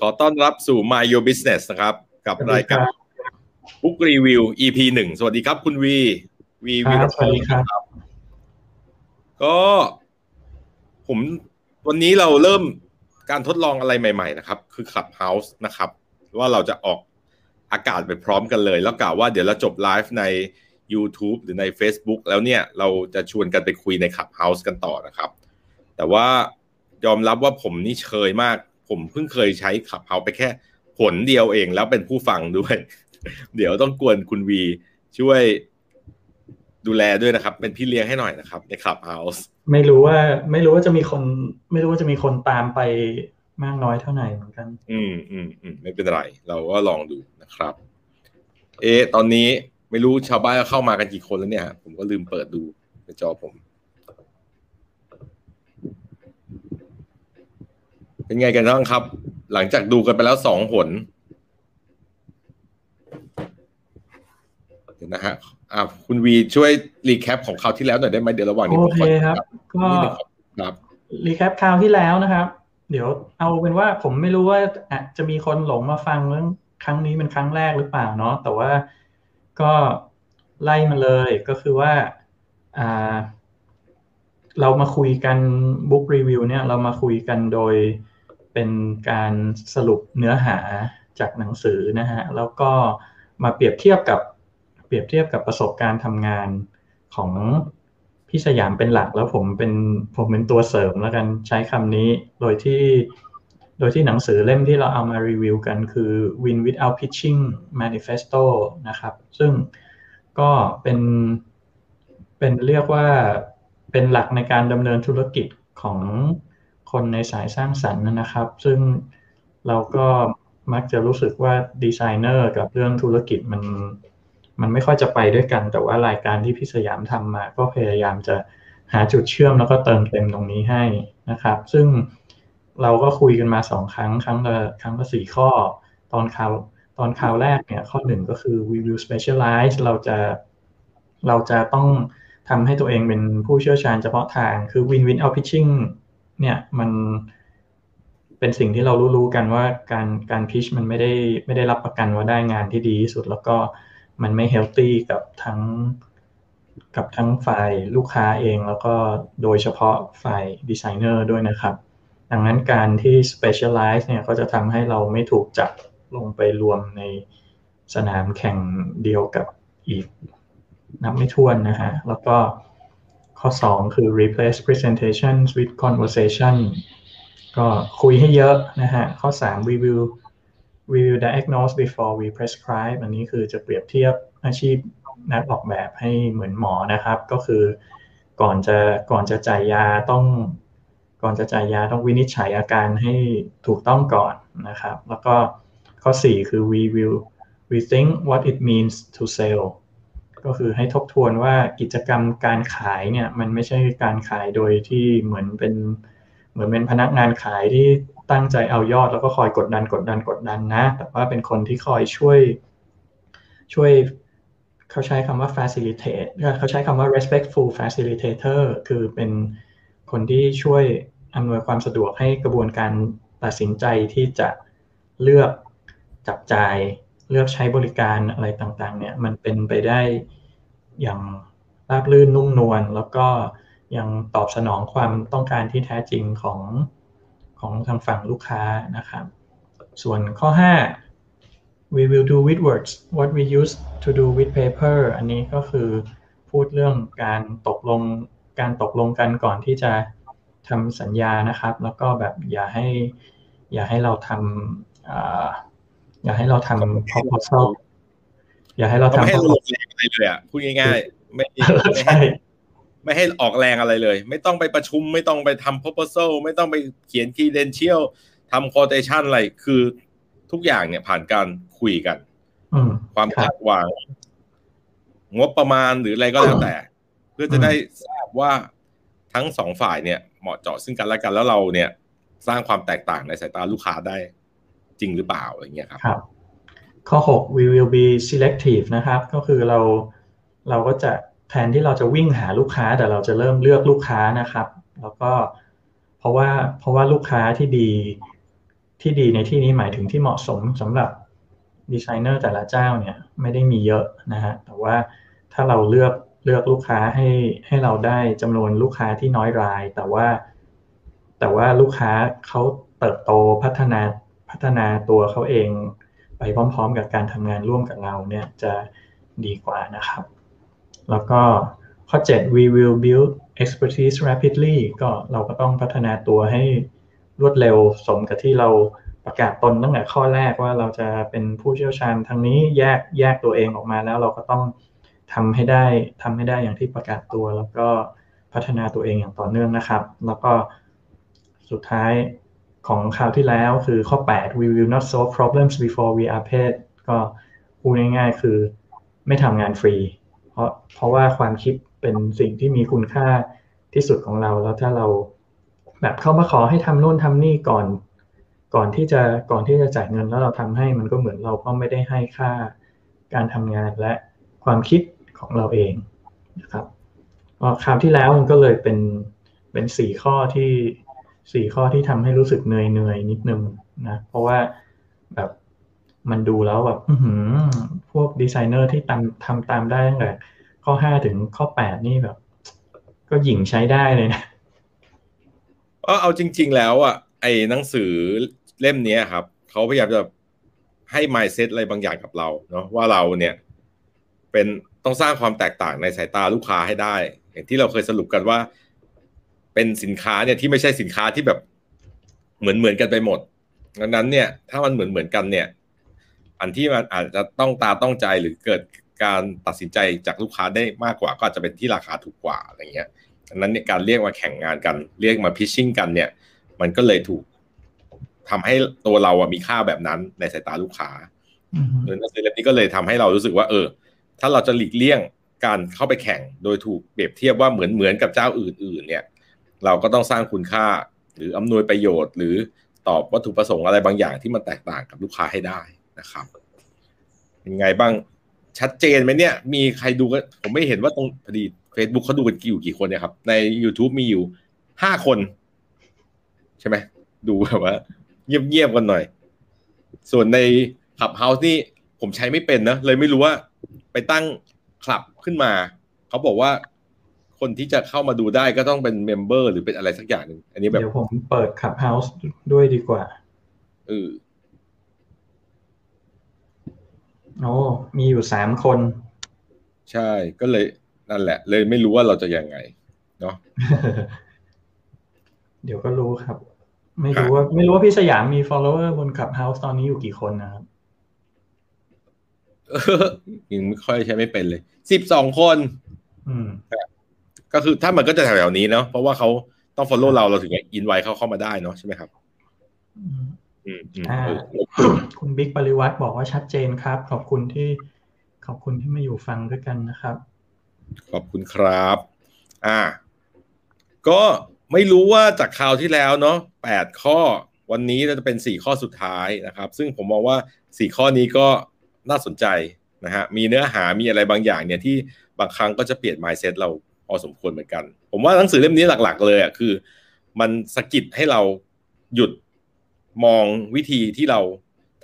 ขอต้อนรับสู่ My Your Business นะครับ กับรายการ Book Review EP หนึ่งสวัสดีครับคุณวี วีวีรสวัสดีครับ ก็ผมวันนี้เราเริ่มการทดลองอะไรใหม่ ๆ นะครับ คือ Clubhouse นะครับ ว่าเราจะออกอากาศไปพร้อมกันเลย แล้วกล่าวว่าเดี๋ยวเราจบไลฟ์ใน YouTube หรือใน Facebook แล้วเนี่ย เราจะชวนกันไปคุยใน Clubhouse กันต่อนะครับ แต่ว่ายอมรับว่าผมนี่เชยมาก ผมเพิ่งเคยใช้ Clubhouse ไปแค่ผลเดียวเองแล้วเป็นผู้ฟังด้วย เดี๋ยวต้องกวนคุณวีช่วยดูแลด้วยนะครับ เป็นพี่เลี้ยงให้หน่อยนะครับใน Clubhouse ไม่รู้ว่า ไม่รู้ว่าจะมีคน ไม่รู้ว่าจะมีคนตามไปมากน้อยเท่าไหร่เหมือนกัน อืมอืมอืมไม่เป็นไร เราก็ลองดูนะครับ เอะตอนนี้ไม่รู้ชาวบ้านเข้ามากันกี่คนแล้วเนี่ย ผมก็ลืมเปิดดูในจอผม เป็นไงกันบ้างครับ หลังจากดูกันไปแล้วสองหนเดี๋ยวนะฮะอ่าคุณวีช่วย recap ของคราวที่แล้วหน่อยได้ไหมเดี๋ยวระหว่างนี้ผมขอ โอเคครับก็นิดนึงครับ recap คราวที่แล้วนะครับ เดี๋ยวเอาเป็นว่าผมไม่รู้ว่าอาจจะมีคนหลงมาฟังเรื่องครั้งนี้เป็นครั้งแรกหรือเปล่าเนาะแต่ว่าก็ไล่มาเลยก็คือว่าอ่าเรามาคุยกันบุ๊กรีวิวเนี่ยเรามาคุยกันโดย เป็นการสรุปเนื้อหาจากหนังสือนะฮะแล้วก็มาเปรียบเทียบกับเปรียบเทียบกับประสบการณ์ทำงานของพี่สยามเป็นหลักแล้วผมเป็นผมเป็นตัวเสริมแล้วกันใช้คำนี้โดยที่โดยที่หนังสือเล่มที่เราเอามารีวิวกันคือ Win Without Pitching Manifesto นะครับ ซึ่งก็เป็นเป็นเรียกว่าเป็นหลักในการดำเนินธุรกิจของ คนในสายสร้างสรรค์นะครับ ซึ่งเราก็มักจะรู้สึกว่าดีไซเนอร์กับเรื่องธุรกิจมันมันไม่ค่อยจะไปด้วยกัน แต่ว่ารายการที่พี่สยามทำมา ก็พยายามจะหาจุดเชื่อมแล้วก็เติมเต็มตรงนี้ให้นะครับ ซึ่งเราก็คุยกันมาสองครั้ง ครั้งละครั้งละสี่ข้อ ตอนข่าวตอนข่าวแรกเนี่ย ข้อหนึ่งก็คือ we will specialize เราจะเราจะต้องทำให้ตัวเองเป็นผู้เชี่ยวชาญเฉพาะทาง คือ win win out pitching เนี่ยมันเป็นสิ่งที่เรารู้ๆกันว่าการการพิชมันไม่ได้ไม่ได้รับประกันว่าได้งานที่ดีที่สุด แล้วก็มันไม่เฮลตี้กับทั้งกับทั้งฝ่ายลูกค้าเอง แล้วก็โดยเฉพาะฝ่ายดีไซเนอร์ด้วยนะครับ ดังนั้นการที่ specialize เนี่ยก็จะทำให้เราไม่ถูกจับลงไปรวมในสนามแข่งเดียวกับอีกนับไม่ถ้วนนะฮะแล้วก็ ข้อ 2 คือ replace presentations with conversation ก็คุยให้เยอะนะฮะ ข้อ 3 we will we will diagnose before we prescribe อันนี้คือจะเปรียบเทียบอาชีพนักออกแบบให้เหมือนหมอนะครับ ก็คือก่อนจะก่อนจะจ่ายยาต้อง ก่อนจะจ่ายยาต้องวินิจฉัยอาการให้ถูกต้องก่อนนะครับ แล้วก็ข้อ 4 คือ we will rethink what it means to sell ก็คือให้ทบทวนว่ากิจกรรมการขายเนี่ยมันไม่ใช่การขายโดยที่เหมือนเป็นเหมือนเป็นพนักงานขายที่ตั้งใจเอายอดแล้วก็คอยกดดันกดดันกดดันนะ แต่ว่าเป็นคนที่คอยช่วยช่วยเขาใช้คำว่า facilitate เขาใช้คำว่า respectful facilitator คือเป็นคนที่ช่วยอำนวยความสะดวกให้กระบวนการตัดสินใจที่จะเลือกจับจ่าย เลือกใช้บริการอะไรต่างๆ เนี่ยมันเป็นไปได้อย่างราบรื่นนุ่มนวลแล้วก็ยังตอบสนองความต้องการที่แท้จริงของของทางฝั่งลูกค้านะครับ ส่วนข้อ 5 we will do with words what we used to do with paper อันนี้ก็คือพูดเรื่องการตกลงการตกลงกันก่อนที่จะทำสัญญานะครับ แล้วก็แบบอย่าให้อย่าให้เราทำ อย่าให้เราทำ proposal อย่าให้เราทำไม่ให้ลงแรงอะไรเลยอะพูดง่ายๆไม่ไม่ให้ไม่ให้ออกแรงอะไรเลย ไม่ต้องไปประชุม ไม่ต้องไปทำ proposal ไม่ต้องไปเขียน credential ทำ quotation อะไรคือทุกอย่างเนี่ยผ่านการคุยกันความคาดหวังงบประมาณหรืออะไรก็แล้วแต่ เพื่อจะได้ทราบว่าทั้งสองฝ่ายเนี่ยเหมาะเจาะซึ่งกันและกันแล้วเราเนี่ย สร้างความแตกต่างในสายตาลูกค้าได้ จริงหรือเปล่าอะไรเงี้ยครับครับ ข้อ 6 we will be selective นะครับ ก็คือเราเราก็จะแทนที่เราจะวิ่งหาลูกค้า แต่เราจะเริ่มเลือกลูกค้านะครับ แล้วก็เพราะว่าเพราะว่าลูกค้าที่ดีที่ดีในที่นี้หมายถึงที่เหมาะสมสำหรับดีไซเนอร์แต่ละเจ้าเนี่ยไม่ได้มีเยอะนะฮะแต่ว่าถ้าเราเลือกเลือกลูกค้าให้ให้เราได้จำนวนลูกค้าที่น้อยราย แต่ว่า แต่ว่าลูกค้าเขาเติบโตพัฒนา พัฒนาตัวเขาเองไปพร้อม ๆ กับการทำงานร่วมกับเราเนี่ยจะดีกว่านะครับ แล้วก็ข้อ 7 we will build expertise rapidly ก็เราก็ต้องพัฒนาตัวให้รวดเร็วสมกับที่เราประกาศตนตั้งแต่ข้อแรกว่าเราจะเป็นผู้เชี่ยวชาญทางนี้แยกแยกตัวเองออกมาแล้วเราก็ต้องทำให้ได้ทำให้ได้อย่างที่ประกาศตัว แล้วก็พัฒนาตัวเองอย่างต่อเนื่องนะครับ แล้วก็สุดท้าย ของคราวที่แล้วคือข้อ 8 we will not solve problems before we are paid ก็พูดง่ายๆ คือไม่ทำงานฟรี เพราะเพราะว่าความคิดเป็นสิ่งที่มีคุณค่าที่สุดของเรา แล้วถ้าเราแบบเข้ามาขอให้ทำนู่นทำนี่ก่อน ก่อนที่จะก่อนที่จะจ่ายเงินแล้วเราทำให้มันก็เหมือนเราก็ไม่ได้ให้ค่าการทำงานและความคิดของเราเองนะครับคราวที่แล้วมันก็เลยเป็นเป็นสี่ข้อที่ สี่ข้อที่ทำให้รู้สึกเหนื่อยเหนื่อยนิดนึงนะ เพราะว่าแบบมันดูแล้วแบบพวกดีไซเนอร์ที่ทำทำตามได้ตั้งแต่ข้อห้าถึงข้อแปดนี่แบบ ก็หยิ่งใช้ได้เลยนะเอาจริง ๆ แล้วอะไอ้หนังสือเล่มนี้ครับเขาพยายามจะให้ mindset อะไรบางอย่างกับเราเนาะว่าเราเนี่ย เป็นต้องสร้างความแตกต่างในสายตาลูกค้าให้ได้ อย่างที่เราเคยสรุปกันว่า เป็นสินค้าเนี่ยที่ไม่ใช่สินค้าที่แบบเหมือนเหมือนกันไปหมดดังนั้นเนี่ยถ้ามันเหมือนเหมือนกันเนี่ย อันที่มันอาจจะต้องตาต้องใจหรือเกิดการตัดสินใจจากลูกค้าได้มากกว่า ก็อาจจะเป็นที่ราคาถูกกว่าอะไรเงี้ยดังนั้นเนี่ยการเรียกมาแข่งงานกัน เรียกมาพิชชิ่งกันเนี่ย มันก็เลยถูกทำให้ตัวเราอะมีค่าแบบนั้นในสายตาลูกค้าโดยหนังสือเล่มนี้ก็เลยทำให้เรารู้สึกว่า เออ ถ้าเราจะหลีกเลี่ยงการเข้าไปแข่งโดยถูกเปรียบเทียบว่าเหมือนเหมือนกับเจ้าอื่น ๆ เนี่ย เราก็ต้องสร้างคุณค่า หรืออำนวยประโยชน์ หรือตอบวัตถุประสงค์อะไรบางอย่างที่มันแตกต่างกับลูกค้าให้ได้นะครับเป็นไงบ้างชัดเจนไหมเนี่ย มีใครดูกันผมไม่เห็นว่าตรงพอดี Facebook เขาดูกันกี่อยู่กี่คนเนี่ยครับ ใน YouTube มีอยู่ห้าคน ใช่ไหมดูแบบว่า เงียบๆกันหน่อย ส่วนในClubhouse นี่ผมใช้ไม่เป็นนะ เลยไม่รู้ว่า ไปตั้งคลับขึ้นมา เขาบอกว่า คนที่จะเข้ามาดูได้ก็ต้องเป็น member หรือเป็นอะไรสักอย่างหนึ่งอันนี้แบบเดี๋ยวผมเปิด Clubhouse ด้วยดีกว่าเออโอ้มีอยู่สามคน ใช่ก็เลยนั่นแหละ เลยไม่รู้ว่าเราจะยังไง เนาะเดี๋ยวก็รู้ครับ ไม่รู้ว่า ไม่รู้ว่าพี่สยามมี follower บน Clubhouse ตอนนี้อยู่กี่คนนะครับยังไม่ค่อยใช้ไม่เป็นเลยสิบสองคน อืม ก็คือถ้ามันก็จะแถวๆนี้เนาะเพราะว่าเขาต้อง follow เราเราถึงจะอินไว้เข้าเข้ามาได้เนาะใช่ไหมครับคุณบิ๊กปริวัติบอกว่าชัดเจนครับ ขอบคุณที่ขอบคุณที่มาอยู่ฟังด้วยกันนะครับ ขอบคุณครับ อ่า ก็ไม่รู้ว่าจากคราวที่แล้วเนาะแปดข้อ วันนี้จะเป็นสี่ข้อสุดท้ายนะครับ ซึ่งผมมองว่าสี่ข้อนี้ก็น่าสนใจนะฮะมีเนื้อหามีอะไรบางอย่างเนี่ยที่บางครั้งก็จะเปลี่ยน mindset เราพ อสมควรเหมือนกัน ผมว่าหนังสือเล่มนี้หลัก ๆ เลยอะคือ มันสะกิดให้เราหยุดมองวิธีที่เรา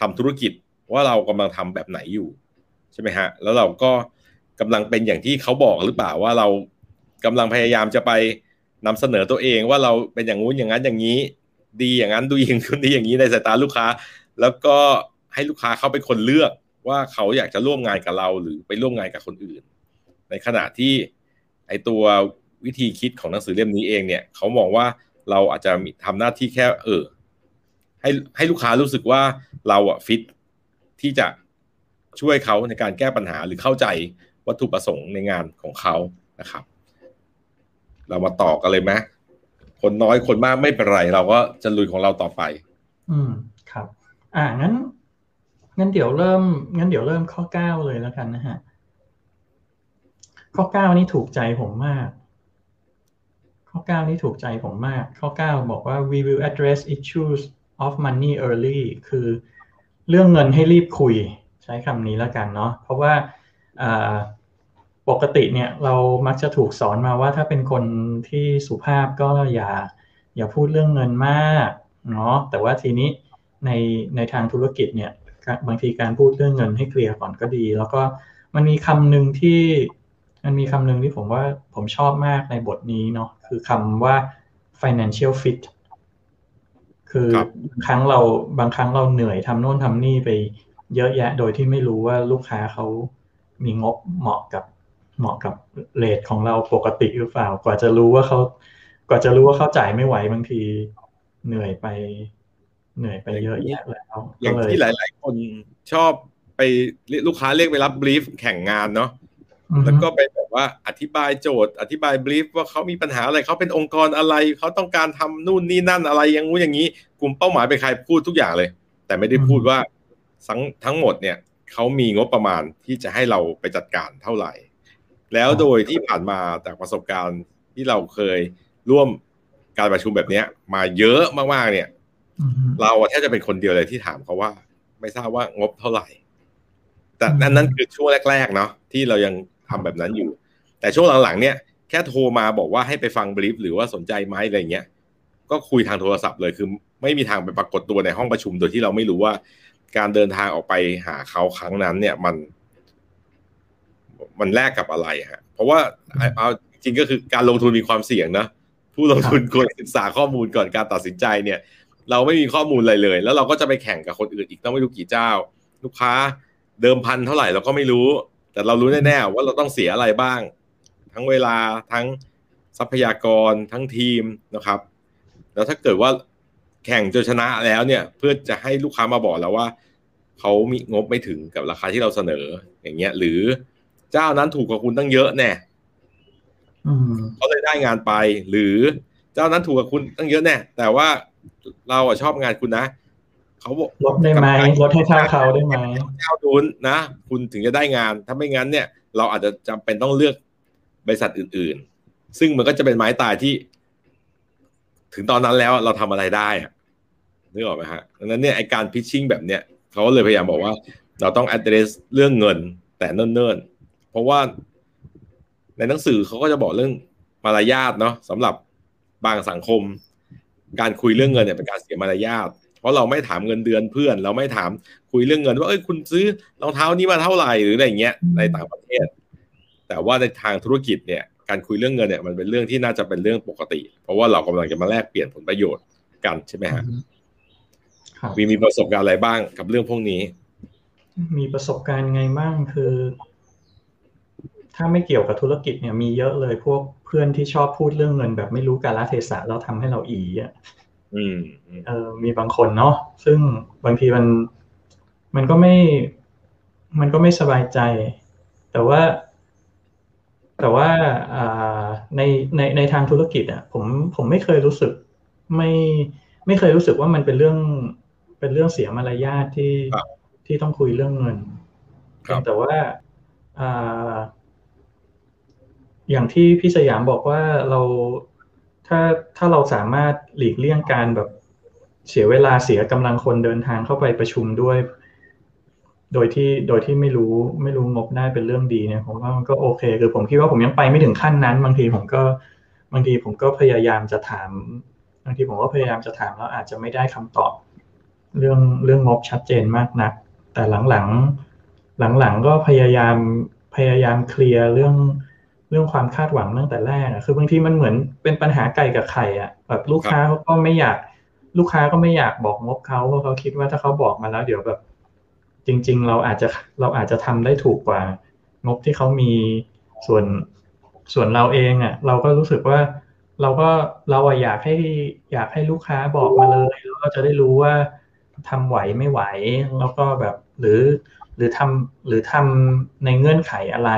ทำธุรกิจว่าเรากำลังทำแบบไหนอยู่ใช่ไหมฮะ แล้วเราก็กำลังเป็นอย่างที่เขาบอกหรือเปล่าว่าเรากำลังพยายามจะไปนำเสนอตัวเองว่าเราเป็นอย่างงู้นอย่างนั้นอย่างนี้ ดีอย่างนั้นดูอย่างคนดีอย่างนี้ในสายตาลูกค้า แล้วก็ให้ลูกค้าเขาเป็นคนเลือกว่าเขาอยากจะร่วมงานกับเราหรือไปร่วมงานกับคนอื่น ในขณะที่ ไอตัววิธีคิดของหนังสือเล่มนี้เองเนี่ยเขามองว่าเราอาจจะทำหน้าที่แค่เออให้ให้ลูกค้ารู้สึกว่าเราอะฟิตที่จะช่วยเขาในการแก้ปัญหาหรือเข้าใจวัตถุประสงค์ในงานของเขานะครับ เรามาต่อกันเลยไหมคนน้อยคนมากไม่เป็นไร เราก็จะลุยของเราต่อไป อืมครับ อ่างั้นงั้นเดี๋ยวเริ่มงั้นเดี๋ยวเริ่มข้อเก้าเลยแล้วกันนะฮะ ข้อเก้านี่ถูกใจผมมาก ข้อเก้านี่ถูกใจผมมาก ข้อเก้าบอกว่า we will address issues of money early คือเรื่องเงินให้รีบคุยใช้คำนี้แล้วกันเนาะเพราะว่าปกติเนี่ยเรามักจะถูกสอนมาว่าถ้าเป็นคนที่สุภาพก็อย่าอย่าพูดเรื่องเงินมากเนาะแต่ว่าทีนี้ในในทางธุรกิจเนี่ยบางทีการพูดเรื่องเงินให้เคลียร์ก่อนก็ดี แล้วก็มันมีคำหนึ่งที่ มันมีคำหนึ่งที่ผมว่าผมชอบมากในบทนี้เนาะคือคำว่า financial fit คือบางครั้งเราบางครั้งเราเหนื่อยทำโน่นทำนี่ไปเยอะแยะ โดยที่ไม่รู้ว่าลูกค้าเขามีงบเหมาะกับเหมาะกับเลทของเราปกติหรือเปล่า กว่าจะรู้ว่าเขากว่าจะรู้ว่าเขาจ่ายไม่ไหวบางทีเหนื่อยไปเหนื่อยไปเยอะแยะแล้วอย่างที่หลาย ๆ คนชอบไปลูกค้าเรียกไปรับบลีฟแข่งงานเนาะ แล้วก็ไปแบบว่าอธิบายโจทย์ อธิบายบลีฟว่าเขามีปัญหาอะไรเขาเป็นองค์กรอะไรเขาต้องการทำนู่นนี่นั่นอะไรอย่างงู้อย่างนี้ กลุ่มเป้าหมายเป็นใครพูดทุกอย่างเลย แต่ไม่ได้พูดว่าทั้งทั้งหมดเนี่ยเขามีงบประมาณที่จะให้เราไปจัดการเท่าไหร่ แล้วโดยที่ผ่านมาจากประสบการณ์ที่เราเคยร่วมการประชุมแบบนี้มาเยอะมากๆเนี่ยเราแทบจะเป็นคนเดียวเลยที่ถามเขาว่า ไม่ทราบว่างบเท่าไหร่ แต่นั่นนั่นคือช่วงแรก ๆ เนาะที่เรายัง ทำแบบนั้นอยู่ แต่ช่วงหลังๆเนี่ยแค่โทรมาบอกว่าให้ไปฟังบลิฟหรือว่าสนใจไหมอะไรเงี้ยก็คุยทางโทรศัพท์เลยคือไม่มีทางไปปรากฏตัวในห้องประชุมโดยที่เราไม่รู้ว่า การเดินทางออกไปหาเขาครั้งนั้น เนี่ยมัน มันแลกกับอะไรฮะ เพราะว่าเอาจริงก็คือการลงทุนมีความเสี่ยงนะผู้ลงทุนควรศึกษาข้อมูลก่อนการตัดสินใจเนี่ย เราไม่มีข้อมูลอะไรเลย แล้วเราก็จะไปแข่งกับคนอื่นอีกต้องไม่รู้กี่เจ้า ลูกค้าเดิมพันเท่าไหร่เราก็ไม่รู้ แต่เรารู้แน่ๆว่าเราต้องเสียอะไรบ้าง ทั้งเวลาทั้งทรัพยากรทั้งทีมนะครับ แล้วถ้าเกิดว่าแข่งจนชนะแล้วเนี่ย เพื่อจะให้ลูกค้ามาบอกแล้วว่าเขามีงบไม่ถึงกับราคาที่เราเสนออย่างเงี้ย หรือเจ้านั้นถูกกว่าคุณตั้งเยอะแน่เขาเลยได้งานไป หรือเจ้านั้นถูกกับคุณตั้งเยอะแน่แต่ว่าเราอะชอบงานคุณนะ เขาบอกลดได้ไหมลดให้เท่าเขาได้ไหมเจ้าทุนนะ คุณถึงจะได้งาน ถ้าไม่งั้นเนี่ย เราอาจจะจำเป็นต้องเลือกบริษัทอื่น ๆ ซึ่งมันก็จะเป็นไม้ตายที่ ถึงตอนนั้นแล้วเราทำอะไรได้อะนึกออกไหมฮะดังนั้นเนี่ยไอการพิชชิ่งแบบเนี้ยเขาเลยพยายามบอกว่า เราต้อง address เรื่องเงินแต่เนิ่นๆ เพราะว่าในหนังสือเขาก็จะบอกเรื่องมารยาทเนาะสำหรับบางสังคม การคุยเรื่องเงินเนี่ยเป็นการเสียมารยาทเพ ราะเราไม่ถามเงินเดือนเพื่อน เราไม่ถามคุยเรื่องเงิน ว่าเอ้ยคุณซื้อรองเท้านี้มาเท่าไหร่หรืออะไรเงี้ยในต่างประเทศ แต่ว่าในทางธุรกิจเนี่ยการคุยเรื่องเงินเนี่ยมันเป็นเรื่องที่น่าจะเป็นเรื่องปกติ เพราะว่าเรากำลังจะมาแลกเปลี่ยนผลประโยชน์กันใช่ไหมฮะมีมีประสบการณ์อะไรบ้างกับเรื่องพวกนี้ มีประสบการณ์ไงบ้างคือ ถ้าไม่เกี่ยวกับธุรกิจเนี่ยมีเยอะเลยพวกเพื่อนที่ชอบพูดเรื่องเงินแบบไม่รู้กาลเทศะแล้วทำให้เราอีอะ เออมีบางคนเนาะซึ่งบางทีมัน มันก็ไม่ มันก็ไม่สบายใจ แต่ว่า แต่ว่าในในในทางธุรกิจอะ ผมผมไม่เคยรู้สึก ไม่ไม่เคยรู้สึกว่ามันเป็นเรื่อง เป็นเรื่องเสียมารยาทที่ที่ต้องคุยเรื่องเงินแต่ว่าอย่างที่พี่สยามบอกว่าเรา ถ้าถ้าเราสามารถหลีกเลี่ยงการแบบเสียเวลาเสียกำลังคนเดินทางเข้าไปประชุมด้วย โดยที่โดยที่ไม่รู้ไม่รู้งบได้เป็นเรื่องดีเนี่ยผมว่ามันก็โอเค คือผมคิดว่าผมยังไปไม่ถึงขั้นนั้น บางทีผมก็บางทีผมก็พยายามจะถาม บางทีผมก็พยายามจะถามแล้วอาจจะไม่ได้คำตอบ เรื่องเรื่องงบชัดเจนมากนัก แต่หลังๆหลังๆก็พยายามพยายามเคลียร์เรื่อง เรื่องความคาดหวังตั้งแต่แรกอะคือบางทีมันเหมือนเป็นปัญหาไก่กับไข่อะแบบลูกค้าเขาก็ไม่อยาก ลูกค้าก็ไม่อยากบอกงบเขาเพราะเขาคิดว่าถ้าเขาบอกมาแล้วเดี๋ยวแบบ จริง ๆ เราอาจจะเราอาจจะทำได้ถูกกว่างบที่เขามีส่วนส่วนเราเองอะเราก็รู้สึกว่าเราก็เราอยากให้อยากให้ลูกค้าบอกมาเลยแล้วก็จะได้รู้ว่าทำไหวไม่ไหว แล้วก็แบบหรือหรือทำหรือทำในเงื่อนไขอะไร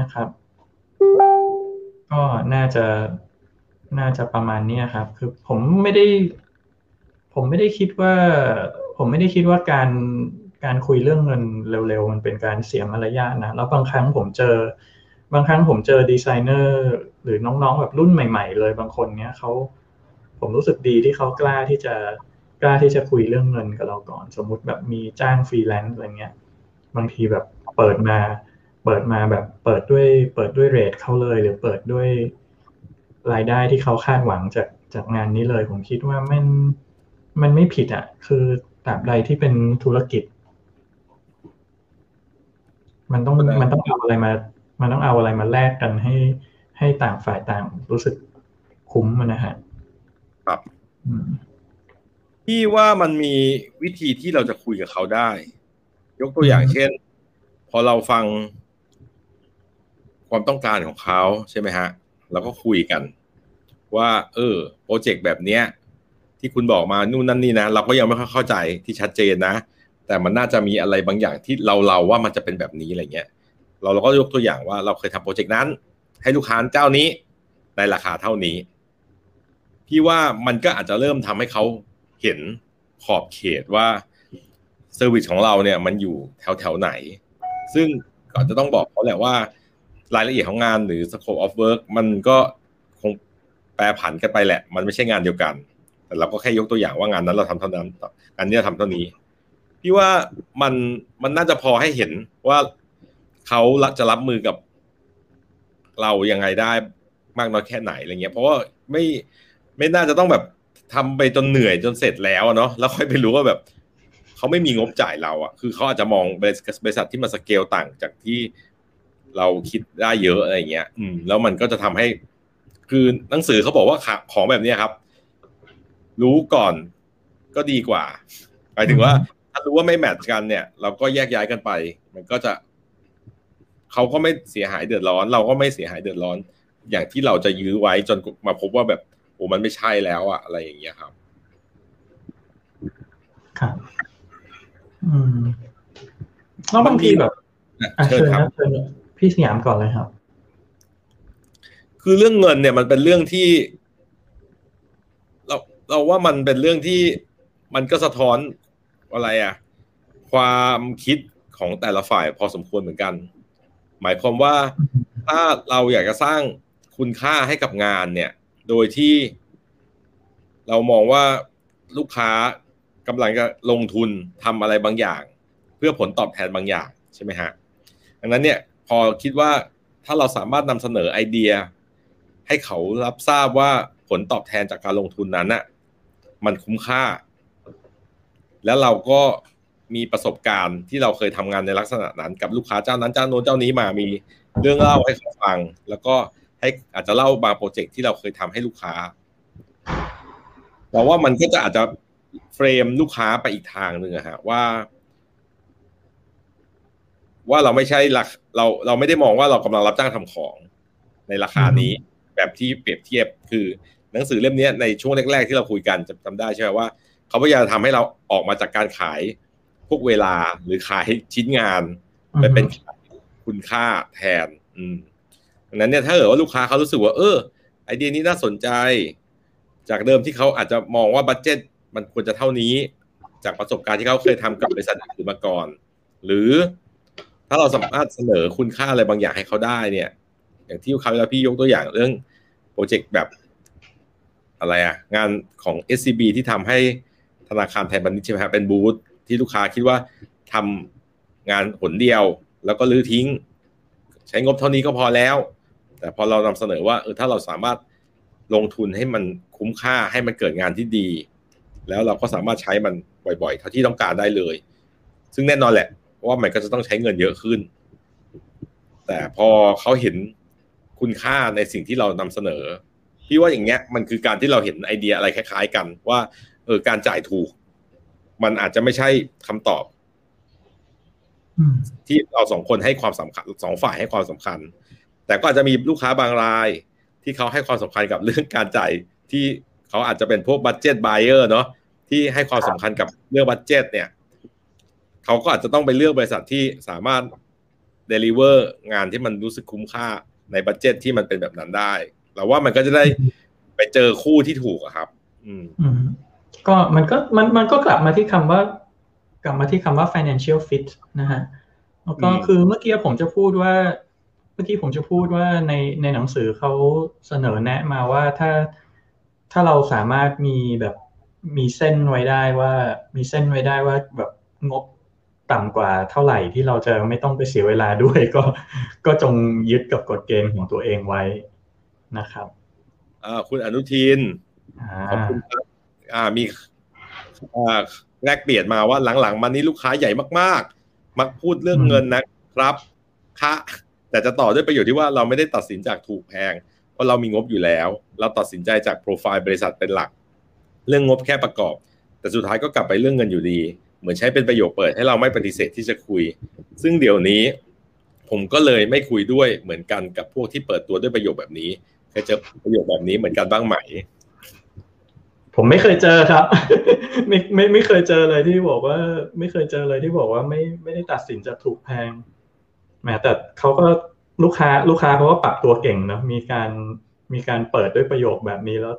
นะครับ ก็น่าจะน่าจะประมาณนี้ครับ คือผมไม่ได้ ผมไม่ได้คิดว่า ผมไม่ได้คิดว่าการการคุยเรื่องเงินเร็วๆ มันเป็นการเสียมารยาทนะ แล้วบางครั้งผมเจอ บางครั้งผมเจอดีไซเนอร์หรือน้องๆแบบรุ่นใหม่ ๆ เลยบางคนเนี้ยเขาผมรู้สึกดีที่เขากล้าที่จะกล้าที่จะคุยเรื่องเงินกับเราก่อน สมมุติแบบมีจ้างฟรีแลนซ์อะไรเงี้ย บางทีแบบเปิดมา เปิดมาแบบเปิดด้วย เปิดด้วย rate เขาเลย หรือเปิดด้วยรายได้ที่เขาคาดหวังจากจากงานนี้เลย ผมคิดว่ามันมันไม่ผิดอะ คือตราบใดที่เป็นธุรกิจ มันต้องมันต้องเอาอะไรมา มันต้องเอาอะไรมาแลกกันให้ให้ต่างฝ่ายต่างรู้สึกคุ้มนะฮะครับอืมพี่ว่ามันมีวิธีที่เราจะคุยกับเขาได้ ยกตัวอย่างอืมเช่น พอเราฟัง ความต้องการของเขาใช่ไหมฮะเราก็คุยกัน ว่า เออโปรเจกต์แบบเนี้ยที่คุณบอกมานู่นนั่นนี่นะ เราก็ยังไม่ค่อยเข้าใจที่ชัดเจนนะ แต่มันน่าจะมีอะไรบางอย่างที่เราเราว่ามันจะเป็นแบบนี้อะไรเงี้ย เราเราก็ยกตัวอย่างว่าเราเคยทำโปรเจกต์นั้น ให้ลูกค้าเจ้านี้ในราคาเท่านี้ พี่ว่ามันก็อาจจะเริ่มทำให้เขาเห็นขอบเขตว่า service ของเราเนี่ยมันอยู่แถวแถวไหน ซึ่งก็จะต้องบอกเขาแหละว่า รายละเอียดของงานหรือ scope of work มันก็คงแปรผันกันไปแหละ มันไม่ใช่งานเดียวกัน แต่เราก็แค่ยกตัวอย่างว่างานนั้นเราทำเท่านั้นงานนี้เราทำเท่านี้พี่ว่ามันมันน่าจะพอให้เห็นว่าเขาจะรับมือกับเรายังไงได้มากน้อยแค่ไหนอะไรเงี้ย เพราะว่าไม่ไม่น่าจะต้องแบบทำไปจนเหนื่อยจนเสร็จแล้วเนาะแล้วค่อยไปรู้ว่าแบบเขาไม่มีงบจ่ายเราอะคือเขาอาจจะมองบริษัทที่มันสเกลต่างจากที่ เราคิดได้เยอะอะไรเงี้ย อืม แล้วมันก็จะทำให้ คือหนังสือเขาบอกว่าขาของแบบเนี้ยครับ รู้ก่อนก็ดีกว่าหมายถึงว่า ถ้ารู้ว่าไม่แมทช์กันเนี่ย เราก็แยกย้ายกันไป มันก็จะเขาก็ไม่เสียหายเดือดร้อน เราก็ไม่เสียหายเดือดร้อน อย่างที่เราจะยื้อไว้จนมาพบว่าแบบโอ้มันไม่ใช่แล้วอะอะไรอย่างเงี้ยครับ ครับ อืมแล้วบางทีแบบอะอะเชิญเชิญคครับรับเชิญ พี่สยามก่อนเลยครับ คือเรื่องเงินเนี่ยมันเป็นเรื่องที่ เราเราว่ามันเป็นเรื่องที่มันก็สะท้อนอะไรอะความคิดของแต่ละฝ่ายพอสมควรเหมือนกัน หมายความว่าถ้าเราอยากจะสร้างคุณค่าให้กับงานเนี่ย โดยที่เรามองว่าลูกค้ากำลังจะลงทุนทำอะไรบางอย่าง เพื่อผลตอบแทนบางอย่างใช่ไหมฮะดังนั้นเนี่ย พอคิดว่าถ้าเราสามารถนำเสนอไอเดีย ให้เขารับทราบว่าผลตอบแทนจากการลงทุนนั้นน่ะมันคุ้มค่า แล้วเราก็มีประสบการณ์ที่เราเคยทำงานในลักษณะนั้น กับลูกค้าเจ้านั้นเจ้าโน้นเจ้านี้มามีเรื่องเล่าให้เขาฟัง แล้วก็ให้อาจจะเล่าบางโปรเจกต์ที่เราเคยทำให้ลูกค้าเราว่ามันก็จะอาจจะเฟรมลูกค้าไปอีกทางหนึ่งอะฮะว่า ว่าเราไม่ใช่ลักเราเราไม่ได้มองว่าเรากำลังรับจ้างทำของในราคานี้แบบที่เปรียบเทียบคือหนังสือเล่มนี้ในช่วงแรกๆที่เราคุยกันจำจำได้ใช่ไหมว่าเขาพยายามทำให้เราออกมาจากการขายพวกเวลาหรือขายชิ้นงานไปเป็นขายคุณค่าแทน อืมดังนั้นเนี่ยถ้าเกิดว่าลูกค้าเขารู้สึกว่า เออ ไอเดียนี้น่าสนใจ จากเดิมที่เขาอาจจะมองว่า budget มันควรจะเท่านี้ จากประสบการณ์ที่เขาเคยทำกับบริษัทอื่นมาก่อน หรือ ถ้าเราสามารถเสนอคุณค่าอะไรบางอย่างให้เขาได้เนี่ย อย่างที่คราวแล้วพี่ยกตัวอย่างเรื่องโปรเจกต์แบบอะไรอะงานของ SCB ที่ทำให้ธนาคารไทยพาณิชย์ใช่ไหมครับเป็นบูธที่ลูกค้าคิดว่าทำงานผลเดียว แล้วก็ลื้อทิ้ง ใช้งบเท่านี้ก็พอแล้ว แต่พอเรานำเสนอว่าเออถ้าเราสามารถลงทุนให้มันคุ้มค่าให้มันเกิดงานที่ดี แล้วเราก็สามารถใช้มันบ่อยๆ เท่าที่ต้องการได้เลย ซึ่งแน่นอนแหละ ว่ามันก็จะต้องใช้เงินเยอะขึ้น แต่พอเขาเห็นคุณค่าในสิ่งที่เรานำเสนอ พี่ว่าอย่างเงี้ยมันคือการที่เราเห็นไอเดียอะไรคล้ายๆ กันว่าเออการจ่ายถูก มันอาจจะไม่ใช่คำตอบอืมที่เราสองคนให้ความสำคัญสองฝ่ายให้ความสำคัญ แต่ก็อาจจะมีลูกค้าบางราย ที่เขาให้ความสำคัญกับเรื่องการจ่ายที่เขาอาจจะเป็นพวก budget buyer เนาะที่ให้ความสำคัญกับเรื่อง budget เนี่ย เขาก็อาจจะต้องไปเลือกบริษัทที่สามารถdeliver งานที่มันรู้สึกคุ้มค่าใน budget ที่มันเป็นแบบนั้นได้เราว่ามันก็จะได้ไปเจอคู่ที่ถูกอะครับอืมอืมก็มันก็มันมันก็กลับมาที่คำว่า กลับมาที่คำว่า financial fit นะฮะแล้วก็อืมคือเมื่อกี้ผมจะพูดว่า เมื่อกี้ผมจะพูดว่าในในหนังสือเขาเสนอแนะมาว่าถ้าถ้าเราสามารถมีแบบมีเส้นไว้ได้ว่า มีเส้นไว้ได้ว่าแบบงบ ต่ำกว่าเท่าไหร่ที่เราจะไม่ต้องไปเสียเวลาด้วย ก็ก็จงยึดกับกฎเกณฑ์ของตัวเองไว้นะครับอ่าคุณอนุทินอ่าขอบคุณครับอ่ามีแลกเปลี่ยนมาว่าหลังๆมานี้ลูกค้าใหญ่มากๆ มักพูดเรื่องเงินนะครับคะแต่จะต่อด้วยประโยชน์ที่ว่าเราไม่ได้ตัดสินจากถูกแพง เพราะเรามีงบอยู่แล้ว เราตัดสินใจจากโปรไฟล์บริษัทเป็นหลัก เรื่องงบแค่ประกอบ แต่สุดท้ายก็กลับไปเรื่องเงินอยู่ดี เหมือนใช้เป็นประโยคเปิดให้เราไม่ปฏิเสธที่จะคุย ซึ่งเดี๋ยวนี้ ผมก็เลยไม่คุยด้วยเหมือนกันกับพวกที่เปิดตัวด้วยประโยคแบบนี้เคยเจอประโยคแบบนี้เหมือนกันบ้างไหม ผมไม่เคยเจอครับ ไม่ไม่ไม่เคยเจอเลยที่บอกว่า ไม่เคยเจอเลยที่บอกว่าไม่ไม่ได้ตัดสินจะถูกแพงแม้แต่เขาก็ลูกค้าลูกค้าเขาก็ปรับตัวเก่งนะมีการมีการเปิดด้วยประโยคแบบนี้แล้ว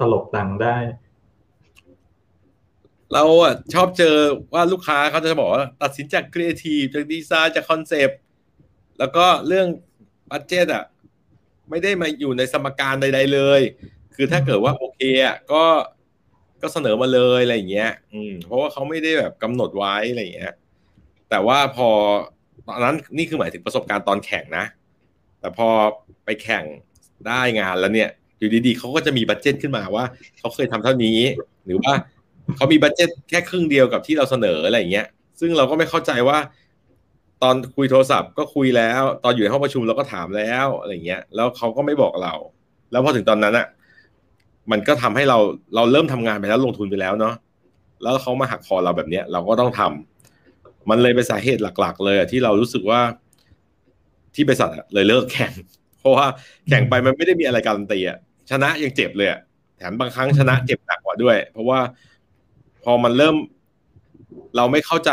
ตลกดังได้ เราอะชอบเจอว่าลูกค้าเขาจะบอกว่าตัดสินจากครีเอทีฟจากดีไซน์จากคอนเซปต์แล้วก็เรื่อง budget อะไม่ได้มาอยู่ในสมการใด ๆ เลย คือถ้าเกิดว่าโอเคอะก็ก็เสนอมาเลยอะไรอย่างเงี้ย อืม เพราะว่าเขาไม่ได้แบบกำหนดไว้อะไรอย่างเงี้ย แต่ว่าพอตอนนั้นนี่คือหมายถึงประสบการณ์ตอนแข่งนะ แต่พอไปแข่งได้งานแล้วเนี่ย อยู่ดีๆเขาก็จะมีบัตเจตขึ้นมาว่าเขาเคยทำเท่านี้ หรือว่า เขามีบัตเจ็ตแค่ครึ่งเดียวกับที่เราเสนออะไรอย่างเงี้ย ซึ่งเราก็ไม่เข้าใจว่า ตอนคุยโทรศัพท์ก็คุยแล้ว ตอนอยู่ในห้องประชุมเราก็ถามแล้วอะไรเงี้ย แล้วเขาก็ไม่บอกเรา แล้วพอถึงตอนนั้นอะมันก็ทำให้เราเราเริ่มทำงานไปแล้วลงทุนไปแล้วเนาะแล้วเขามาหักคอเราแบบเนี้ย เราก็ต้องทำมันเลยเป็นสาเหตุหลัก ๆ เลยที่เรารู้สึกว่าที่บริษัทเลยเลิกแข่ง เพราะว่าแข่งไปมันไม่ได้มีอะไรการันตีอะชนะยังเจ็บเลยแถมบางครั้งชนะเจ็บหนักกว่าด้วย เพราะว่า พอมันเริ่ม เราไม่เข้าใจ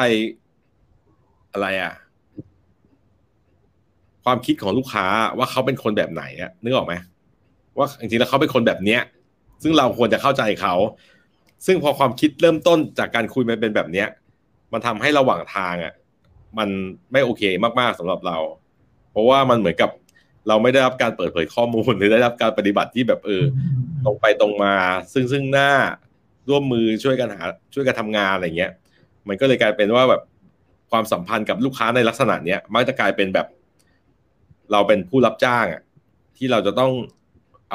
อะไรอะความคิดของลูกค้าว่าเขาเป็นคนแบบไหนอะนึกออกไหมว่าจริงๆแล้วเขาเป็นคนแบบเนี้ย ซึ่งเราควรจะเข้าใจเขา ซึ่งพอความคิดเริ่มต้นจากการคุยมันเป็นแบบเนี้ย มันทำให้ระหว่างทางอะ มันไม่โอเคมากๆสำหรับเรา เพราะว่ามันเหมือนกับเราไม่ได้รับการเปิดเผยข้อมูลหรือได้รับการปฏิบัติที่แบบเออตรงไปตรงมา ซึ่งซึ่งหน้า ร่วมมือช่วยกันหาช่วยกันทำงานอะไรเงี้ย มันก็เลยกลายเป็นว่าแบบความสัมพันธ์กับลูกค้าในลักษณะเนี้ยมักจะกลายเป็นแบบ เราเป็นผู้รับจ้างอะที่เราจะต้อง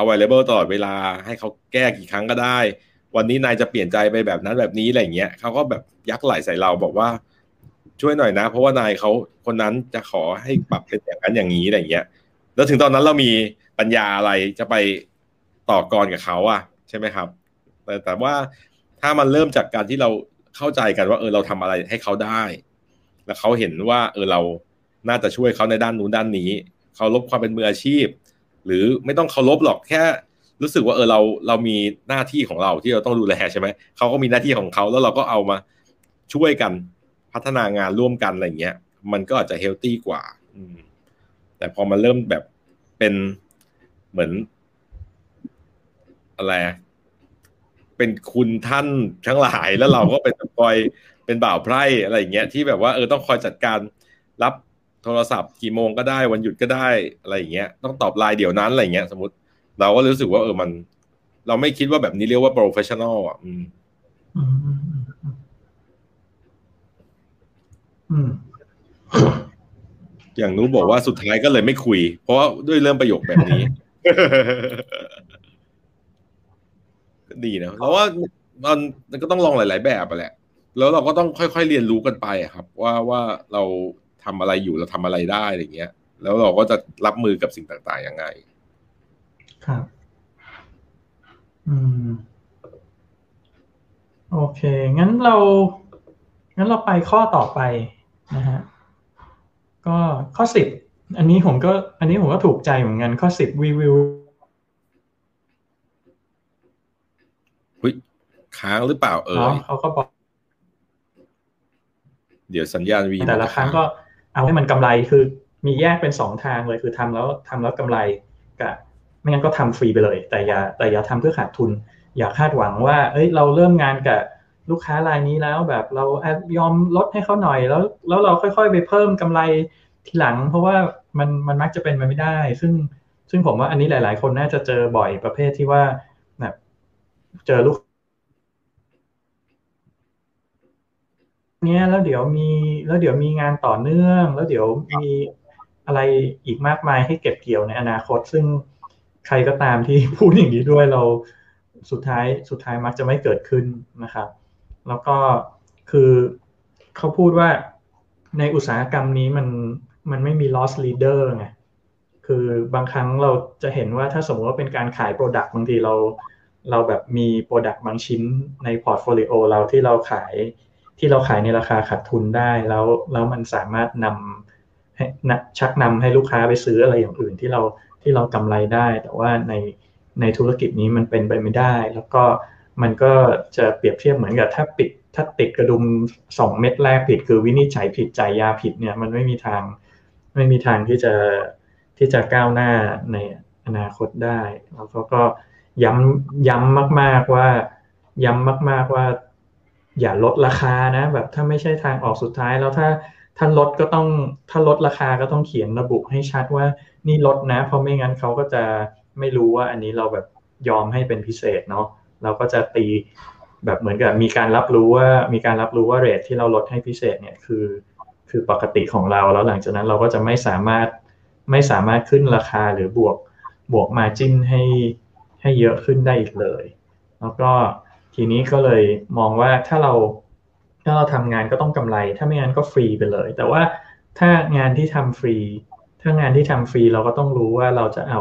available ตลอดเวลาให้เขาแก้กี่ครั้งก็ได้ วันนี้นายจะเปลี่ยนใจไปแบบนั้นแบบนี้อะไรเงี้ยเขาก็แบบยักไหลใส่เราบอกว่าช่วยหน่อยนะ เพราะว่านายเขาคนนั้นจะขอให้ปรับเป็นอย่างนั้นอย่างนี้อะไรเงี้ย แล้วถึงตอนนั้นเรามีปัญญาอะไรจะไปต่อกรกับเขาอะใช่ไหมครับ แต่แต่ว่าถ้ามันเริ่มจากการที่เราเข้าใจกันว่า เออเราทำอะไรให้เขาได้ แล้วเขาเห็นว่า เออเราน่าจะช่วยเขาในด้านนู้นด้านนี้เขาลบความเป็นมืออาชีพ หรือไม่ต้องเคารพหรอกแค่ รู้สึกว่าเออเราเรามีหน้าที่ของเราที่เราต้องดูแลใช่ไหมเขาก็มีหน้าที่ของเขาแล้วเราก็เอามาช่วยกันพัฒนางานร่วมกันอะไรเงี้ย มันก็อาจจะเฮลตี้กว่า อืม แต่พอมันเริ่มแบบเป็นเหมือนอะไร เป็นคุณท่านทั้งหลายแล้วเราก็เป็นคอยเป็นบ่าวไพร่อะไรอย่างเงี้ยที่แบบว่าเออต้องคอยจัดการรับโทรศัพท์กี่โมงก็ได้วันหยุดก็ได้อะไรอย่างเงี้ยต้องตอบไลน์เดี๋ยวนั้นอะไรเงี้ยสมมติ เราก็รู้สึกว่าเออมัน เราไม่คิดว่าแบบนี้เรียกว่า professional อะอืมอย่างนู้บอกว่าสุดท้ายก็เลยไม่คุย เพราะด้วยเรื่องประโยคแบบนี้ ดีนะเพราะว่ามันก็ต้องลองหลาย ๆ แบบไปแหละ แล้วเราก็ต้องค่อย ๆ เรียนรู้กันไปครับ ว่าว่าเราทำอะไรอยู่เราทำอะไรได้อะไรเงี้ย แล้วเราก็จะรับมือกับสิ่งต่างๆยังไง ครับ อืม โอเค งั้นเรา งั้นเราไปข้อต่อไปนะฮะ ก็ข้อสิบ อันนี้ผมก็ อันนี้ผมก็ถูกใจเหมือนกันข้อสิบวีวิวหุ้ย ค้างหรือเปล่าเออเขาก็บอก เดี๋ยวสัญญาณวีแต่ละครั้งก็เอาให้มันกำไรคือมีแยกเป็นสองทางเลยคือทำแล้วทำแล้วกำไรกับไม่งั้นก็ทำฟรีไปเลย แต่อย่าแต่อย่าทำเพื่อขาดทุน อย่าคาดหวังว่า เอ้ย เราเริ่มงานกับลูกค้ารายนี้แล้วแบบเรายอมลดให้เขาหน่อยแล้ว แล้วเราค่อยๆ ไปเพิ่มกำไรทีหลัง เพราะว่ามันมันมักจะเป็นไปไม่ได้ ซึ่งซึ่งผมว่าอันนี้หลาย ๆ คนน่าจะเจอบ่อยประเภทที่ว่าแบบเจอลูก เนี้ยแล้วเดี๋ยวมีแล้วเดี๋ยวมีงานต่อเนื่อง แล้วเดี๋ยวมีอะไรอีกมากมายให้เก็บเกี่ยวในอนาคต ซึ่งใครก็ตามที่พูดอย่างนี้ด้วยเราสุดท้ายสุดท้ายมักจะไม่เกิดขึ้นนะครับ แล้วก็คือเขาพูดว่าในอุตสาหกรรมนี้มันมันไม่มี loss leader ไงคือบางครั้งเราจะเห็นว่าถ้าสมมติว่าเป็นการขาย product บางทีเรา เราแบบมี product บางชิ้นในพอร์ตโฟลิโอเราที่เราขาย ที่เราขายในราคาขาดทุนได้แล้วแล้วมันสามารถนำให้ชักนำให้ลูกค้าไปซื้ออะไรอย่างอื่นที่เราที่เรากำไรได้ แต่ว่าในในธุรกิจนี้มันเป็นไปไม่ได้ แล้วก็มันก็จะเปรียบเทียบเหมือนกับถ้าปิดถ้าติดกระดุมสองเม็ดแรกผิด คือวินิจฉัยผิดจ่ายยาผิดเนี่ยมันไม่มีทางไม่มีทางที่จะที่จะก้าวหน้าในอนาคตได้แล้วเขาก็ย้ำย้ำมาก ๆว่าย้ำมาก ๆว่า อย่าลดราคานะ แบบถ้าไม่ใช่ทางออกสุดท้ายแล้วถ้าถ้าลดก็ต้องถ้าลดราคาก็ต้องเขียนระบุให้ชัดว่านี่ลดนะ เพราะไม่งั้นเขาก็จะไม่รู้ว่าอันนี้เราแบบยอมให้เป็นพิเศษเนาะเราก็จะตีแบบเหมือนกับมีการรับรู้ว่ามีการรับรู้ว่าเรทที่เราลดให้พิเศษเนี่ยคือ คือปกติของเราแล้วหลังจากนั้นเราก็จะไม่สามารถไม่สามารถขึ้นราคาหรือบวกบวกมาจิ้นให้ให้เยอะขึ้นได้อีกเลย แล้วก็ ทีนี้ก็เลยมองว่าถ้าเราถ้าเราทำงานก็ต้องกำไร ถ้าไม่งั้นก็ฟรีไปเลย แต่ว่าถ้างานที่ทำฟรี ถ้างานที่ทำฟรีเราก็ต้องรู้ว่าเราจะเอา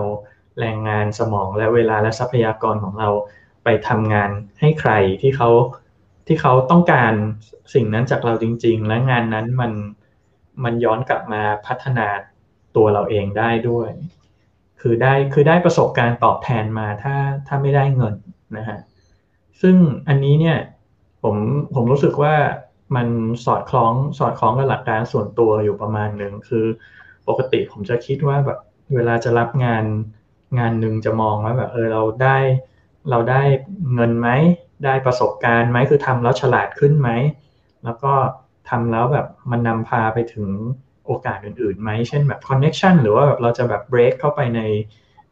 แรงงานสมองและเวลาและทรัพยากรของเราไปทำงานให้ใครที่เขาที่เขาต้องการสิ่งนั้นจากเราจริง ๆ และงานนั้นมันมันย้อนกลับมาพัฒนาตัวเราเองได้ด้วย คือได้คือได้ประสบการณ์ตอบแทนมาถ้าถ้าไม่ได้เงินนะฮะ ซึ่งอันนี้เนี่ยผมผมรู้สึกว่ามันสอดคล้องสอดคล้องกับหลักการส่วนตัวอยู่ประมาณหนึ่งคือปกติผมจะคิดว่าแบบเวลาจะรับงานงานหนึ่งจะมองว่าแบบเออเราได้เราได้เงินไหมได้ประสบการณ์ไหมคือทำแล้วฉลาดขึ้นไหมแล้วก็ทำแล้วแบบมันนำพาไปถึงโอกาสอื่นๆไหมเช่นแบบคอนเน็ชันหรือว่าแบบเราจะแบบเบรกเข้าไปใน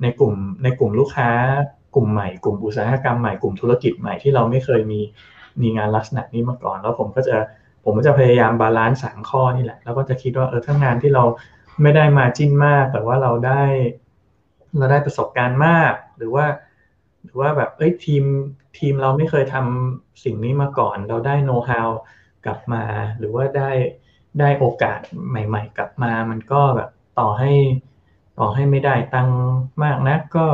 ในกลุ่มในกลุ่มลูกค้า กลุ่มใหม่ กลุ่มอุตสาหกรรมใหม่ กลุ่มธุรกิจใหม่ที่เราไม่เคยมีมีงานลักษณะนี้มาก่อน แล้วผมก็จะผมก็จะพยายาม balance สามข้อนี่แหละ แล้วก็จะคิดว่าเออถ้างานที่เราไม่ได้ margin มาก แต่ว่าเราได้ เราได้ประสบการณ์มาก หรือว่า หรือว่าแบบเอ้ยทีมทีมเราไม่เคยทำสิ่งนี้มาก่อน เราได้โน้ตฮาวกลับมา หรือว่าได้ได้โอกาสใหม่ ๆ กลับมา มันก็แบบต่อให้ต่อให้ไม่ได้ตังมากนะก็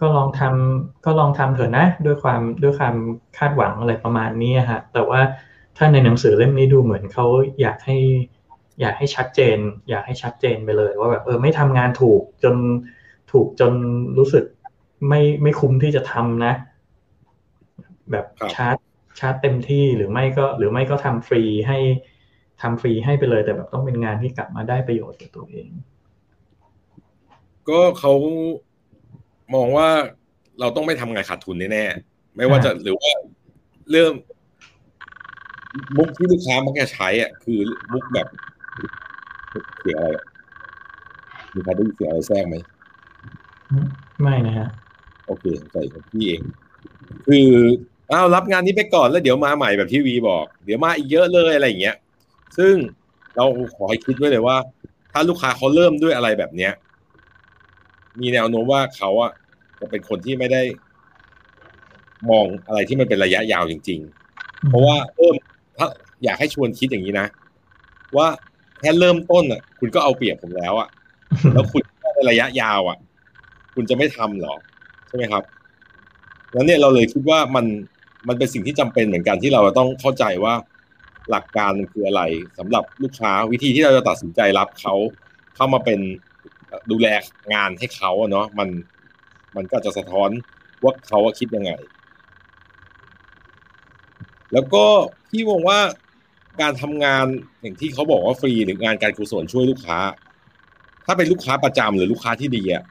ก็ลองทำก็ลองทำเถอะนะ ด้วยความด้วยความคาดหวังอะไรประมาณนี้ฮะแต่ว่าถ้าในหนังสือเล่มนี้ดูเหมือนเขาอยากให้ อยากให้ชัดเจน อยากให้ชัดเจนไปเลย ว่าแบบเออไม่ทำงานถูกจนถูกจนรู้สึกไม่ไม่คุ้มที่จะทำนะ แบบชาร์จชาร์จเต็มที่หรือไม่ก็หรือไม่ก็ทำฟรีให้ทำฟรีให้ไปเลยแต่แบบต้องเป็นงานที่กลับมาได้ประโยชน์กับตัวเอง ก็เขา มองว่าเราต้องไม่ทำงานขาดทุนแน่ๆไม่ว่าจะหรือว่าเรื่องมุกที่ลูกค้ามักจะใช้อะคือมุกแบบเสียงอะไรมีใครได้ยินเสียงอะไรแทรกไหมไม่นะฮะโอเคใส่ของพี่เอง คืออ้าวรับงานนี้ไปก่อนแล้วเดี๋ยวมาใหม่แบบที่วีบอก เดี๋ยวมาอีกเยอะเลยอะไรอย่างเงี้ย ซึ่งเราขอให้คิดไว้เลยว่า ถ้าลูกค้าเขาเริ่มด้วยอะไรแบบเนี้ย มีแนวโน้มว่าเขาอะจะเป็นคนที่ไม่ได้ มองอะไรที่มันเป็นระยะยาวจริง ๆ เพราะว่าเริ่มถ้าอยากให้ชวนคิดอย่างนี้นะ ว่าแค่เริ่มต้นอะ คุณก็เอาเปรียบผมแล้วอะแล้วคุณในระยะยาวอะ คุณจะไม่ทำหรอ ใช่ไหมครับแล้วเนี่ยเราเลยคิดว่ามันมันเป็นสิ่งที่จำเป็นเหมือนกันที่เราต้องเข้าใจว่าหลักการมันคืออะไรสำหรับลูกค้าวิธีที่เราจะตัดสินใจรับเขาเข้ามาเป็น ดูแลงานให้เขาเนาะมันมันก็จะสะท้อนว่าเขาคิดยังไง แล้วก็พี่มองว่าการทำงานอย่างที่เขาบอกว่าฟรีหรืองานการกุศลช่วยลูกค้า ถ้าเป็นลูกค้าประจำหรือลูกค้าที่ดีอะ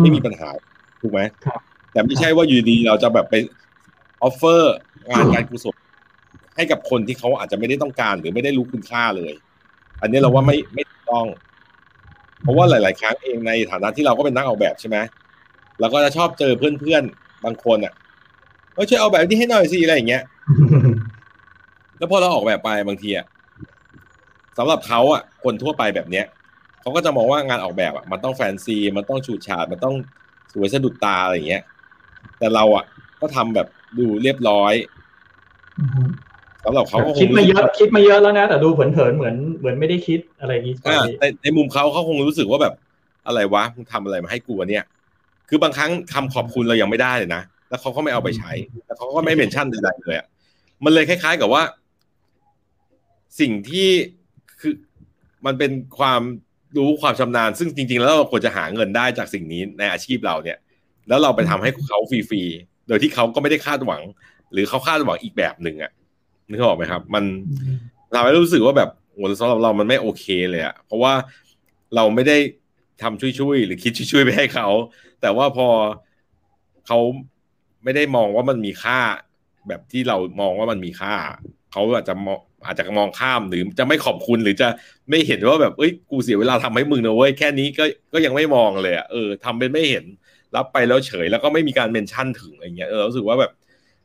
ไม่มีปัญหาถูกไหมแต่ไม่ใช่ว่าอยู่ดีเราจะแบบไปออฟเฟอร์งานการกุศลให้กับคนที่เขาอาจจะไม่ได้ต้องการหรือไม่ได้รู้คุณค่าเลย อันนี้เราว่าไม่ไม่ต้อง เพราะว่าหลาย ๆ ครั้งเองในฐานะที่เราก็เป็นนักออกแบบใช่ไหมเราก็จะชอบเจอเพื่อน ๆ บางคนอะเออช่วยเอาแบบนี้ให้หน่อยสิอะไรอย่างเงี้ย แล้วพอเราออกแบบไปบางทีอะสำหรับเขาอะ คนทั่วไปแบบเนี้ยเขาก็จะมองว่างานออกแบบอะมันต้องแฟนซีมันต้องฉูดฉาดมันต้องสวยสะดุดตาอะไรอย่างเงี้ย แต่เราอะ ก็ทำแบบดูเรียบร้อย สสำหรับเขาก็คงคิดมาเยอะคิดมาเยอะแล้วนะ แต่ดูเผินๆเหมือนเหมือนไม่ได้คิดอะไรอย่างนี้อ่าในในมุมเขาเขาคงรู้สึกว่าแบบอะไรวะมึงทำอะไรมาให้กูวะเนี่ย คือบางครั้งคำขอบคุณเรายังไม่ได้เลยนะแล้วเขาก็ไม่เอาไปใช้ แล้วเขาก็ไม่เมนชั่นใดๆเลยอะมันเลยคล้าย ๆ กับว่า สิ่งที่คือมันเป็นความรู้ความชำนาญ ซึ่งจริง ๆ แล้วเราควรจะหาเงินได้จากสิ่งนี้ในอาชีพเราเนี่ย แล้วเราไปทำให้เขาฟรีๆโดยที่เขาก็ไม่ได้คาดหวัง หรือเขาคาดหวังอีกแบบหนึ่งอะ นึกออกไหมครับ มันเราไม่รู้สึกว่าแบบโหสำหรับเรามันไม่โอเคเลยอะเพราะว่าเราไม่ได้ทำช่วยๆหรือคิดช่วยๆไปให้เขา แต่ว่าพอเขาไม่ได้มองว่ามันมีค่า แบบที่เรามองว่ามันมีค่าเขาอาจจะมองอาจจะมองข้ามหรือจะไม่ขอบคุณหรือจะไม่เห็นว่าแบบเอ้ยกูเสียเวลาทำให้มึงนะเว้ยแค่นี้ก็ก็ยังไม่มองเลยอะเออทำเป็นไม่เห็นรับไปแล้วเฉย แล้วก็ไม่มีการเมนชั่นถึงอะไรเงี้ยเออรู้สึกว่าแบบ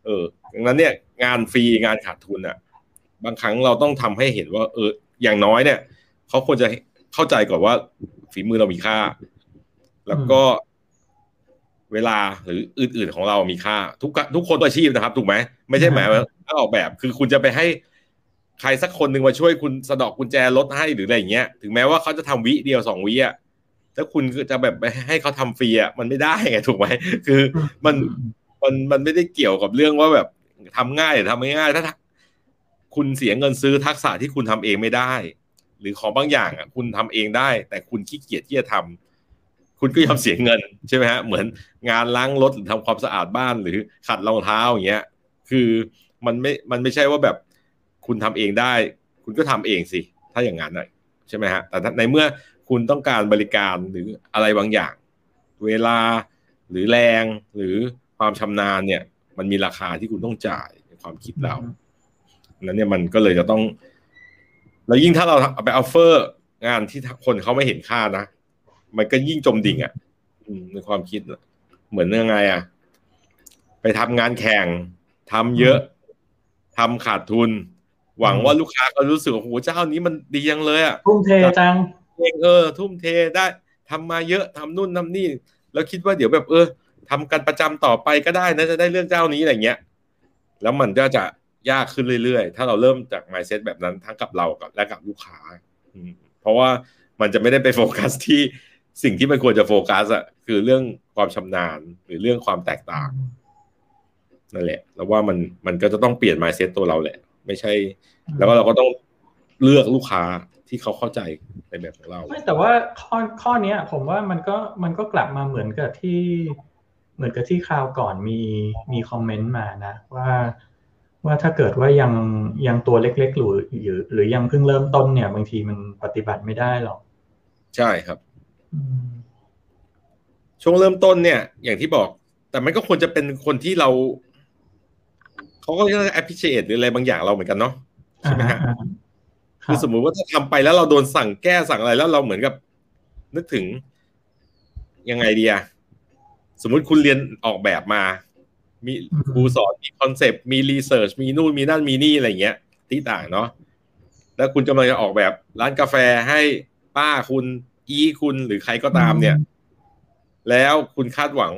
เออดังนั้นเนี่ยงานฟรีงานขาดทุนอะบางครั้งเราต้องทำให้เห็นว่า เออ อย่างน้อยเนี่ยเขาควรจะเข้าใจก่อนว่าฝีมือเรามีค่า แล้วก็เวลาหรืออื่น ๆของเรามีค่า ทุกทุกคนอาชีพนะครับ ถูกไหมไม่ใช่หมายว่าถ้าออกแบบคือคุณจะไปให้ใครสักคนหนึ่งมาช่วยคุณสะดอกกุญแจรถให้หรืออะไรอย่างเงี้ยถึงแม้ว่าเขาจะทำวิเดียวสองวิอะถ้าคุณจะแบบให้เขาทำฟรีอะมันไม่ได้ไงถูกไหมคือมัน มันมันไม่ได้เกี่ยวกับเรื่องว่าแบบทำง่ายหรือทำไม่ง่ายถ้าคุณเสียเงินซื้อทักษะที่คุณทำเองไม่ได้ หรือของบางอย่างอะคุณทำเองได้ แต่คุณขี้เกียจที่จะทำคุณก็ยอมเสียเงินใช่ไหมฮะเหมือนงานล้างรถหรือทำความสะอาดบ้านหรือขัดรองเท้าอย่างเงี้ย คือมันไม่มันไม่ใช่ว่าแบบคุณทำเองได้ คุณก็ทำเองสิ ถ้าอย่างนั้นใช่ไหมฮะแต่ในเมื่อคุณต้องการบริการหรืออะไรบางอย่าง เวลาหรือแรงหรือ ความชำนาญเนี่ย มันมีราคาที่คุณต้องจ่ายในความคิดเรานั้นเนี่ยมันก็เลยจะต้อง แล้วยิ่งถ้าเราเอาไป offer งานที่คนเขาไม่เห็นค่านะ มันก็ยิ่งจมดิ่งอะ่ะในความคิด เหมือนยังไงอะ่ะ ไปทำงานแข่งทำเยอะทำขาดทุน หวังว่าลูกค้าเขารู้สึกโอ้โหเจ้านี้มันดียังเลยอะ่ะทุ่มเทจังเลยเออ ทุ่มเทได้ทำมาเยอะทำนู่นทำนี่ แล้วคิดว่าเดี๋ยวแบบเออ ทำกันประจำต่อไปก็ได้นะจะได้เรื่องเจ้านี้อะไรเงี้ย แล้วมันก็จะยากขึ้นเรื่อยๆ ถ้าเราเริ่มจากมายเซ็ตแบบนั้นทั้งกับเรากับและกับลูกค้าเพราะว่ามันจะไม่ได้ไปโฟกัสที่สิ่งที่มันควรจะโฟกัสอะคือเรื่องความชำนาญหรือเรื่องความแตกต่างนั่นแหละ แล้วว่ามันมันก็จะต้องเปลี่ยนมายเซ็ตตัวเราแหละ ไม่ใช่ แล้วก็เราก็ต้องเลือกลูกค้าที่เขาเข้าใจในแบบของเราไม่แต่ว่าข้อข้อนี้ผมว่ามันก็มันก็กลับมาเหมือนกับที่ เหมือนกับที่คราวก่อนมีมีคอมเมนต์มานะ ว่าว่าถ้าเกิดว่ายังยังตัวเล็กๆหรือหรือหรือยังเพิ่งเริ่มต้นเนี่ย บางทีมันปฏิบัติไม่ได้หรอก ใช่ครับช่วงเริ่มต้นเนี่ย อย่างที่บอก แต่มันก็ควรจะเป็นคนที่เราเขาก็จะ appreciate หรืออะไรบางอย่างเราเหมือนกันเนาะใช่ไหมฮะคือสมมุติว่าถ้าทำไปแล้วเราโดนสั่งแก้สั่งอะไรแล้วเราเหมือนกับ นึกถึงยังไงดีอะ สมมุติคุณเรียนออกแบบมา มีครูสอนมีคอนเซปต์มีรีเสิร์ชมีนู่นมีนั่นมีนี่อะไรเงี้ยที่ต่างเนาะแล้วคุณกำลังจะออกแบบร้านกาแฟให้ป้าคุณอีคุณหรือใครก็ตามเนี่ย แล้วคุณคาดหวัง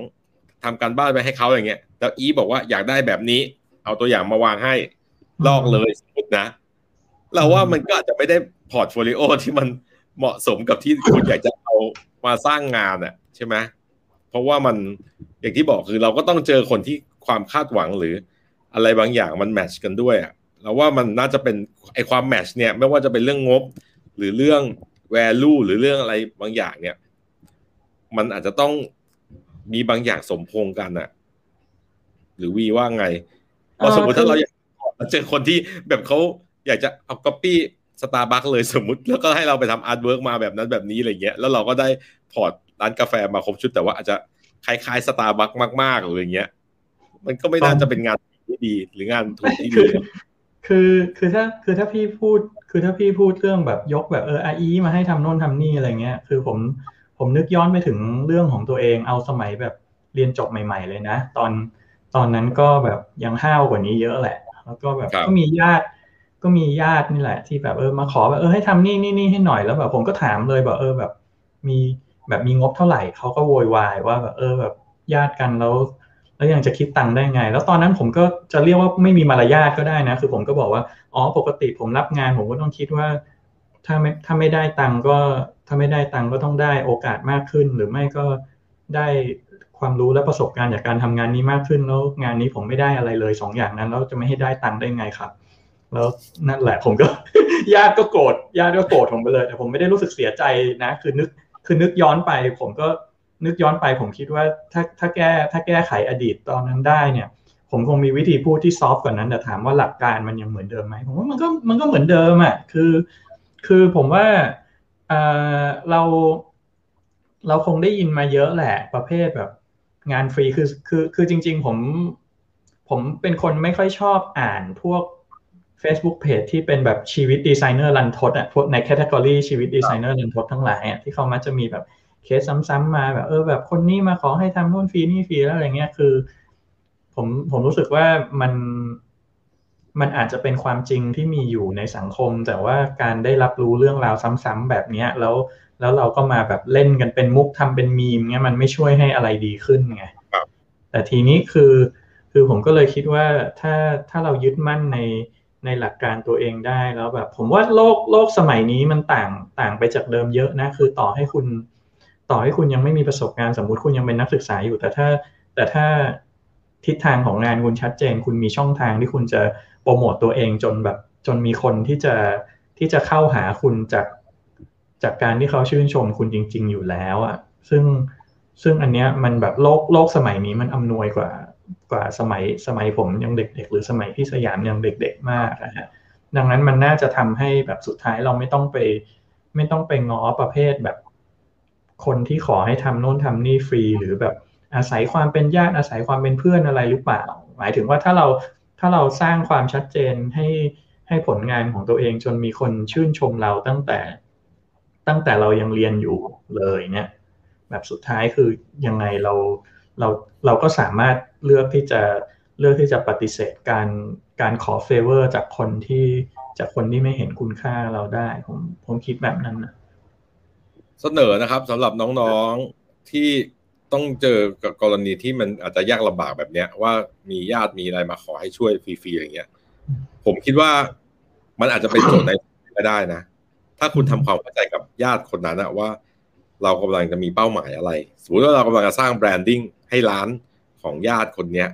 ทำการบ้านไปให้เขาอย่างเงี้ย แล้วอีบอกว่าอยากได้แบบนี้ เอาตัวอย่างมาวางให้ลอกเลยสมมตินะ เราว่ามันก็อาจจะไม่ได้พอร์ตโฟลิโอที่มันเหมาะสมกับที่คุณอยากจะเอามาสร้างงานอะใช่ไหม เพราะว่ามันอย่างที่บอกคือเราก็ต้องเจอคนที่ความคาดหวังหรืออะไรบางอย่างมัน match กันด้วยอะเราว่ามันน่าจะเป็นไอ้ความ match เนี่ยไม่ว่าจะเป็นเรื่องงบ หรือเรื่อง value หรือเรื่องอะไรบางอย่างเนี่ย มันอาจจะต้องมีบางอย่างสมพงกันอะหรือวีว่าไงพอสมมติถ้าเราอยากเจอคนที่แบบเขาอยากจะเอาก๊อปปี้สตาร์บัคเลยสมมติ แล้วก็ให้เราไปทำ artwork มาแบบนั้นแบบนี้อะไรเงี้ยแล้วเราก็ได้พอร์ตร้านกาแฟมาครบชุดแต่ว่าอาจจะคล้ายๆสตาร์บัคมากๆหรืออย่างเงี้ย มันก็ไม่น่าจะเป็นงานที่ดีหรืองานทุนที่ดีคือคือถ้าคือถ้าพี่พูด คือถ้าพี่พูดเรื่องแบบยกแบบเออไอมาให้ทำโน่นทำนี่อะไรเงี้ย คือผมผมนึกย้อนไปถึงเรื่องของตัวเองเอาสมัยแบบเรียนจบใหม่ ๆ เลยนะ ตอนตอนนั้นก็แบบยังห้าวกว่านี้เยอะแหละ แล้วก็แบบก็มีญาติก็มีญาตินี่แหละ ที่แบบเออมาขอแบบเออให้ทำนี่นี่นี่ให้หน่อยแล้วแบบผมก็ถามเลยแบบเออแบบ มี แบบมีงบเท่าไหร่เขาก็โวยวายว่าแบบเออแบบญาติกันแล้ว แล้วยังจะคิดตังค์ได้ไง แล้วตอนนั้นผมก็จะเรียกว่าไม่มีมารยาทก็ได้นะ คือผมก็บอกว่าอ๋อปกติผมรับงานผมก็ต้องคิดว่า ถ้าไม่ถ้าไม่ได้ตังค์ก็ถ้าไม่ได้ตังค์ก็ต้องได้โอกาสมากขึ้น หรือไม่ก็ได้ความรู้และประสบการณ์จากการทำงานนี้มากขึ้น แล้วงานนี้ผมไม่ได้อะไรเลยสองอย่างนั้นแล้วจะไม่ให้ได้ตังค์ได้ไงครับ แล้วนั่นแหละผมก็ญาติก็โกรธญาติก็โกรธผมไปเลยแต่ผมไม่ได้รู้สึกเสียใจนะ คือนึก คือนึกย้อนไปผมก็นึกย้อนไปผมคิดว่าถ้าถ้าแก้ถ้าแก้ไขอดีตตอนนั้นได้เนี่ย ผมคงมีวิธีพูดที่ซอฟต์กว่านั้นแต่ถามว่าหลักการมันยังเหมือนเดิมไหมผมว่ามันก็มันก็เหมือนเดิมอะคือ คือผมว่าเออเรา เราคงได้ยินมาเยอะแหละประเภทแบบ งานฟรีคือคือคือจริง ๆ ผมผมเป็นคนไม่ค่อยชอบอ่านพวก Facebook Page ที่เป็นแบบชีวิตดีไซเนอร์รันทดอะพวกใน category ชีวิตดีไซเนอร์รันทดทั้งหลายอะที่เขามักจะมีแบบเคสซ้ำๆมาแบบเออแบบคนนี้มาขอให้ทำนู่นฟรีนี่ฟรีแล้วอะไรเงี้ยคือ ผมผมรู้สึกว่ามันมันอาจจะเป็นความจริงที่มีอยู่ในสังคม แต่ว่าการได้รับรู้เรื่องราวซ้ำๆแบบเนี้ยแล้วแล้วเราก็มาแบบเล่นกันเป็นมุกทำเป็นมีมเงี้ยมันไม่ช่วยให้อะไรดีขึ้นไงแต่ทีนี้คือ คือผมก็เลยคิดว่าถ้าถ้าเรายึดมั่นใน ในหลักการตัวเองได้แล้วแบบ ผมว่าโลกโลกสมัยนี้มันต่างต่างไปจากเดิมเยอะนะคือต่อให้คุณ ต่อให้คุณยังไม่มีประสบการณ์สมมุติคุณยังเป็นนักศึกษาอยู่ แต่ถ้า แต่ถ้าทิศทางของงานคุณชัดเจน คุณมีช่องทางที่คุณจะโปรโมตตัวเองจนแบบจนมีคนที่จะที่จะเข้าหาคุณจากจากการที่เขาชื่นชมคุณจริง ๆ อยู่แล้วอะ่ะซึ่งซึ่งอันเนี้ยมันแบบโลกโลกสมัยนี้มันอำนวยกว่า กว่าสมัยสมัยผมยังเด็ก ๆ หรือสมัยพี่สยามยังเด็ก ๆ มากนะฮะดังนั้นมันน่าจะทำให้แบบสุดท้ายเราไม่ต้องไป ไม่ต้องไปง้อประเภทแบบ คนที่ขอให้ทำโน่นทำนี่ฟรี หรือแบบอาศัยความเป็นญาติอาศัยความเป็นเพื่อนอะไรหรือเปล่า หมายถึงว่าถ้าเราถ้าเราสร้างความชัดเจนให้ให้ผลงานของตัวเองจนมีคนชื่นชมเราตั้งแต่ ตั้งแต่เรายังเรียนอยู่เลยเนี่ย แบบสุดท้ายคือยังไงเราเราเราก็สามารถ เลือกที่จะเลือกที่จะปฏิเสธการการขอเฟเวอร์จากคนที่จากคนที่ไม่เห็นคุณค่าเราได้ ผมผมคิดแบบนั้นนะเสนอนะครับสำหรับน้องๆที่ต้องเจอกับกรณีที่มันอาจจะยากลำบากแบบเนี้ย ว่ามีญาติมีอะไรมาขอให้ช่วยฟรีๆอย่างเงี้ย ผมคิดว่ามันอาจจะเป็นโจทย์ในก็ได้นะ ถ้าคุณทำความเข้าใจกับญาติคนนั้นว่า เรากำลังจะมีเป้าหมายอะไร สมมติว่าเรากำลังจะสร้างแบรนดิ้งให้ร้าน ของญาติคนเนี้ย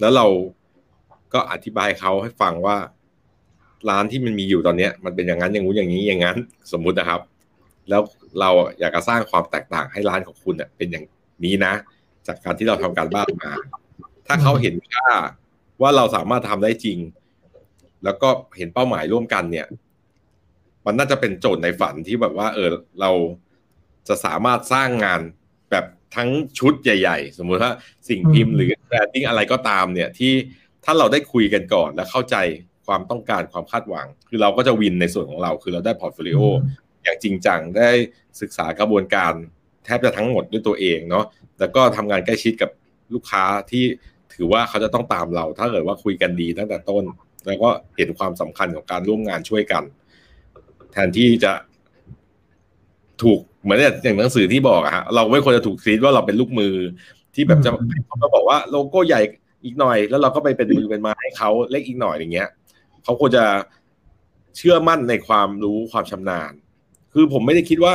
แล้วเราก็อธิบายเขาให้ฟังว่า ร้านที่มันมีอยู่ตอนเนี้ย มันเป็นอย่างนั้นอย่างงู้นอย่างนี้อย่างนั้น สมมุตินะครับ แล้วเราอยากจะสร้างความแตกต่างให้ร้านของคุณเนี่ยเป็นอย่างนี้นะ จากการที่เราทำการบ้านมา ถ้าเขาเห็นค่าว่าเราสามารถทำได้จริง แล้วก็เห็นเป้าหมายร่วมกันเนี่ย มันน่าจะเป็นโจทย์ในฝันที่แบบว่า เออเราจะสามารถสร้างงานแบบ ทั้งชุดใหญ่ ๆ สมมุติว่าสิ่งพิมพ์หรือแบรนดิ้งอะไรก็ตามเนี่ยที่ถ้าเราได้คุยกันก่อนและเข้าใจความต้องการความคาดหวัง คือเราก็จะ win ในส่วนของเรา คือเราได้ portfolio อย่างจริงจังได้ศึกษากระบวนการแทบจะทั้งหมดด้วยตัวเองเนาะแล้วก็ทำงานใกล้ชิดกับลูกค้าที่ถือว่าเขาจะต้องตามเรา ถ้าเกิดว่าคุยกันดีตั้งแต่ต้น แล้วก็เห็นความสำคัญของการร่วมงานช่วยกัน แทนที่จะ ถูกเหมือนอย่างหนังสือที่บอกอะฮะเราไม่ควรจะถูกซีดว่าเราเป็นลูกมือ ที่แบบจะเขาบอกว่าโลโก้ใหญ่อีกหน่อย แล้วเราก็ไปเป็นมือเป็นไม้ให้เขาเล็กอีกหน่อยอย่างเงี้ยเขาควรจะเชื่อมั่นในความรู้ความชำนาญ คือผมไม่ได้คิดว่า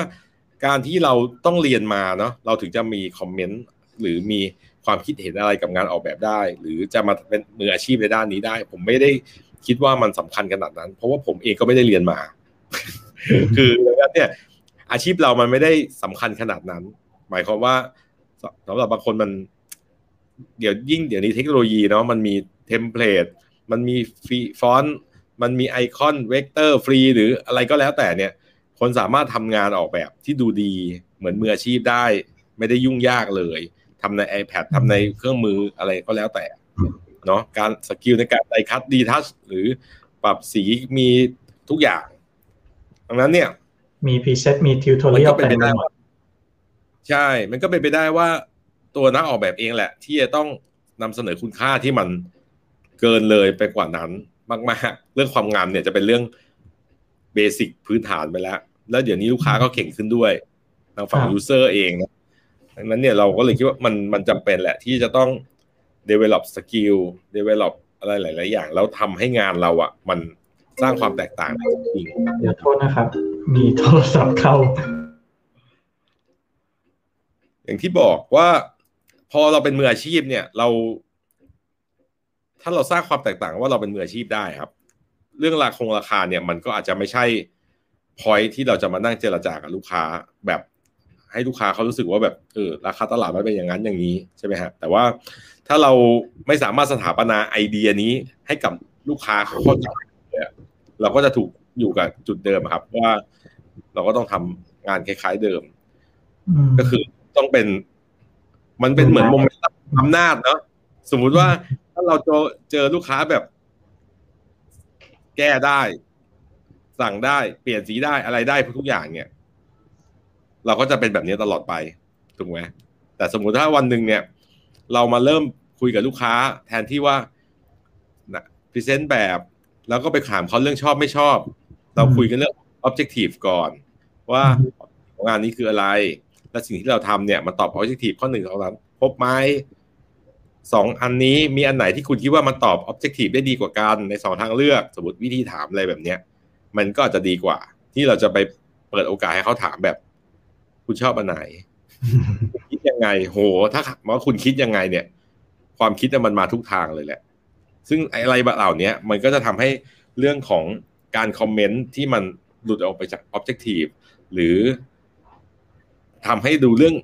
การที่เราต้องเรียนมาเนาะเราถึงจะมีคอมเมนต์หรือมีความคิดเห็นอะไรกับงานออกแบบได้ หรือจะมาเป็นมืออาชีพในด้านนี้ได้ ผมไม่ได้คิดว่ามันสำคัญขนาดนั้น เพราะว่าผมเองก็ไม่ได้เรียนมา คือแล้วเนี่ย อาชีพเรามันไม่ได้สำคัญขนาดนั้น หมายความว่าสำหรับบางคนมัน เดี๋ยวยิ่งเดี๋ยวนี้เทคโนโลยีเนาะมันมี template มันมี free font มันมี icon vector free หรืออะไรก็แล้วแต่เนี่ย คนสามารถทำงานออกแบบที่ดูดีเหมือนมืออาชีพได้ ไม่ได้ยุ่งยากเลยทำใน iPad ทำในเครื่องมืออะไรก็แล้วแต่เนาะการ skill ในการ die-cut retouch หรือปรับสีมีทุกอย่าง ดังนั้นเนี่ย มี preset มี tutorial เป็นไปได้ใช่ มันก็เป็นไปได้ว่า ตัวนักออกแบบเองแหละ ที่จะต้องนำเสนอคุณค่าที่มันเกินเลยไปกว่านั้นมากๆ เรื่องความงามเนี่ยจะเป็นเรื่อง basic พื้นฐานไปแล้ว แล้วเดี๋ยวนี้ลูกค้าก็เก่งขึ้นด้วยทางฝั่ง user เองนะดังนั้นเนี่ยเราก็เลยคิดว่ามันมันจำเป็นแหละที่จะต้อง develop skill develop อะไรหลาย ๆ อย่าง แล้วทำให้งานเราอะมันสร้างความแตกต่างจริงเดี๋ยวโทษนะครับ มีโทรศัพท์เข้า อย่างที่บอกว่า พอเราเป็นมืออาชีพเนี่ย เรา ถ้าเราสร้างความแตกต่างว่าเราเป็นมืออาชีพได้ครับ เรื่องราคงราคาเนี่ย มันก็อาจจะไม่ใช่ พอยที่เราจะมานั่งเจรจากับลูกค้าแบบให้ลูกค้าเขารู้สึกว่าแบบเออราคาตลาดมันเป็นอย่างนั้นอย่างนี้ใช่ไหมฮะแต่ว่าถ้าเราไม่สามารถสถาปนาไอเดียนี้ให้กับลูกค้าเขาเข้าใจเราก็จะถูก อยู่กับจุดเดิมครับว่าเราก็ต้องทำงานคล้ายๆเดิม ก็คือต้องเป็น มันเป็นเหมือนโมเมนต์อำนาจเนาะสมมุติว่าถ้าเราเจอเจอลูกค้าแบบ แก้ได้ สั่งได้เปลี่ยนสีได้อะไรได้ทุกอย่างเนี่ย เราก็จะเป็นแบบนี้ตลอดไปถูกไหมแต่สมมุติถ้าวันหนึ่งเนี่ย เรามาเริ่มคุยกับลูกค้า แทนที่ว่านะพรีเซนต์แบบ แล้วก็ไปถามเขาเรื่องชอบไม่ชอบ เราคุยกันเรื่อง objective ก่อน ว่างานนี้คืออะไร และสิ่งที่เราทำเนี่ยมันตอบ objective ข้อหนึ่งของเราพบไหมสองอันนี้มีอันไหนที่คุณคิดว่ามันตอบ objective ได้ดีกว่ากันในสองทางเลือก สมมติวิธีถามอะไรแบบเนี้ย มันก็จะดีกว่า ที่เราจะไปเปิดโอกาสให้เขาถามแบบ คุณชอบอันไหนคิดยังไง โห ถ้าว่าคุณคิดยังไงเนี่ย ความคิดมันมาทุกทางเลยแหละ ซึ่งอะไรเหล่านี้มันก็จะทำให้เรื่องของ การคอมเมนต์ที่มันหลุดออกไปจาก objective หรือทำให้ดูเรื่อง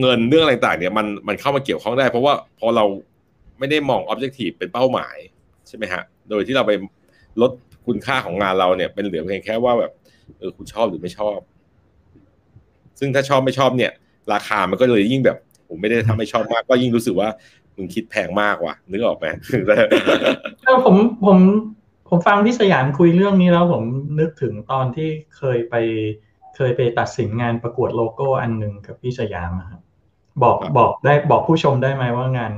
เงินเรื่องอะไรต่างเนี่ยมันมันเข้ามาเกี่ยวข้องได้ เพราะว่าพอเราไม่ได้มอง objective เป็นเป้าหมายใช่ไหมฮะ โดยที่เราไปลดคุณค่าของงานเราเนี่ยเป็นเหลือเพียงแค่ว่าแบบเออคุณชอบหรือไม่ชอบ ซึ่งถ้าชอบไม่ชอบเนี่ย ราคามันก็เลยยิ่งแบบผมไม่ได้ทำให้ชอบมากก็ยิ่งรู้สึกว่ามึงคิดแพงมากว่ะนึกออกไหมก็ผมผม ผมฟังพี่สยามคุยเรื่องนี้แล้วผมนึกถึงตอนที่เคยไปเคยไปตัดสินงานประกวดโลโก้อันหนึ่งกับพี่สยามครับบอกบอกได้บอกผู้ชมได้ไหมว่างาน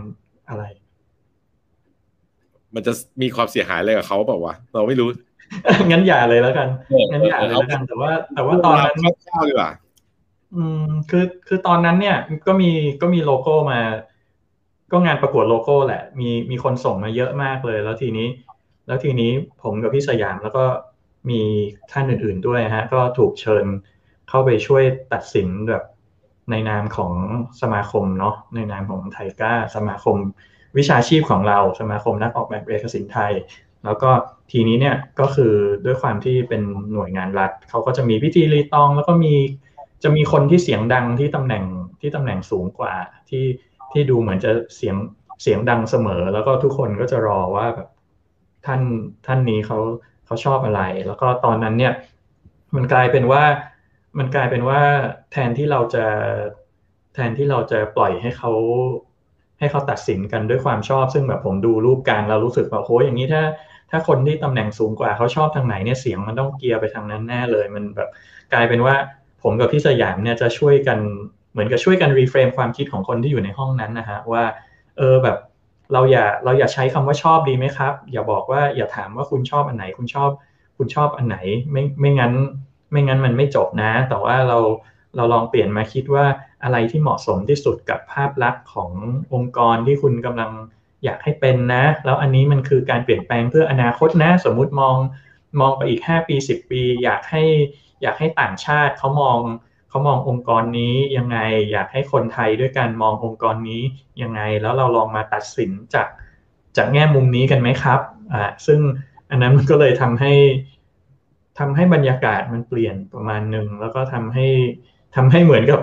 อะไร มันจะมีความเสียหายอะไรกับเขาเปล่าวะเราไม่รู้ งั้นอย่าเลยแล้วกัน งั้นอย่าเลยแล้วกัน แต่ว่า แต่ว่าตอนนั้นเช่าดีกว่าอืมคือคือตอนนั้นเนี่ย ก็มีก็มีโลโก้มา ก็งานประกวดโลโก้แหละ มีมีคนส่งมาเยอะมากเลย แล้วทีนี้ แล้วทีนี้ผมกับพี่สยามแล้วก็มีท่านอื่น ๆด้วยฮะก็ถูกเชิญเข้าไปช่วยตัดสินแบบในนามของสมาคมเนาะในนามของไทก้าสมาคมวิชาชีพของเราสมาคมนักออกแบบเอกสินไทย แล้วก็ทีนี้เนี่ยก็คือด้วยความที่เป็นหน่วยงานรัฐเขาก็จะมีพิธีรีตอง แล้วก็มีจะมีคนที่เสียงดังที่ตำแหน่งที่ตำแหน่งสูงกว่าที่ที่ดูเหมือนจะเสียงเสียงดังเสมอ แล้วก็ทุกคนก็จะรอว่าแบบ ท่านท่านนี้เขาเขาชอบอะไร แล้วก็ตอนนั้นเนี่ยมันกลายเป็นว่ามันกลายเป็นว่าแทนที่เราจะแทนที่เราจะปล่อยให้เขาให้เขาตัดสินกันด้วยความชอบ ซึ่งแบบผมดูรูปการเรารู้สึกว่าโอ้ยอย่างนี้ถ้า ถ้าคนที่ตำแหน่งสูงกว่าเขาชอบทางไหนเนี่ยเสียงมันต้องเกียร์ไปทางนั้นแน่เลย มันแบบกลายเป็นว่าผมกับพี่สยามเนี่ยจะช่วยกันเหมือนกับช่วยกันรีเฟรมความคิดของคนที่อยู่ในห้องนั้นนะฮะว่าเออแบบ เราอย่าเราอย่าใช้คำว่าชอบดีไหมครับ อย่าบอกว่าอย่าถามว่าคุณชอบอันไหน คุณชอบ คุณชอบอันไหน ไม่ไม่งั้น ไม่งั้นมันไม่จบนะ แต่ว่าเราเราลองเปลี่ยนมาคิดว่าอะไรที่เหมาะสมที่สุดกับภาพลักษณ์ขององค์กรที่คุณกำลังอยากให้เป็นนะ แล้วอันนี้มันคือการเปลี่ยนแปลงเพื่ออนาคตนะ สมมุติมองมองไปอีก 5 ปี 10 ปี อยากให้อยากให้ต่างชาติเขามอง เขามององค์กรนี้ยังไง อยากให้คนไทยด้วยการมององค์กรนี้ยังไง แล้วเราลองมาตัดสินจากจากแง่มุมนี้กันไหมครับอ่าซึ่งอันนั้นมันก็เลยทำให้ทำให้บรรยากาศมันเปลี่ยนประมาณหนึ่งแล้วก็ทำให้ทำให้เหมือนกับ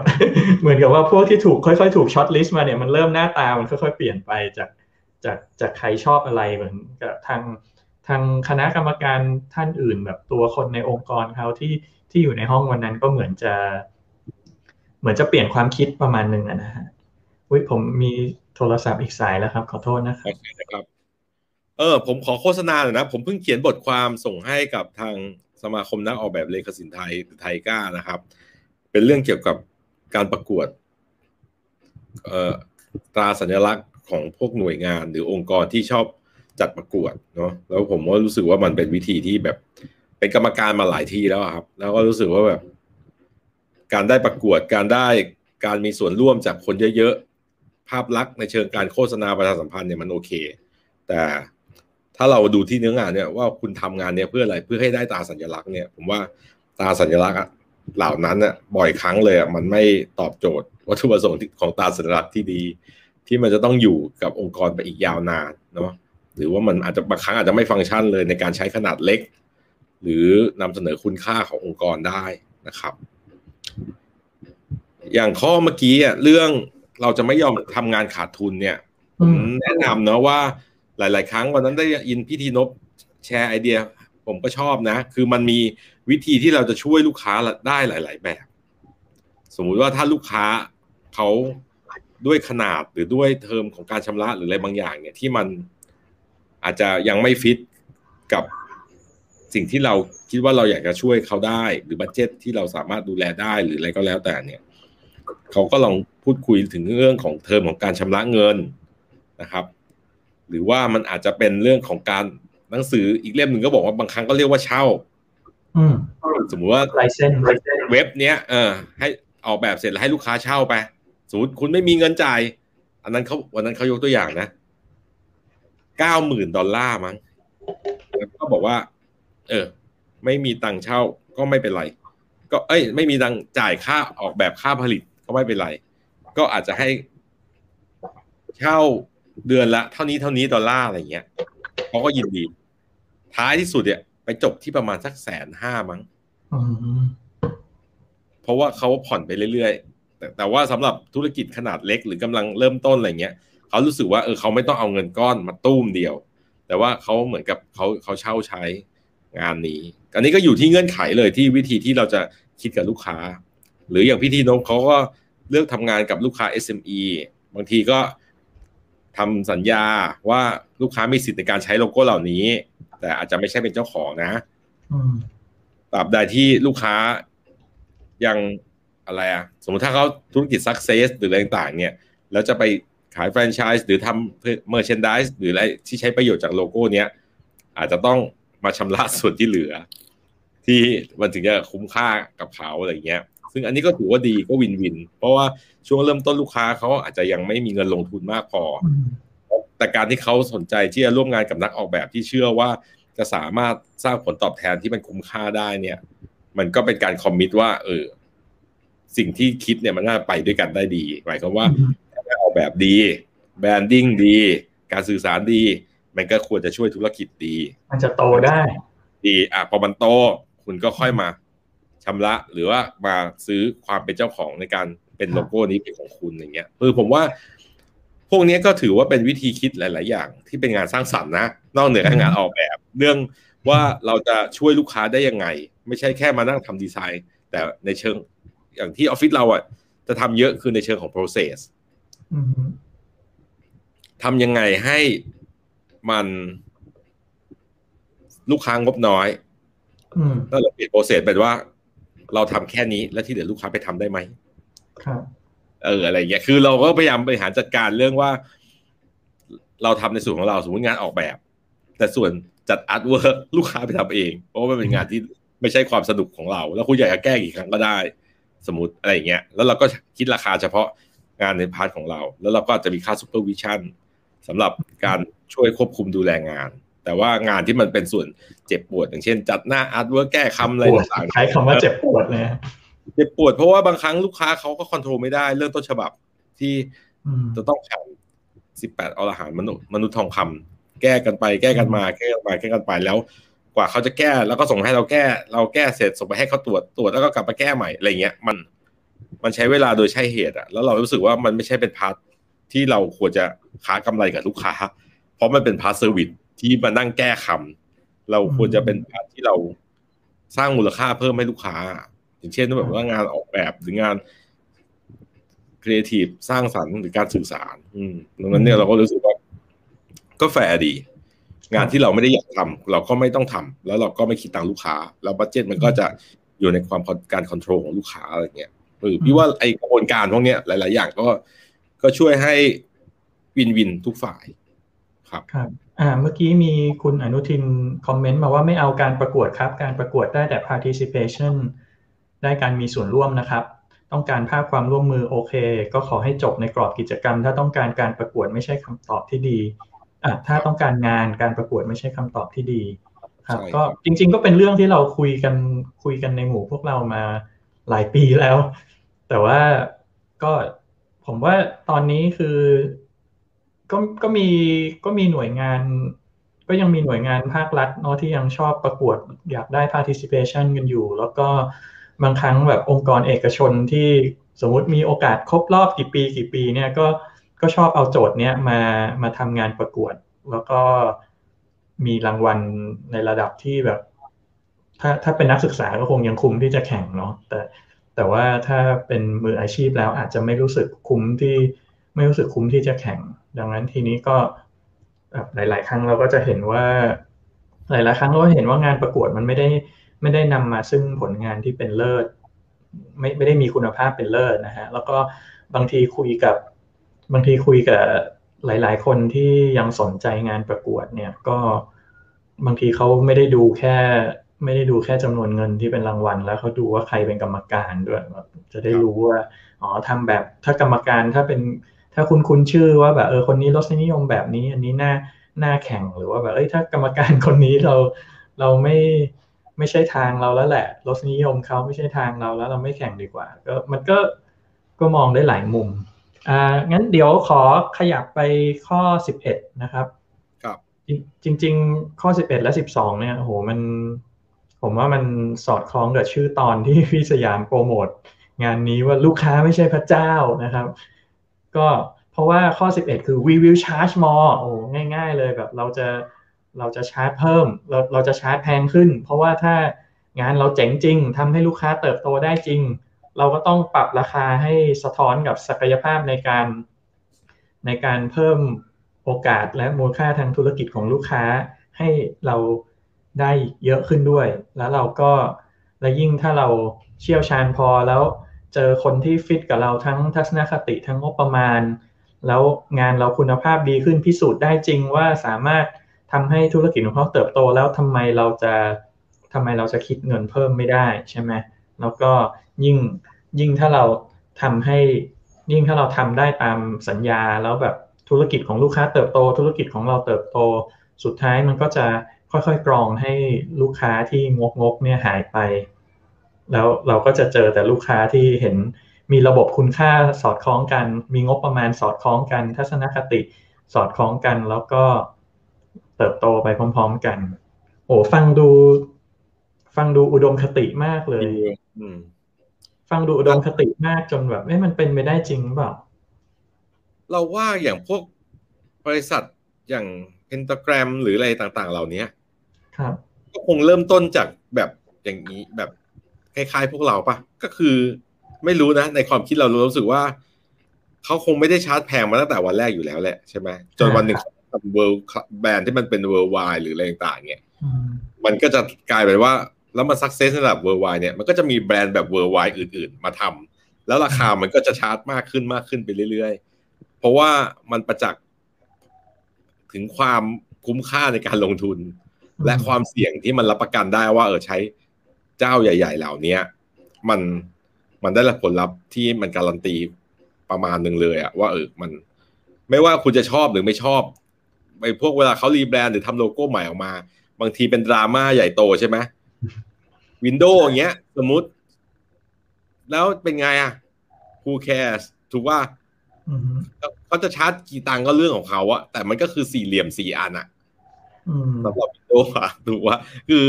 เหมือนกับว่าพวกที่ถูกค่อยๆ ถูกช็อตลิสต์มาเนี่ยมันเริ่มหน้าตามันค่อยๆเปลี่ยนไปจากจากจากใครชอบอะไรเหมือนกับทางทางคณะกรรมการท่านอื่น แบบตัวคนในองค์กรเขาที่ที่อยู่ในห้องวันนั้นก็เหมือนจะ เหมือนจะเปลี่ยนความคิดประมาณหนึ่งนะฮะอุ้ยผมมีโทรศัพท์อีกสายแล้วครับ ขอโทษนะครับ เออ ผมขอโฆษณาหน่อยนะ ผมเพิ่งเขียนบทความส่งให้กับทางสมาคมนักออกแบบเลขสินไทยไทยก้านะครับ เป็นเรื่องเกี่ยวกับการประกวด เอ่อตราสัญลักษณ์ของพวกหน่วยงานหรือองค์กรที่ชอบจัดประกวดเนาะแล้วผมก็รู้สึกว่ามันเป็นวิธีที่แบบ เป็นกรรมการมาหลายที่แล้วครับ แล้วก็รู้สึกว่าแบบ การได้ประกวดการได้การมีส่วนร่วมจากคนเยอะๆ ภาพลักษณ์ในเชิงการโฆษณาประชาสัมพันธ์เนี่ยมันโอเค แต่ถ้าเราดูที่เนื้องานเนี่ยว่าคุณทำงานเนี่ยเพื่ออะไรเพื่อให้ได้ตาสัญลักษณ์เนี่ยผมว่าตาสัญลักษณ์เหล่านั้นน่ะบ่อยครั้งเลยอะมันไม่ตอบโจทย์วัตถุประสงค์ของตาสัญลักษณ์ที่ดี ที่มันจะต้องอยู่กับองค์กรไปอีกยาวนานเนาะหรือว่ามันอาจจะบางครั้งอาจจะไม่ฟังก์ชันเลยในการใช้ขนาดเล็ก หรือนำเสนอคุณค่าขององค์กรได้นะครับ อย่างข้อเมื่อกี้อะเรื่องเราจะไม่ยอมทำงานขาดทุนเนี่ยผมแนะนำเนาะว่าหลาย ๆ ครั้งวันนั้นได้ยินพี่ทีนบแชร์ไอเดีย ผมก็ชอบนะ คือมันมีวิธีที่เราจะช่วยลูกค้าได้หลาย ๆ แบบ สมมุติว่าถ้าลูกค้าเขาด้วยขนาดหรือด้วยเทอมของการชำระหรืออะไรบางอย่าง เนี่ยที่มันอาจจะยังไม่ฟิตกับ สิ่งที่เราคิดว่าเราอยากจะช่วยเขาได้ หรือบัตเจ็ตที่เราสามารถดูแลได้หรืออะไรก็แล้วแต่เนี่ยเขาก็ลองพูดคุยถึงเรื่องของเทอมของการชำระเงินนะครับ หรือว่ามันอาจจะเป็นเรื่องของการหนังสืออีกเล่มหนึ่งก็บอกว่าบางครั้งก็เรียกว่าเช่าสมมุติว่าลายเส้นเว็บเนี้ยเออให้ออกแบบเสร็จแล้วให้ลูกค้าเช่าไปสมมติคุณไม่มีเงินจ่าย อันนั้นเขาวันนั้นเขายกตัวอย่างนะเก้าหมื่นดอลลาร์มั้งแล้วก็บอกว่า เออ ไม่มีตังค์เช่าก็ไม่เป็นไร ก็เอ้ย ไม่มีตังค์จ่ายค่าออกแบบค่าผลิตก็ไม่เป็นไร ก็อาจจะให้เช่าเดือนละ เท่านี้เท่านี้ดอลลาร์อะไรเงี้ยเขาก็ยินดี ท้ายที่สุดเนี่ย ไปจบที่ประมาณสักแสนห้ามั้งเพราะว่าเขาผ่อนไปเรื่อยๆแต่แต่ว่าสำหรับธุรกิจขนาดเล็กหรือกำลังเริ่มต้นอะไรเงี้ยเขารู้สึกว่าเออเขาไม่ต้องเอาเงินก้อนมาตุ้มเดียว แต่ว่าเขาเหมือนกับเขาเขาเช่าใช้ งานนี้ อันนี้ก็อยู่ที่เงื่อนไขเลยที่วิธีที่เราจะคิดกับลูกค้า หรืออย่างพี่ทีนงเขาก็เลือกทำงานกับลูกค้า SME บางทีก็ทำสัญญาว่าลูกค้ามีสิทธิ์ในการใช้โลโก้เหล่านี้ แต่อาจจะไม่ใช่เป็นเจ้าของนะตราบใดที่ลูกค้ายังอะไรอะสมมติถ้าเขาธุรกิจ success หรืออะไรต่างเนี่ย แล้วจะไปขายแฟรนไชส์หรือทำ merchandise หรืออะไรที่ใช้ประโยชน์จากโลโก้เนี้ยอาจจะต้อง มาชำระส่วนที่เหลือ ที่มันถึงจะคุ้มค่ากับเขาอะไรเงี้ย ซึ่งอันนี้ก็ถือว่าดีก็ win-win เพราะว่าช่วงเริ่มต้นลูกค้าเขาอาจจะยังไม่มีเงินลงทุนมากพอ แต่การที่เขาสนใจที่จะร่วมงานกับนักออกแบบที่เชื่อว่าจะสามารถสร้างผลตอบแทนที่มันคุ้มค่าได้เนี่ย มันก็เป็นการ commit ว่า เออ สิ่งที่คิดเนี่ยมันน่าไปด้วยกันได้ดีหมายความว่าออกแบบดี branding ดี การสื่อสารดี มันก็ควรจะช่วยธุรกิจดี มันจะโตได้ ดีอะพอมันโต คุณก็ค่อยมาชำระหรือว่ามาซื้อความเป็นเจ้าของในการเป็นโลโก้นี้เป็นของคุณอย่างเงี้ยคือผมว่า พวกนี้ก็ถือว่าเป็นวิธีคิดหลาย ๆ อย่าง ที่เป็นงานสร้างสรรค์นะนอกเหนือจากงานออกแบบ เรื่องว่าเราจะช่วยลูกค้าได้ยังไง ไม่ใช่แค่มานั่งทำดีไซน์ แต่ในเชิงอย่างที่ออฟฟิศเราอะจะทำเยอะคือในเชิงของ process ทำยังไงให้ มันลูกค้างบน้อยแล้วเราเปลี่ยนโปรเซสเป็นว่า เราทำแค่นี้แล้วที่เหลือลูกค้าไปทำได้ไหมครับเอออะไรเงี้ยคือเราก็พยายามบริหารจัดการเรื่องว่า เราทำในส่วนของเราสมมติงานออกแบบ แต่ส่วนจัด artwork ลูกค้าไปทำเอง เพราะว่ามันเป็นงานที่ไม่ใช่ความสนุกของเรา แล้วคุณอยากจะแก้กี่ครั้งก็ได้ สมมติอะไรเงี้ยแล้วเราก็คิดราคาเฉพาะงานใน part ของเรา แล้วเราก็จะมีค่า supervision สำหรับการ ช่วยควบคุมดูแลงาน แต่ว่างานที่มันเป็นส่วนเจ็บปวด อย่างเช่น จัดหน้า artwork แก้คำอะไรต่างๆใช้คำว่าเจ็บปวดเลยเจ็บปวดเพราะว่าบางครั้งลูกค้าเขาก็ control ไม่ได้เรื่องต้นฉบับที่จะต้องผ่านสิบแปดอรหันมนุษย์มนุษย์ทองคำแก้กันไปแก้กันมาแก้กันไปแก้กันไปแล้ว กว่าเขาจะแก้แล้วก็ส่งให้เราแก้ เราแก้เสร็จส่งไปให้เขาตรวจตรวจแล้วก็กลับมาแก้ใหม่อะไรเงี้ยมัน มันใช้เวลาโดยใช่เหตุอะแล้วเรารู้สึกว่ามันไม่ใช่เป็น part ที่เราควรจะค้ากำไรกับลูกค้า เพราะมันเป็น part service ที่มานั่งแก้คำเราควรจะเป็น part ที่เราสร้างมูลค่าเพิ่มให้ลูกค้า อย่างเช่นแบบว่างานออกแบบหรืองานครีเอทีฟสร้างสรรค์หรือการสื่อสาร อืมดังนั้นเนี่ยเราก็รู้สึกว่า ก็แฟร์ดี งานที่เราไม่ได้อยากทำเราก็ไม่ต้องทำแล้วเราก็ไม่คิดตังลูกค้า แล้ว budget มันก็จะอยู่ในความการ control ของลูกค้าอะไรเงี้ยเออพี่ว่าไอกระบวนการพวกนี้หลาย ๆ อย่างก็ก็ช่วยให้ win-win ทุกฝ่าย ครับครับอ่าเมื่อกี้มีคุณอนุทินคอมเมนต์มาว่าไม่เอาการประกวดครับ การประกวดได้แต่ participation ได้การมีส่วนร่วมนะครับ ต้องการภาพความร่วมมือโอเค ก็ขอให้จบในกรอบกิจกรรม ถ้าต้องการการประกวดไม่ใช่คำตอบที่ดีอะถ้าต้องการงานการประกวดไม่ใช่คำตอบที่ดี ครับ ก็จริง ๆ ก็เป็นเรื่องที่เราคุยกันคุยกันในหมู่พวกเรามาหลายปีแล้ว แต่ว่าก็ผมว่าตอนนี้คือ ก็ก็มีก็มีหน่วยงาน ก็ยังมีหน่วยงานภาครัฐเนาะที่ยังชอบประกวดอยากได้ participation กันอยู่ แล้วก็บางครั้งแบบองค์กรเอกชนที่สมมุติมีโอกาสครบรอบกี่ปีกี่ปีเนี่ยก็ก็ชอบเอาโจทย์เนี้ยมามาทำงานประกวด แล้วก็มีรางวัลในระดับที่แบบ ถ้าถ้าเป็นนักศึกษาก็คงยังคุ้มที่จะแข่งเนาะแต่แต่ว่าถ้าเป็นมืออาชีพแล้วอาจจะไม่รู้สึกคุ้มที่ ไม่รู้สึกคุ้มที่จะแข่ง ดังนั้นทีนี้ก็หลาย ๆ ครั้งเราก็จะเห็นว่า หลาย ๆ ครั้งเราเห็นว่างานประกวดมันไม่ได้ไม่ได้นำมาซึ่งผลงานที่เป็นเลิศ ไม่ไม่ได้มีคุณภาพเป็นเลิศนะฮะแล้วก็บางทีคุยกับบางทีคุยกับหลาย ๆ คนที่ยังสนใจงานประกวดเนี่ยก็บางทีเขาไม่ได้ดูแค่ ไม่ได้ดูแค่จำนวนเงินที่เป็นรางวัล แล้วเขาดูว่าใครเป็นกรรมการด้วยจะได้รู้ว่าอ๋อทำแบบถ้ากรรมการถ้าเป็น ถ้าคุณคุณชื่อว่าแบบเออคนนี้รสนิยมแบบนี้ อันนี้น่าน่าแข่งหรือว่าแบบเอ้ยถ้ากรรมการคนนี้เราเราไม่ไม่ใช่ทางเราแล้วแหละรสนิยมเขาไม่ใช่ทางเราแล้วเราไม่แข่งดีกว่า ก็มันก็ก็มองได้หลายมุมอ่างั้นเดี๋ยวขอขยับไปข้อสิบเอ็ดนะครับ ครับจริง ๆ ข้อสิบเอ็ดและสิบสองเนี่ยโหมัน ผมว่ามันสอดคล้องกับชื่อตอนที่พี่สยามโปรโมทงานนี้ว่าลูกค้าไม่ใช่พระเจ้านะครับ ก็เพราะว่าข้อ 11 คือ we will charge more โอ้ง่าย ๆ เลยแบบเราจะเราจะชาร์จเพิ่ม เราเราจะชาร์จแพงขึ้น เพราะว่าถ้างานเราเจ๋งจริงทำให้ลูกค้าเติบโตได้จริง เราก็ต้องปรับราคาให้สะท้อนกับศักยภาพในการ ในการเพิ่มโอกาสและมูลค่าทางธุรกิจของลูกค้าให้เราได้เยอะขึ้นด้วย แล้วเราก็และยิ่งถ้าเราเชี่ยวชาญพอแล้ว เจอคนที่ฟิตกับเราทั้งทัศนคติทั้งงบประมาณ แล้วงานเราคุณภาพดีขึ้นพิสูจน์ได้จริงว่าสามารถทำให้ธุรกิจของเขาเติบโตแล้วทำไมเราจะทำไมเราจะคิดเงินเพิ่มไม่ได้ใช่ไหมแล้วก็ยิ่งยิ่งถ้าเราทำให้ยิ่งถ้าเราทำได้ตามสัญญาแล้วแบบธุรกิจของลูกค้าเติบโต ธุรกิจของเราเติบโต สุดท้ายมันก็จะค่อยๆกรองให้ลูกค้าที่งกงกเนี่ยหายไป แล้วเราก็จะเจอแต่ลูกค้าที่เห็นมีระบบคุณค่าสอดคล้องกัน มีงบประมาณสอดคล้องกัน ทัศนคติสอดคล้องกัน แล้วก็เติบโตไปพร้อม ๆกัน โอ้ฟังดู ฟังดูอุดมคติมากเลยฟังดูอุดมคติมากจนแบบเอ้มันเป็นไปได้จริงเปล่าเราว่าอย่างพวกบริษัทอย่างเพนตาแกรมหรืออะไรต่าง ๆ เหล่านี้ครับ ก็คงเริ่มต้นจากแบบอย่างนี้แบบ คล้ายๆพวกเราปะก็คือไม่รู้นะ ในความคิดเรารู้สึกว่า เขาคงไม่ได้ชาร์จแพงมาตั้งแต่วันแรกอยู่แล้วแหละใช่ไหมจนวันหนึ่งเวิลด์แบรนด์ที่มันเป็น worldwide หรืออะไรต่างๆเนี่ยมันก็จะกลายเป็นว่า แล้วมัน success ในระดับ worldwide เนี่ยมันก็จะมีแบรนด์แบบ worldwide อื่น ๆ มาทำแล้วราคามันก็จะชาร์จมากขึ้นมากขึ้นไปเรื่อย ๆ เพราะว่ามันประจักษ์ถึงความคุ้มค่าในการลงทุน และความเสี่ยงที่มันรับประกันได้ว่า เออใช้ เจ้าใหญ่ ๆ เหล่านี้มันมันได้รับผลลัพธ์ที่มันการันตีประมาณหนึ่งเลยอะว่าเออมัน ไม่ว่าคุณจะชอบหรือไม่ชอบไอ้พวกเวลาเขารีแบรนด์หรือทำโลโก้ใหม่ออกมา บางทีเป็นดราม่าใหญ่โตใช่ไหมวินโดว์อย่างเงี้ย สมมติ แล้วเป็นไงอะ who cares ถูกว่าเขาจะชาร์จกี่ตังก็เรื่องของเขาอะแต่มันก็คือสี่เหลี่ยมสี่อันอะสำหรับวินโดว์อะถูกว่า คือ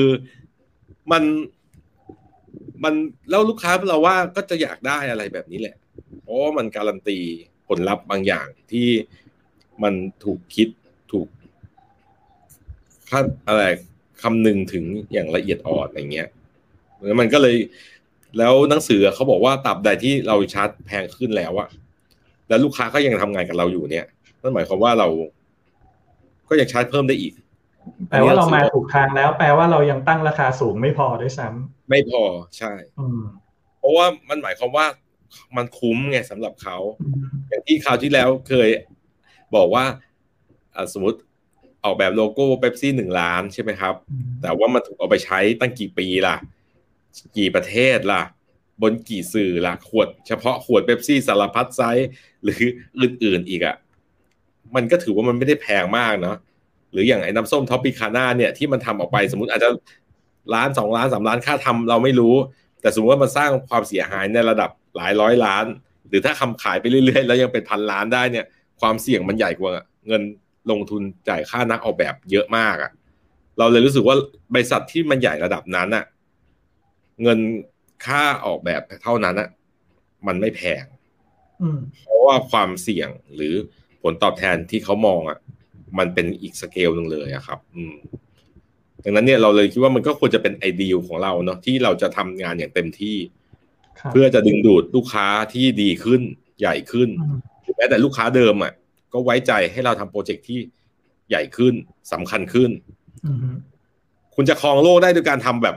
มัน มันแล้วลูกค้าเราว่าก็จะอยากได้อะไรแบบนี้แหละ เพราะมันการันตีผลลัพธ์บางอย่างที่มันถูกคิดถูกค่าอะไรคำนึงถึงอย่างละเอียดอ่อนอะไรเงี้ยแล้วมันก็เลยแล้วหนังสือเขาบอกว่าตับใดที่เราชาร์จแพงขึ้นแล้วอะแล้วลูกค้าก็ยังทำงานกับเราอยู่เนี่ยนั่นหมายความว่าเรา ก็ยังชาร์จเพิ่มได้อีกแปลว่าเรามาถูกทางแล้ว แปลว่าเรายังตั้งราคาสูงไม่พอด้วยซ้ำ ไม่พอใช่เพราะว่ามันหมายความว่ามันคุ้มไงสำหรับเขา อย่างที่คราวที่แล้วเคยบอกว่าสมมติออกแบบโลโก้เบปซี่หนึ่งล้านใช่ไหมครับ แต่ว่ามันถูกเอาไปใช้ตั้งกี่ปีล่ะ กี่ประเทศล่ะ บนกี่สื่อละขวดเฉพาะขวดเบปซี่สารพัดไซส์หรืออื่นๆอีกอะ่ะ มันก็ถือว่ามันไม่ได้แพงมากเนาะหรืออย่างไอ้น้ำส้มท็อปปิคาน่าเนี่ยที่มันทำออกไปสมมติอาจจะ ล้านสองล้านสามล้านค่าทำเราไม่รู้ แต่สมมติว่ามันสร้างความเสียหายในระดับหลายร้อยล้าน หรือถ้าคำขายไปเรื่อยๆ แล้วยังเป็นพันล้านได้เนี่ย ความเสี่ยงมันใหญ่กว่าเงินลงทุนจ่ายค่านักออกแบบเยอะมากอะ่ะ เราเลยรู้สึกว่าบริษัทที่มันใหญ่ระดับนั้นอะ่ะ เงินค่าออกแบบเท่านั้นอะ่ะมันไม่แพงเพราะว่าความเสี่ยงหรือผลตอบแทนที่เขามองอะ่ะ มันเป็นอีกสเกลหนึ่งเลยอะครับ อืม ดังนั้นเนี่ยเราเลยคิดว่ามันก็ควรจะเป็นไอเดียของเราเนาะที่เราจะทำงานอย่างเต็มที่ เพื่อจะดึงดูดลูกค้าที่ดีขึ้นใหญ่ขึ้นแม้แต่ลูกค้าเดิมอะก็ไว้ใจให้เราทำโปรเจกต์ที่ใหญ่ขึ้นสำคัญขึ้น คุณจะครองโลกได้ด้วยการทำแบบ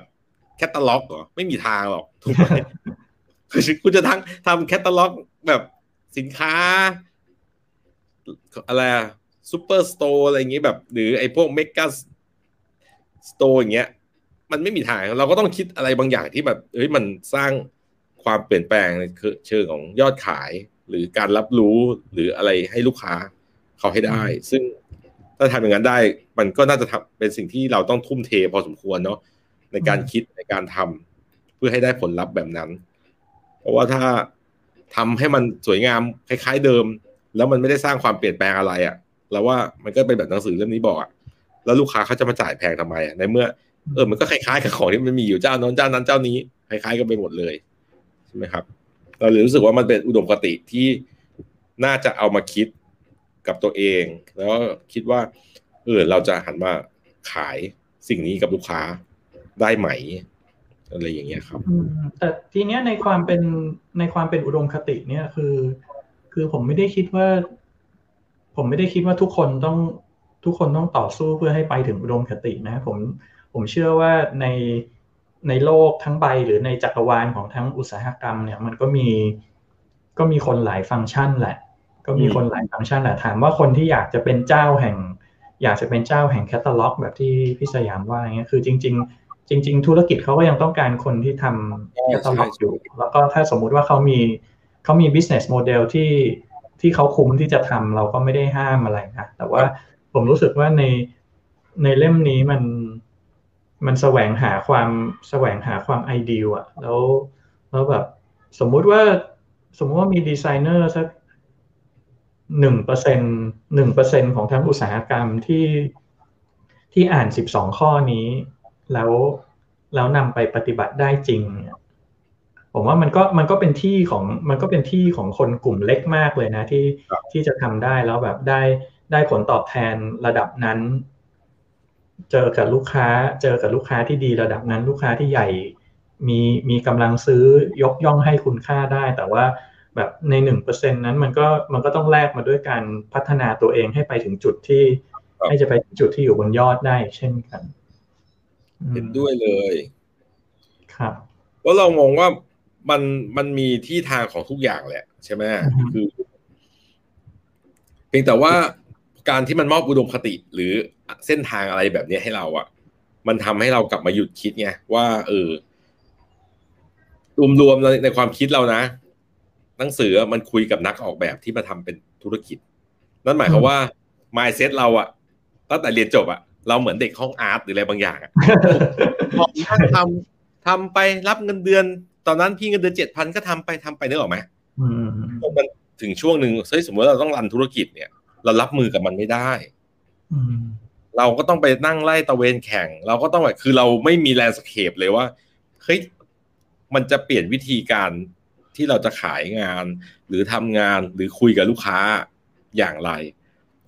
แคตตาล็อกเหรอ ไม่มีทางหรอกถูกไหมคือคุณจะทั้งทำแคตตาล็อกแบบสินค้า อะไร superstore อะไรอย่างงี้แบบ หรือไอ้พวก mega store อย่างเงี้ย มันไม่มีทาง เราก็ต้องคิดอะไรบางอย่างที่แบบเฮ้ยมันสร้างความเปลี่ยนแปลงในเชิงของยอดขาย หรือการรับรู้หรืออะไรให้ลูกค้าเขาให้ได้ ซึ่งถ้าทำอย่างนั้นได้ มันก็น่าจะทำเป็นสิ่งที่เราต้องทุ่มเทพอสมควรเนาะในการคิดในการทำเพื่อให้ได้ผลลัพธ์แบบนั้น เพราะว่าถ้าทำให้มันสวยงามคล้าย ๆ เดิม แล้วมันไม่ได้สร้างความเปลี่ยนแปลงอะไรอะ่ะ แล้วว่ามันก็เป็นแบบหนังสือเล่มนี้บอกอะ่ะ แล้วลูกค้าเขาจะมาจ่ายแพงทำไมอะในเมื่อเออมันก็คล้ายๆกับของที่มันมีอยู่เจ้านั้นเจ้านั้นเจ้านี้คล้ายๆกันไปหมดเลยใช่ไหมครับ เราเลยรู้สึกว่ามันเป็นอุดมคติที่น่าจะเอามาคิดกับตัวเอง แล้วคิดว่าเออเราจะหันมาขายสิ่งนี้กับลูกค้าได้ไหมอะไรอย่างเงี้ยครับแต่ทีเนี้ยในความเป็นในความเป็นอุดมคติเนี่ยคือ คือผมไม่ได้คิดว่า ผมไม่ได้คิดว่าทุกคนต้อง ทุกคนต้องต่อสู้เพื่อให้ไปถึงอุดมคตินะผมผมเชื่อว่าในในโลกทั้งใบหรือในจักรวาลของทั้งอุตสาหกรรมเนี่ยมันก็มีก็มีคนหลายฟังก์ชันแหละ ก็มีคนหลายฟังก์ชันแหละถามว่าคนที่อยากจะเป็นเจ้าแห่ง อยากจะเป็นเจ้าแห่งแคตตาล็อกแบบที่พี่สยามว่าเงี้ยคือจริง ๆ จริง ๆ ธุรกิจเขาก็ยังต้องการคนที่ทำแคตตาล็อกอยู่ แล้วก็ถ้าสมมุติว่าเขามีเขามี business model ที่ที่เขาคุ้มที่จะทำเราก็ไม่ได้ห้ามอะไรนะแต่ว่า ผมรู้สึกว่าในในเล่มนี้มันมันแสวงหาความแสวงหาความไอเดียอะแล้วแล้วแบบสมมุติว่าสมมติว่ามีดีไซเนอร์สักหนึ่งเปอร์เซ็นหนึ่งเปอร์เซ็นของทั้งอุตสาหกรรมที่ที่อ่านสิบสองข้อนี้ แล้วแล้วนำไปปฏิบัติได้จริงเนี่ยผมว่ามันก็มันก็เป็นที่ของมันก็เป็นที่ของคนกลุ่มเล็กมากเลยนะที่ที่จะทำได้แล้วแบบได้ ได้ผลตอบแทนระดับนั้น เจอกับลูกค้า เจอกับลูกค้าที่ดีระดับนั้น ลูกค้าที่ใหญ่ มีมีกำลังซื้อยกย่องให้คุณค่าได้ แต่ว่าแบบในหนึ่งเปอร์เซ็นนั้นมันก็มันก็ต้องแลกมาด้วยการพัฒนาตัวเองให้ไปถึงจุดที่ให้จะไปจุดที่อยู่บนยอดได้เช่นกัน เห็นด้วยเลย ครับเพราะเรามองว่ามันมันมีที่ทางของทุกอย่างแหละ ใช่ไหมคือเพียงแต่ว่า การที่มันมอบอุดมคติหรือเส้นทางอะไรแบบนี้ให้เราอะ่ะ มันทำให้เรากลับมาหยุดคิดไงว่า เออรวมๆในความคิดเรานะ หนังสือมันคุยกับนักออกแบบที่มาทำเป็นธุรกิจ นั่นหมายความว่า mindset เราอะตั้งแต่เรียนจบอะเราเหมือนเด็กห้องอาร์ตหรืออะไรบางอย่างอะพอท่านทำทำไปรับเงินเดือน ตอนนั้นพี่เงินเดือนเจ็ดพันก็ทำไปทำไปนึกออกไหมมันถึงช่วงหนึ่งเฮ้ยสมมติเราต้อง run ธุรกิจเนี่ย เรารับมือกับมันไม่ได้เราก็ต้องไปนั่งไล่ตะเวนแข่ง เราก็ต้องแบบคือเราไม่มี landscape เลยว่าเฮ้ยมันจะเปลี่ยนวิธีการที่เราจะขายงาน หรือทำงานหรือคุยกับลูกค้าอย่างไร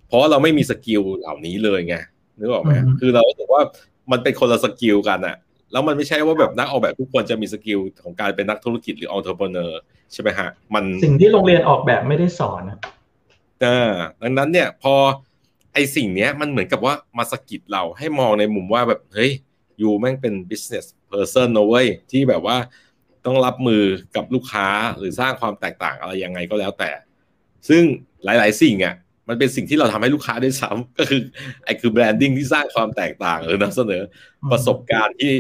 เพราะเราไม่มี skill เหล่านี้เลยไงนึกออกไหมคือเราถือว่ามันเป็นคนละ skill กันอะแล้วมันไม่ใช่ว่าแบบนักออกแบบทุกคนจะมี skill ของการเป็นนักธุรกิจหรือองค์ประกอบใช่ไหมฮะมันสิ่งที่โรงเรียนออกแบบไม่ได้สอน อ่าดังนั้นเนี่ยพอไอสิ่งเนี้ยมันเหมือนกับว่ามาสกิดเราให้มองในมุมว่าแบบเฮ้ยยูแม่งเป็น business person นะเว้ยที่แบบว่าต้องรับมือกับลูกค้าหรือสร้างความแตกต่างอะไรยังไงก็แล้วแต่ ซึ่งหลาย ๆ สิ่งอะมันเป็นสิ่งที่เราทำให้ลูกค้าได้ซ้ำก็คือไอ้คือแบรนดิ้งที่สร้างความแตกต่างหรือนำเสนอประสบการณ์ที่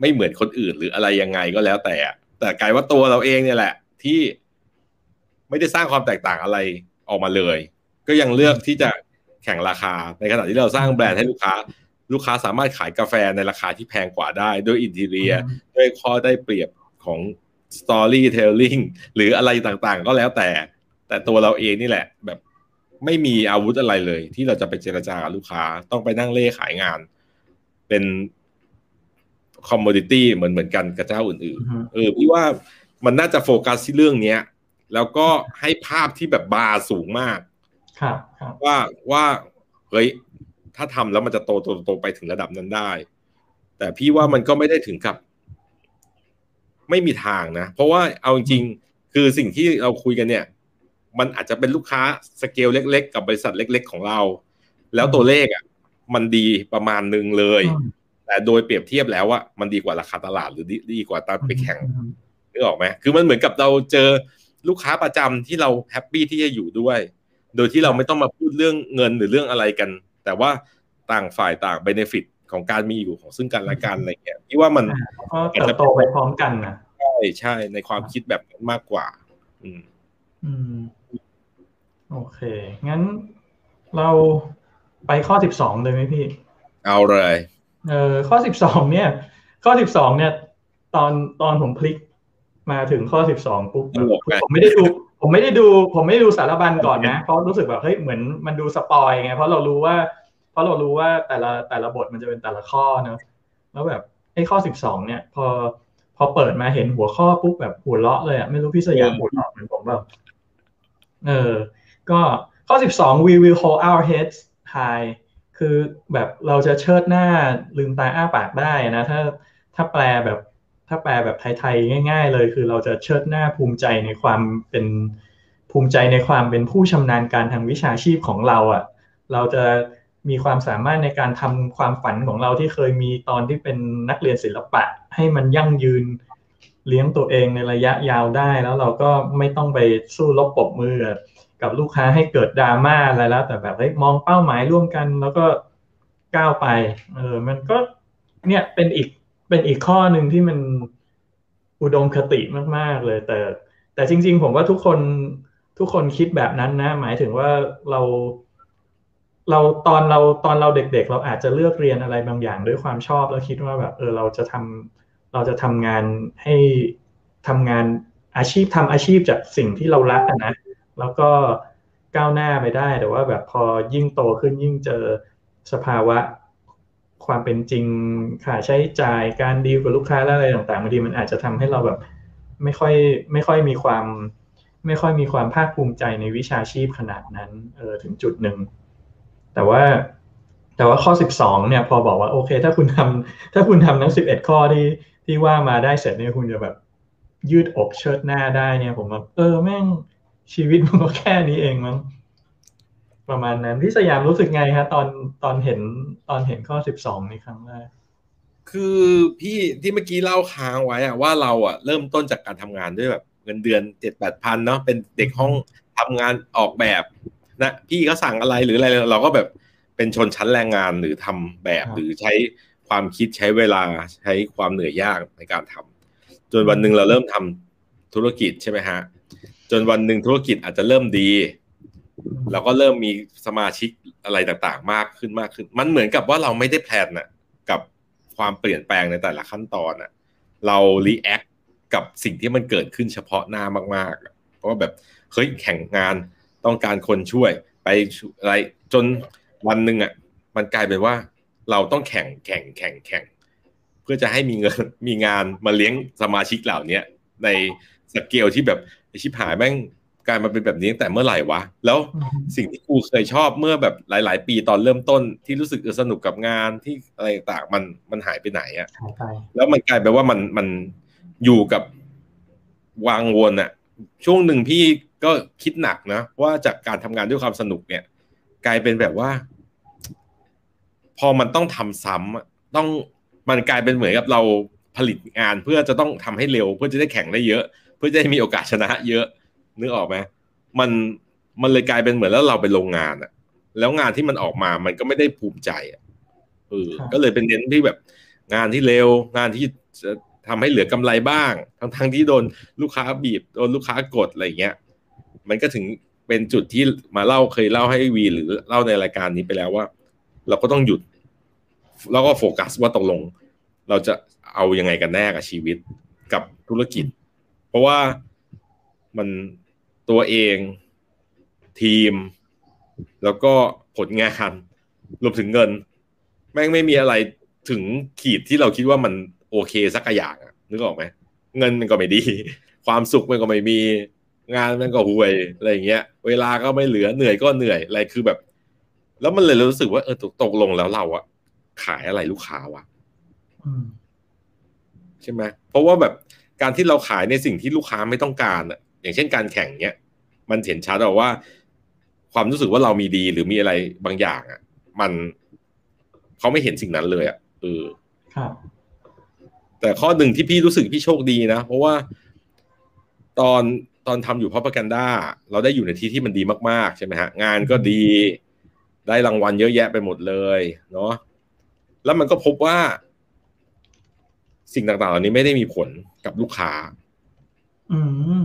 ไม่เหมือนคนอื่นหรืออะไรยังไงก็แล้วแต่ แต่กลายว่าตัวเราเองเนี่ยแหละ ที่ไม่ได้สร้างความแตกต่างอะไร ออกมาเลย ก็ยังเลือกที่จะแข่งราคา ในขณะที่เราสร้างแบรนด์ให้ลูกค้า ลูกค้าสามารถขายกาแฟในราคาที่แพงกว่าได้ด้วย interior ด้วยข้อได้เปรียบของ storytelling หรืออะไรต่างๆ ก็แล้วแต่ แต่ตัวเราเองนี่แหละ แบบไม่มีอาวุธอะไรเลย ที่เราจะไปเจรจากับลูกค้าต้องไปนั่งเล่ขายงาน เป็นคอมมดิตี้เหมือนเหมือนกันกับเจ้าอื่นๆเออพี่ว่ามันน่าจะโฟกัสที่เรื่องเนี้ย แล้วก็ให้ภาพที่แบบบาร์สูงมากครับครับว่าว่าเฮ้ยถ้าทำแล้วมันจะโตโตโตไปถึงระดับนั้นได้ แต่พี่ว่ามันก็ไม่ได้ถึงกับ ไม่มีทางนะ เพราะว่าเอาจริงๆคือสิ่งที่เราคุยกันเนี่ย มันอาจจะเป็นลูกค้าสเกลเล็ก ๆ กับบริษัทเล็ก ๆ ของเรา แล้วตัวเลขอะ มันดีประมาณหนึ่งเลย แต่โดยเปรียบเทียบแล้วว่ามันดีกว่าราคาตลาดหรือดีดีกว่าตอนไปแข่งนึกออกไหมคือมันเหมือนกับเราเจอ ลูกค้าประจำที่เรา happy ที่จะอยู่ด้วย โดยที่เราไม่ต้องมาพูดเรื่องเงินหรือเรื่องอะไรกัน แต่ว่าต่างฝ่ายต่าง benefit ของการมีอยู่ของซึ่งกันและกันอะไรเงี้ยพี่ว่ามันก็เติบโตไปพร้อมกันนะใช่ใช่ในความคิดแบบนั้นมากกว่า อืม อืม โอเค งั้นเราไปข้อสิบสองเลยไหมพี่ เอาเลย เออข้อสิบสองเนี่ย ข้อสิบสองเนี่ย ตอนตอนผมพลิก มาถึงข้อสิบสองปุ๊บผมไม่ได้ดู ผมไม่ได้ดู ผมไม่ได้ดูสารบัญก่อนนะ เพราะรู้สึกแบบเฮ้ยเหมือนมันดูสปอยไงเพราะเรารู้ว่า เพราะเรารู้ว่าแต่ละแต่ละบทมันจะเป็นแต่ละข้อเนอะแล้วแบบไอ้ข้อสิบสองเนี่ย พอพอเปิดมาเห็นหัวข้อปุ๊บแบบหัวเราะเลยอะไม่รู้พี่สยามหัวเราะเหมือนผมแบบเออ ก็ข้อสิบสอง we will hold our heads high คือแบบเราจะเชิดหน้าลืมตาอ้าปากได้นะ ถ้าถ้าแปลแบบ ถ้าแปลแบบไทยๆง่าย ๆ เลย คือเราจะเชิดหน้าภูมิใจในความเป็นภูมิใจในความเป็นผู้ชำนาญการทางวิชาชีพของเราอะ่ะ เราจะมีความสามารถในการทำความฝันของเราที่เคยมีตอนที่เป็นนักเรียนศิลปะ ให้มันยั่งยืนเลี้ยงตัวเองในระยะยาวได้ แล้วเราก็ไม่ต้องไปสู้รบปบมือกับลูกค้าให้เกิดดราม่าอะไรแล้ว แต่แบบเฮ้ยมองเป้าหมายร่วมกัน แล้วก็ก้าวไปเออมันก็เนี่ยเป็นอีก เป็นอีกข้อหนึ่งที่มันอุดมคติมาก ๆ เลย แต่ แต่จริง ๆ ผมว่าทุกคนทุกคนคิดแบบนั้นนะ หมายถึงว่าเรา เราตอนเราตอนเราเด็ก ๆ เราอาจจะเลือกเรียนอะไรบางอย่างด้วยความชอบแล้วคิดว่าแบบ เออเราจะทำเราจะทำงานให้ทำงานอาชีพทำอาชีพจากสิ่งที่เรารักนะแล้วก็ก้าวหน้าไปได้แต่ว่าแบบพอยิ่งโตขึ้นยิ่งเจอสภาวะ ความเป็นจริงค่าใช้จ่ายการดีลกับลูกค้าและอะไรต่างๆบางทีมันอาจจะทำให้เราแบบ ไม่ค่อยไม่ค่อยมีความ ไม่ค่อยมีความภาคภูมิใจในวิชาชีพขนาดนั้นเออถึงจุดหนึ่งแต่ว่าแต่ว่าข้อสิบสองเนี่ย พอบอกว่าโอเค ถ้าคุณทำถ้าคุณทำทั้งสิบเอ็ดข้อที่ที่ว่ามาได้เสร็จเนี่ยคุณจะแบบ ยืดอกเชิดหน้าได้เนี่ย ผมแบบเออแม่งชีวิตมันก็แค่นี้เองมั้ง ประมาณนั้นพี่สยามรู้สึกไงฮะ ตอนตอนเห็นตอนเห็นข้อสิบสองในครั้งแรกคือพี่ที่เมื่อกี้เล่าค้างไว้อะว่าเราอะเริ่มต้นจากการทำงานด้วยแบบเงินเดือนเจ็ดแปดพันเนาะเป็นเด็กห้องทำงานออกแบบนะพี่เขาสั่งอะไรหรืออะไรเราก็แบบเป็นชนชั้นแรงงานหรือทำแบบหรือใช้ความคิดใช้เวลาใช้ความเหนื่อยยากในการทำจนวันหนึ่งเราเริ่มทำธุรกิจใช่ไหมฮะ จนวันหนึ่งธุรกิจอาจจะเริ่มดี เราก็เริ่มมีสมาชิกอะไรต่างๆ มากขึ้นมากขึ้น มันเหมือนกับว่าเราไม่ได้ plan น่ะกับความเปลี่ยนแปลงในแต่ละขั้นตอนน่ะเรา react กับสิ่งที่มันเกิดขึ้นเฉพาะหน้ามากๆเพราะว่าแบบเฮ้ยแข่งงานต้องการคนช่วยไปอะไรจนวันหนึ่งอะมันกลายเป็นว่าเราต้องแข่งแข่งแข่งแข่งเพื่อจะให้มีเงินมีงานมาเลี้ยงสมาชิกเหล่านี้ในสเกลที่แบบชิบหายแม่ง กลายมาเป็นแบบนี้ตั้งแต่เมื่อไหร่วะ แล้วสิ่งที่กูเคยชอบเมื่อแบบหลาย ๆ ปีตอนเริ่มต้นที่รู้สึกสนุกกับงานที่อะไรต่างมันมันหายไปไหนอะหายไปแล้วมันกลายไปว่ามันมันอยู่กับวางวนอะช่วงหนึ่งพี่ก็คิดหนักนะว่าจากการทำงานด้วยความสนุกเนี่ย กลายเป็นแบบว่า พอมันต้องทำซ้ำต้องมันกลายเป็นเหมือนกับเราผลิตงานเพื่อจะต้องทำให้เร็ว เพื่อจะได้แข่งได้เยอะ เพื่อจะได้มีโอกาสชนะเยอะ นึกออกไหมมันมันเลยกลายเป็นเหมือนแล้วเราไปโรงงานอะแล้วงานที่มันออกมามันก็ไม่ได้ภูมิใจอะเออก็เลยเป็นเน้นที่แบบ งานที่เร็ว งานที่ทำให้เหลือกำไรบ้าง ทั้งทั้งที่โดนลูกค้าบีบโดนลูกค้ากดอะไรเงี้ย มันก็ถึงเป็นจุดที่มาเล่าเคยเล่าให้วีหรือเล่าในรายการนี้ไปแล้วว่า เราก็ต้องหยุด แล้วก็โฟกัสว่าตกลง เราจะเอายังไงกันแน่กับชีวิตกับธุรกิจ เพราะว่ามัน ตัวเอง ทีม แล้วก็ผลงานรวมถึงเงิน แม่งไม่มีอะไรถึงขีดที่เราคิดว่ามันโอเคสักอย่างอะนึกออกไหมเงินมันก็ไม่ดี ความสุขมันก็ไม่มีงานมันก็ห่วยอะไรอย่างเงี้ย เวลาก็ไม่เหลือเหนื่อยก็เหนื่อยอะไรคือแบบ แล้วมันเลยรู้สึกว่าเออตกตกลงแล้วเราอะขายอะไรลูกค้าวะอืมใช่ไหมเพราะว่าแบบการที่เราขายในสิ่งที่ลูกค้าไม่ต้องการอะ อย่างเช่นการแข่งเนี้ยมันเห็นชัดเอาว่า ความรู้สึกว่าเรามีดีหรือมีอะไรบางอย่างอะมันเขาไม่เห็นสิ่งนั้นเลยอะเออครับ แต่ข้อหนึ่งที่พี่รู้สึกพี่โชคดีนะเพราะว่าตอนตอนทำอยู่พ r o p a g a n d a เราได้อยู่ในที่ที่มันดีมากๆใช่ไหมฮะ งานก็ดีได้รางวัลเยอะแยะไปหมดเลยเนาะแล้วมันก็พบว่า สิ่งต่างๆเหล่านี้ไม่ได้มีผลกับลูกค้า อืม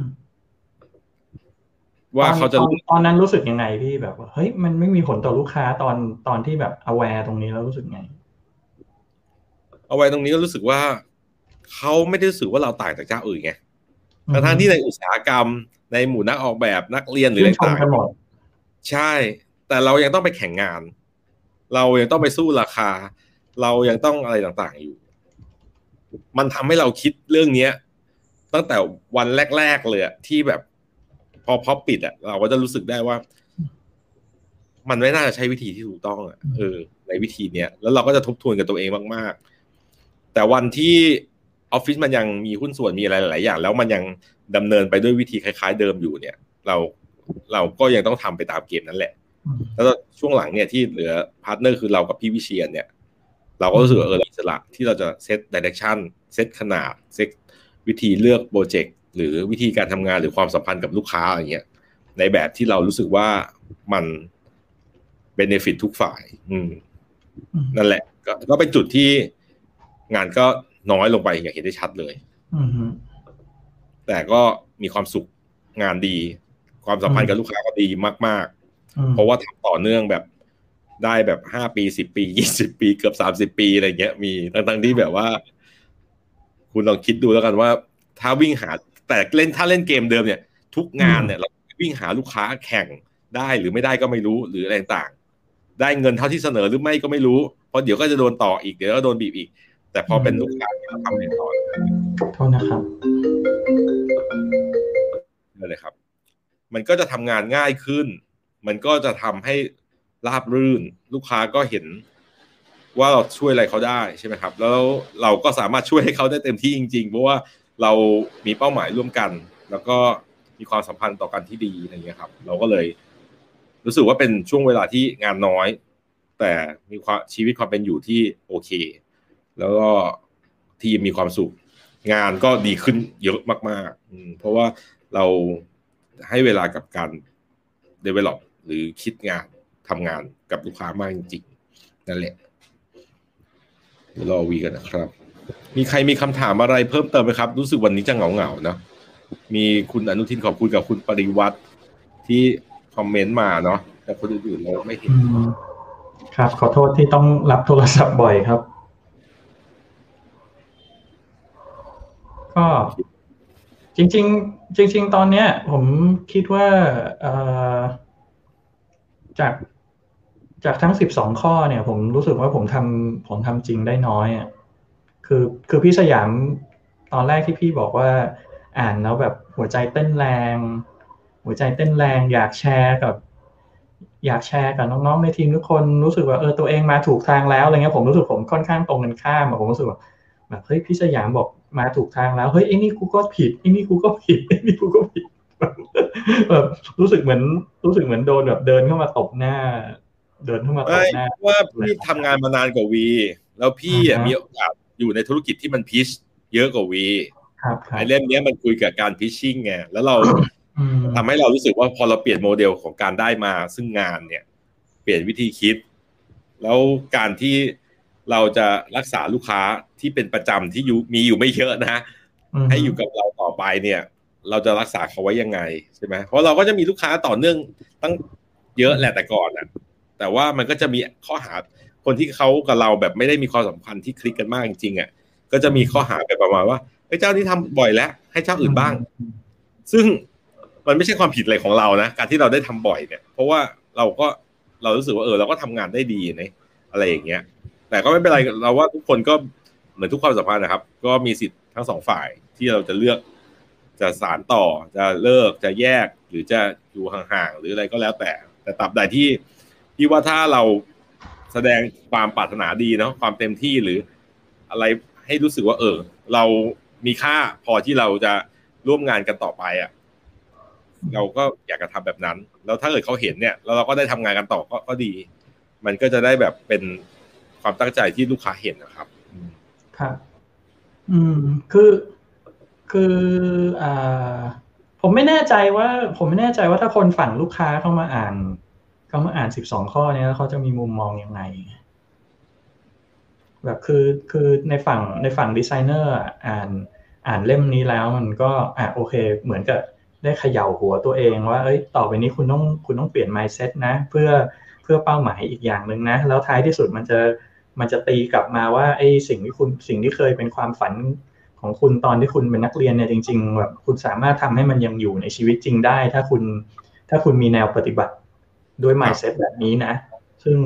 ว่าเขาจะตอนตอนนั้นรู้สึกยังไงพี่แบบว่าเฮ้ยมันไม่มีผลต่อลูกค้าตอนตอนที่แบบ aware ตรงนี้แล้วรู้สึกไงเอาไว้ตรงนี้ก็รู้สึกว่าเขาไม่ได้รู้สึกว่าเราต่างจากเจ้าอื่นไงทั้งๆที่ในอุตสาหกรรมในหมู่นักออกแบบนักเรียนหรืออะไรชื่นชมต่างกันหมดๆใช่ แต่เรายังต้องไปแข่งงาน เรายังต้องไปสู้ราคา เรายังต้องอะไรต่างๆอยู่ มันทำให้เราคิดเรื่องเนี้ย ตั้งแต่วันแรก ๆเลยอะที่แบบพ อพอปิดอะเราก็จะรู้สึกได้ว่า มันไม่น่าจะใช้วิธีที่ถูกต้องอะเออ ในวิธีเนี้ยแล้วเราก็จะทบทวนกับตัวเองมาก ๆ แต่วันที่ออฟฟิศมันยังมีหุ้นส่วนมีอะไรหลายๆอย่าง แล้วมันยังดำเนินไปด้วยวิธีคล้ายๆ เดิมอยู่เนี่ย เราเราก็ยังต้องทำไปตามเกมนั้นแหละอืมแล้วก็ช่วงหลังเนี่ยที่เหลือ partner คือเรากับพี่วิเชียนเนี่ย เราก็รู้สึกว่าเออเราอิสระที่เราจะ set direction set ขนาดเซตวิธีเลือกโปรเจกต์ หรือวิธีการทำงานหรือความสัมพันธ์กับลูกค้าอะไรเงี้ยในแบบที่เรารู้สึกว่ามันเบนฟิตทุกฝ่ายอืมอืม นั่นแหละ ก็ก็เป็นจุดที่งานก็น้อยลงไปอย่างเห็นได้ชัดเลยอืมฮึแต่ก็มีความสุขงานดี ความสัมพันธ์กับลูกค้าก็ดีมากอืมๆเพราะว่าทำต่อเนื่องแบบได้แบบห้าปีสิบปียี่สิบปี เกือบสามสิบปีอะไรเงี้ยมีทั้งๆที่แบบว่า คุณลองคิดดูแล้วกันว่า ถ้าวิ่งหา แต่เล่นถ้าเล่นเกมเดิมเนี่ย ทุกงานเนี่ยเราวิ่งหาลูกค้าแข่งได้หรือไม่ได้ก็ไม่รู้หรืออะไรต่างๆได้เงินเท่าที่เสนอหรือไม่ก็ไม่รู้ เพราะเดี๋ยวก็จะโดนต่ออีกเดี๋ยวก็โดนบีบอีก แต่พอเป็นลูกค้าที่เราทำเองต่อโทษนะครับนั่นเลยครับ มันก็จะทำงานง่ายขึ้น มันก็จะทำให้ราบรื่น ลูกค้าก็เห็นว่าเราช่วยอะไรเขาได้ใช่ไหมครับ แล้วเราก็สามารถช่วยให้เขาได้เต็มที่จริง ๆ เพราะว่า เรามีเป้าหมายร่วมกัน แล้วก็มีความสัมพันธ์ต่อกันที่ดีอะไรเงี้ยครับ เราก็เลย รู้สึกว่าเป็นช่วงเวลาที่งานน้อย แต่มีความชีวิตความเป็นอยู่ที่โอเค แล้วก็ทีมมีความสุข งานก็ดีขึ้นเยอะมากๆเพราะว่าเราให้เวลากับการ develop หรือคิดงานทำงานกับลูกค้ามากจริงๆนั่นแหละเดี๋ยวรอวีกันนะครับ มีใครมีคำถามอะไรเพิ่มเติมไหมครับ รู้สึกวันนี้จะเหงาๆเนาะมีคุณอนุทินขอบคุณกับคุณปริวัติที่คอมเมนต์มาเนาะแต่คนอื่นๆเราไม่เห็นครับ ขอโทษที่ต้องรับโทรศัพท์บ่อยครับ ก็จริง ๆ จริง ๆ ตอนเนี้ย ผมคิดว่าจากจากทั้งสิบสองข้อเนี่ย ผมรู้สึกว่าผมทำผมทำจริงได้น้อยอะ คือคือพี่สยามตอนแรกที่พี่บอกว่า อ่านแล้วแบบหัวใจเต้นแรง หัวใจเต้นแรง อยากแชร์กับ อยากแชร์กับน้องๆในทีมทุกคนรู้สึกว่าเออตัวเองมาถูกทางแล้วอะไรเงี้ยผมรู้สึกผมค่อนข้างตรงกันข้ามอะผมรู้สึกว่าแบบเฮ้ยพี่สยามบอกมาถูกทางแล้วเฮ้ยไอ้นี่กูก็ผิดไอ้นี่กูก็ผิดไอ้นี่กูก็ผิดแบบรู้สึกเหมือนรู้สึกเหมือนโดนแบบเดินเข้ามาตบหน้า เดินเข้ามาตเอ้บยหน้าว่าพี่ทำงานมานานกว่าวี แล้วพี่อะอ่าฮะมีโอกาส อยู่ในธุรกิจที่มันพิชเยอะกว่าวีครับครับไอเล่มเนี้ยมันคุยกับการพิชชิ่งไงแล้วเราอืมทำให้เรารู้สึกว่าพอเราเปลี่ยนโมเดลของการได้มาซึ่งงานเนี่ย เปลี่ยนวิธีคิด แล้วการที่เราจะรักษาลูกค้าที่เป็นประจำที่อยู่มีอยู่ไม่เยอะนะ ให้อยู่กับเราต่อไปเนี่ย เราจะรักษาเขาไว้ยังไงใช่ไหมเพราะเราก็จะมีลูกค้าต่อเนื่องตั้งเยอะแหละแต่ก่อนนะแต่ว่ามันก็จะมีข้อหา คนที่เขากับเราแบบไม่ได้มีความสัมพันธ์ที่คลิกกันมากจริงๆอะก็จะมีข้อหาไปประมาณว่าไอ้เจ้านี้ทำบ่อยแล้ว ให้เจ้าอื่นบ้าง ซึ่งมันไม่ใช่ความผิดอะไรของเรานะการที่เราได้ทำบ่อยเนี่ย เพราะว่าเราก็เรารู้สึกว่าเออเราก็ทำงานได้ดีนะอะไรอย่างเงี้ย แต่ก็ไม่เป็นไรเราว่าทุกคนก็เหมือนทุกความสัมพันธ์นะครับ ก็มีสิทธิ์ทั้งสองฝ่ายที่เราจะเลือก จะสารต่อจะเลิกจะแยกหรือจะอยู่ห่างๆหรืออะไรก็แล้วแต่ แต่ตราบใดที่ที่ว่าถ้าเรา แสดงความปรารถนาดีเนาะความเต็มที่หรือ อะไรให้รู้สึกว่า เออ เรามีค่าพอที่เราจะร่วมงานกันต่อไปอะ่ะ เราก็อยากจะทำแบบนั้น แล้วถ้าเกิดเขาเห็นเนี่ยแล้วเราก็ได้ทำงานกันต่อก็ก็ดี มันก็จะได้แบบเป็นความตั้งใจที่ลูกค้าเห็นนะครับครับอืม คือคืออ่าผมไม่แน่ใจว่า ผมไม่แน่ใจว่าถ้าคนฝั่งลูกค้าเข้ามาอ่าน เขามาอ่านสิบสองข้อเนี้ยเขาจะมีมุมมองยังไง แบบคือคือในฝั่งในฝั่งดีไซเนอร์อ่านอ่านเล่มนี้แล้วมันก็อะโอเค เหมือนกับได้เขย่าหัวตัวเองว่าเอ้ยต่อไปนี้คุณต้องคุณต้องเปลี่ยน mindset นะ เพื่อเพื่อเป้าหมายอีกอย่างหนึ่งนะ แล้วท้ายที่สุดมันจะมันจะตีกลับมาว่าไอ้สิ่งที่คุณสิ่งที่เคยเป็นความฝันของคุณตอนที่คุณเป็นนักเรียนเนี่ยจริงๆแบบคุณสามารถทำให้มันยังอยู่ในชีวิตจริงได้ ถ้าคุณถ้าคุณมีแนวปฏิบัติ ด้วย mindset แบบนี้นะ ซึ่ง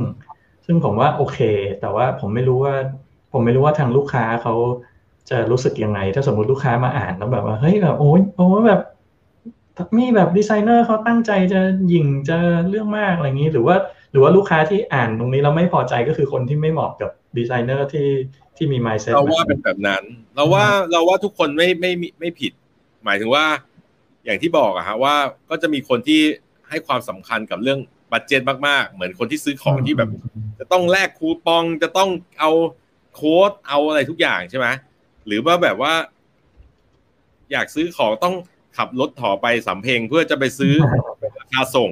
ซึ่งผมว่าโอเค แต่ว่าผมไม่รู้ว่า ผมไม่รู้ว่าทางลูกค้าเขาจะรู้สึกยังไง ถ้าสมมติลูกค้ามาอ่านแล้วแบบว่าเฮ้ยแบบโอ้ยโอ้แบบมีแบบดีไซเนอร์เขาตั้งใจจะหยิ่งจะเรื่องมากอะไรอย่างนี้ หรือว่าหรือว่าลูกค้าที่อ่านตรงนี้เราไม่พอใจก็คือคนที่ไม่เหมาะกับดีไซเนอร์ที่ที่มี mindset เราว่าเป็นแบบนั้น เราว่าเราว่าทุกคนไม่ไม่ไม่ผิด หมายถึงว่าอย่างที่บอกอะฮะว่าก็จะมีคนที่ให้ความสำคัญกับเรื่อง budget มากๆ เหมือนคนที่ซื้อของที่แบบ จะต้องแลกคูปองจะต้องเอาโค้ดเอาอะไรทุกอย่างใช่ไหมหรือว่าแบบว่า อยากซื้อของต้องขับรถถ่อไปสำเพ็งเพื่อจะไปซื้อราคาส่ง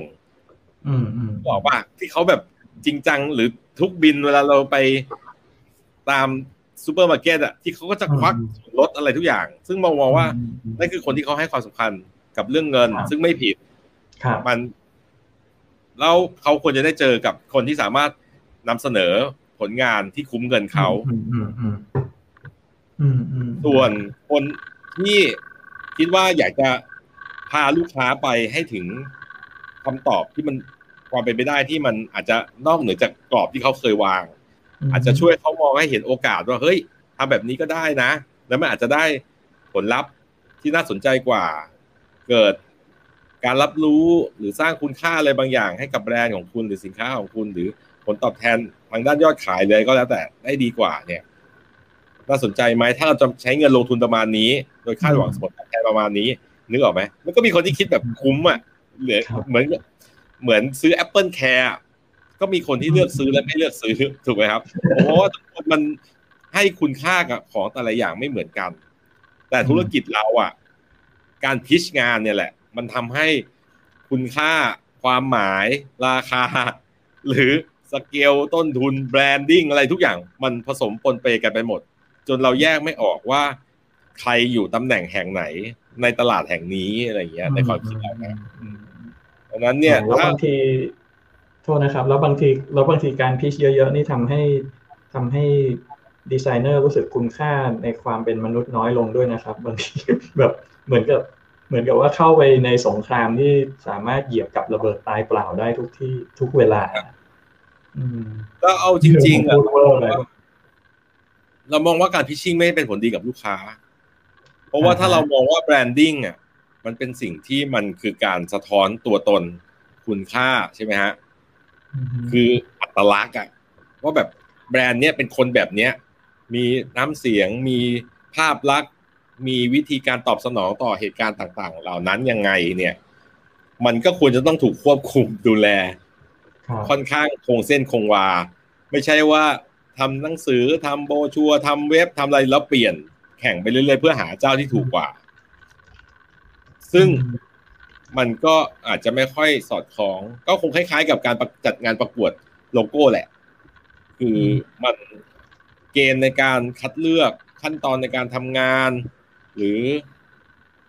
อืมอืมบอกว่าที่เขาแบบจริงจังหรือทุกบินเวลาเราไปตามซูเปอร์มาร์เก็ตอะที่เขาก็จะควักลดอะไรทุกอย่าง ซึ่งมองมองว่านั่นคือคนที่เขาให้ความสำคัญกับเรื่องเงิน ซึ่งไม่ผิดครับมัน แล้วเขาควรจะได้เจอกับคนที่สามารถนำเสนอผลงานที่คุ้มเงินเขาส่วนคนที่คิดว่าอยากจะพาลูกค้าไปให้ถึงคำตอบที่มันความเป็นไปได้ที่มันอาจจะนอกเหนือจากกรอบที่เขาเคยวาง อาจจะช่วยเขามองให้เห็นโอกาสว่าเฮ้ยทำแบบนี้ก็ได้นะ แล้วมันอาจจะได้ผลลัพธ์ที่น่าสนใจกว่า เกิด การรับรู้หรือสร้างคุณค่าอะไรบางอย่างให้กับแบรนด์ของคุณหรือสินค้าของคุณหรือผลตอบแทนทางด้านยอดขายเลยก็แล้วแต่ได้ดีกว่าเนี่ยน่าสนใจไหมถ้าเราจะใช้เงินลงทุนประมาณนี้ โดยคาดหวังผลตอบแทนประมาณนี้ นึกออกไหมมันก็มีคนที่คิดแบบคุ้มอะเหลือเหมือนเหมือนซื้อ Apple Care ก็มีคนที่เลือกซื้อและไม่เลือกซื้อถูกไหมครับเพราะว่ามันให้คุณค่ากับของแต่ละอย่างไม่เหมือนกัน แต่ธุรกิจเราอะ การพิชงานเนี่ยแหละ มันทำให้คุณค่าความหมายราคา หรือสเกลต้นทุนแบรนดิ้งอะไรทุกอย่างมันผสมปนเปกันไปหมด จนเราแยกไม่ออกว่า ใครอยู่ตำแหน่งแห่งไหน ในตลาดแห่งนี้อะไรอย่างเงี้ยในความคิดเรานะดังนั้นเนี่ยแล้วบางทีโทษนะครับ แล้วบางทีแล้วบางทีการพิชเยอะๆนี่ทำให้ทำให้ดีไซเนอร์รู้สึกคุณค่าในความเป็นมนุษย์น้อยลงด้วยนะครับ บางทีแบบเหมือนกับ เหมือนกับว่าเข้าไปในสงครามที่สามารถเหยียบกับระเบิดตายเปล่าได้ทุกที่ทุกเวลาอืมก็เอาจริงๆอะพูดเวอร์ไปเรามองว่าการ pitching ไม่เป็นผลดีกับลูกค้า เพราะว่าอ่าฮะถ้าเรามองว่า branding อะมันเป็นสิ่งที่มันคือการสะท้อนตัวตนคุณค่าใช่ไหมฮะ คืออัตลักษณ์อะว่าแบบแบรนด์เนี้ยเป็นคนแบบเนี้ย มีน้ำเสียงมีภาพลักษณ์ มีวิธีการตอบสนองต่อเหตุการณ์ต่าง ๆ เหล่านั้นยังไงเนี่ย มันก็ควรจะต้องถูกควบคุมดูแลครับค่อนข้างคงเส้นคงวา ไม่ใช่ว่าทำหนังสือทำโบรชัวร์ทำเว็บทำอะไรแล้วเปลี่ยนแข่งไปเรื่อยๆเพื่อหาเจ้าที่ถูกกว่า ซึ่งมันก็อาจจะไม่ค่อยสอดคล้อง ก็คงคล้ายๆ กับการจัดงานประกวดโลโก้แหละ คือมันเกณฑ์ในการคัดเลือกขั้นตอนในการทำงาน หรือ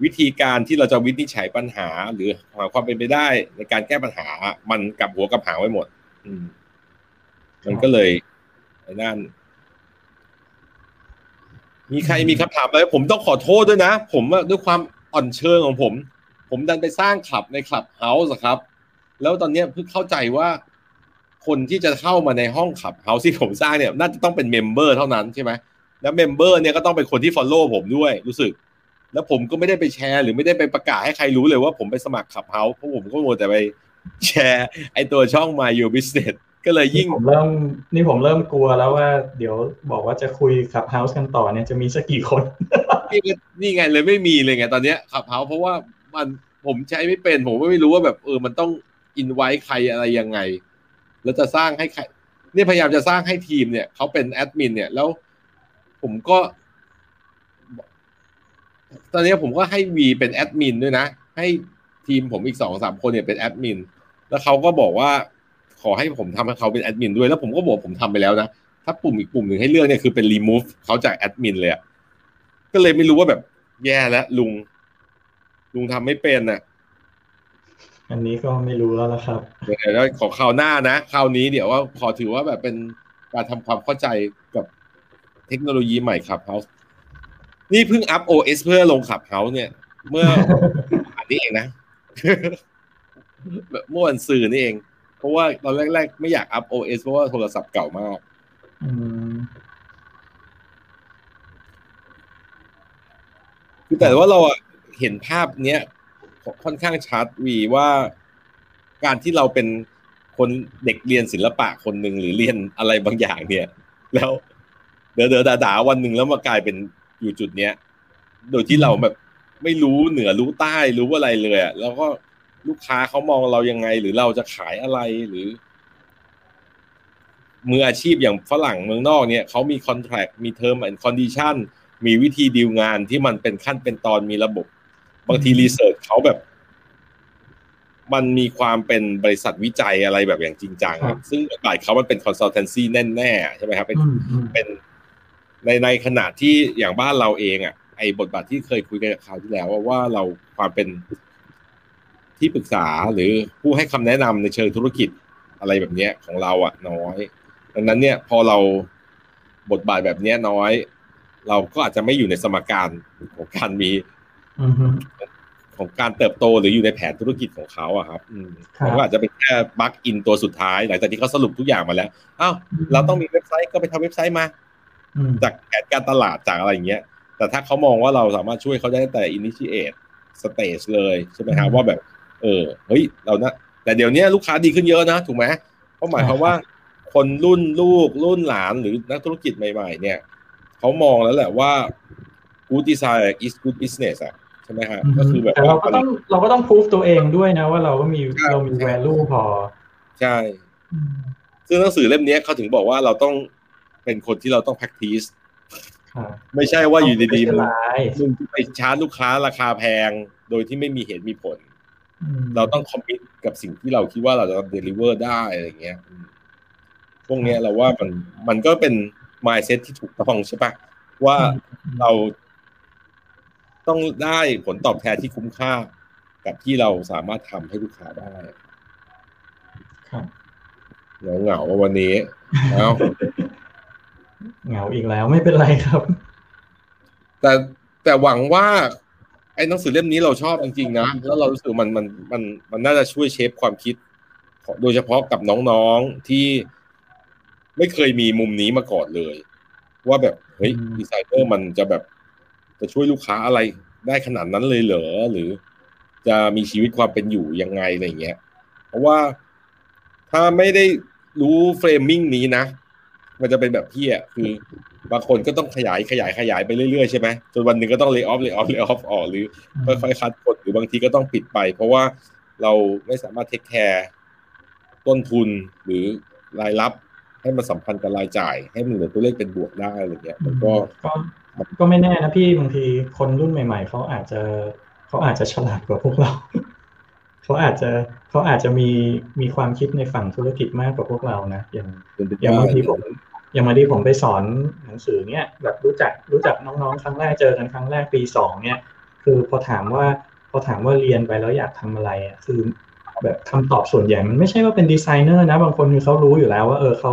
วิธีการที่เราจะวินิจฉัยปัญหา หรือหาความเป็นไปได้ในการแก้ปัญหา มันกับหัวกับหางไว้หมด อืม มันก็เลยไอ้นั่นมีใครมีคำถามอะไรผมต้องขอโทษด้วยนะ ผมด้วยความอ่อนเชิงของผม ผมดันไปสร้างคลับใน Clubhouse ครับ แล้วตอนนี้เพิ่งเข้าใจว่า คนที่จะเข้ามาในห้อง Clubhouse ที่ผมสร้างเนี่ย น่าจะต้องเป็น member เท่านั้นใช่ไหม แล้ว member เนี่ยก็ต้องเป็นคนที่ follow ผมด้วยรู้สึก แล้วผมก็ไม่ได้ไปแชร์ หรือไม่ได้ไปประกาศให้ใครรู้เลยว่าผมไปสมัคร Clubhouse เพราะผมก็มัวแต่ไปแชร์ไอตัวช่อง Mind Your Business ก็เลยยิ่งผมเริ่มนี่ผมเริ่มกลัวแล้วว่า เดี๋ยวบอกว่าจะคุย Clubhouse กันต่อเนี่ยจะมีสักกี่คน นี่ก็นี่ไงเลยไม่มีเลยไงตอนเนี้ย Clubhouse เพราะว่ามันผมใช้ไม่เป็น ผมก็ไม่รู้ว่าแบบเออมันต้องอินไว้ใครอะไรยังไง แล้วจะสร้างให้ใคร เนี่ยพยายามจะสร้างให้ทีมเนี่ยเขาเป็นแอดมินเนี่ยแล้ว ผมก็ ตอนนี้ผมก็ให้วีเป็นแอดมินด้วยนะ ให้ทีมผมอีกสองสามคนเนี่ยเป็นแอดมิน แล้วเขาก็บอกว่า ขอให้ผมทำให้เขาเป็นแอดมินด้วย แล้วผมก็บอกผมทำไปแล้วนะ ถ้าปุ่มอีกปุ่มหนึ่งให้เลือกเนี่ยคือเป็น remove เขาจากแอดมินเลยอะก็เลยไม่รู้ว่าแบบแย่แล้วลุง ลุงทำไม่เป็นน่ะอันนี้ก็ไม่รู้แล้วละครับเดี๋ยวแล้วขอคราวหน้านะคราวนี้เดี๋ยวว่าขอถือว่าแบบเป็นการทำความเข้าใจกับ เทคโนโลยีใหม่ Clubhouse นี่เพิ่งอัพ OS เพื่อลง Clubhouse เนี่ย เมื่ออันนี้เองนะเมื่อวันสื่อนี่เอง เพราะว่าตอนแรก ๆ ไม่อยากอัพ OS เพราะว่าโทรศัพท์เก่ามากอืมคือแต่ว่าเราอะเห็นภาพเนี้ยค่อนข้างชัดวีว่าการที่เราเป็นคนเด็กเรียนศิลปะคนหนึ่งหรือเรียนอะไรบางอย่างเนี่ย แล้ว เด๋อเด๋อด่าด่าวันหนึ่งแล้วมากลายเป็นอยู่จุดเนี้ย โดยที่เราแบบไม่รู้เหนือรู้ใต้รู้อะไรเลยอะแล้วก็ลูกค้าเขามองเรายังไง หรือเราจะขายอะไรหรือ มืออาชีพอย่างฝรั่งเมืองนอกเนี่ยเขามี contract มี term and condition มีวิธีดีลงานที่มันเป็นขั้นเป็นตอนมีระบบ บางที research เขาแบบ มันมีความเป็นบริษัทวิจัยอะไรแบบอย่างจริงจังครับซึ่งบทบาทเขามันเป็น consultancyแน่ๆใช่ไหมครับเป็นอืมอืมเป็น ในในขณะที่อย่างบ้านเราเองอะไอ้บทบาทที่เคยคุยกันกับคราวที่แล้วว่าว่าเราความเป็นที่ปรึกษาหรือผู้ให้คำแนะนำในเชิงธุรกิจอะไรแบบเนี้ยของเราอะน้อย ดังนั้นเนี่ยพอเราบทบาทแบบเนี้ยน้อย เราก็อาจจะไม่อยู่ในสมการของการมีอืมฮึของการเติบโตหรืออยู่ในแผนธุรกิจของเขาอะครับอืมครับมันก็อาจจะเป็นแค่บั๊กอินตัวสุดท้ายหลังจากที่เขาสรุปทุกอย่างมาแล้วอ้าวเราต้องมีเว็บไซต์ก็ไปทำเว็บไซต์มาอืม จากแผนการตลาดจากอะไรอย่างเงี้ย แต่ถ้าเขามองว่าเราสามารถช่วยเขาได้ตั้งแต่ initiate stage เลยใช่ไหมครับว่าแบบ เออเฮ้ยเรานะแต่เดี๋ยวนี้ลูกค้าดีขึ้นเยอะนะถูกไหมเพราะหมายความว่า คนรุ่นลูกรุ่นหลานหรือนักธุรกิจใหม่ๆ เนี่ยเขามองแล้วแหละว่า good design is good business อะใช่ไหมฮะก็คือแบบแต่เราก็มันต้องเราก็ต้องพูฟตัวเองด้วยนะว่าเราก็มีครับเรามี value พอ ใช่อืมซึ่งหนังสือเล่มนี้เขาถึงบอกว่าเราต้อง เป็นคนที่เราต้อง practice ครับไม่ใช่ว่าอยู่ดีๆมึง specialize มึงไปชาร์จลูกค้าราคาแพง โดยที่ไม่มีเหตุมีผลอืมเราต้องคอมมิตกับสิ่งที่เราคิดว่าเราจะเดลิเวอร์ได้อะไรเงี้ยอืมพวกเนี้ยเราว่ามันมันก็เป็น mindset ที่ถูกต้องใช่ปะว่าเราต้องได้ผลตอบแทนที่คุ้มค่า กับที่เราสามารถทำให้ลูกค้าได้ครับเหงาเหงาๆวันนี้เอ้า เหงาอีกแล้วไม่เป็นไรครับ แต่แต่หวังว่า ไอ้หนังสือเล่มนี้เราชอบจริงๆนะแล้วเรารู้สึกมันมันมันมันน่าจะช่วยเชฟความคิดของโดยเฉพาะกับน้องๆที่ไม่เคยมีมุมนี้มาก่อนเลย ว่าแบบเฮ้ยอืมดีไซเนอร์มันจะแบบ จะช่วยลูกค้าอะไรได้ขนาดนั้นเลยเหรอหรือ จะมีชีวิตความเป็นอยู่ยังไงอะไรเงี้ย เพราะว่าถ้าไม่ได้รู้ framing นี้นะ มันจะเป็นแบบพี่อะคือบางคนก็ต้องขยายขยายขยายไปเรื่อยๆใช่ไหมจนวันหนึ่งก็ต้องเล y o อ f เล y o อ f เล y o อ f ออกหรือค่อยๆคัดคนหรือบางทีก็ต้องปิดไป เพราะว่าเราไม่สามารถเทคแคร์ต้นทุนหรือรายรับให้มันสัมพันธ์กับรายจ่าย ให้มันเหลือตัวเลขเป็นบวกได้อะไรเงี้ย มันก็ก็ก็ไม่แน่นะพี่บางทีคนรุ่นใหม่ ๆเขาอาจจะเขาอาจจะฉลาดกว่าพวกเรา เขาอาจจะเขาอาจจะมีมีความคิดในฝั่งธุรกิจมากกว่าพวกเรานะอย่างเป็นไปอย่างได้บางทีผมผอย่างมาดีผมไปสอนหนังสือเนี่ยแบบรู้จักรู้จักน้องๆครั้งแรกเจอกันครั้งแรกปีสองเนี่ย คือพอถามว่าพอถามว่าเรียนไปแล้วอยากทำอะไรอะคือแบบคำตอบส่วนใหญ่มันไม่ใช่ว่าเป็นดีไซเนอร์นะ บางคนคือเขารู้อยู่แล้วว่าเออเขา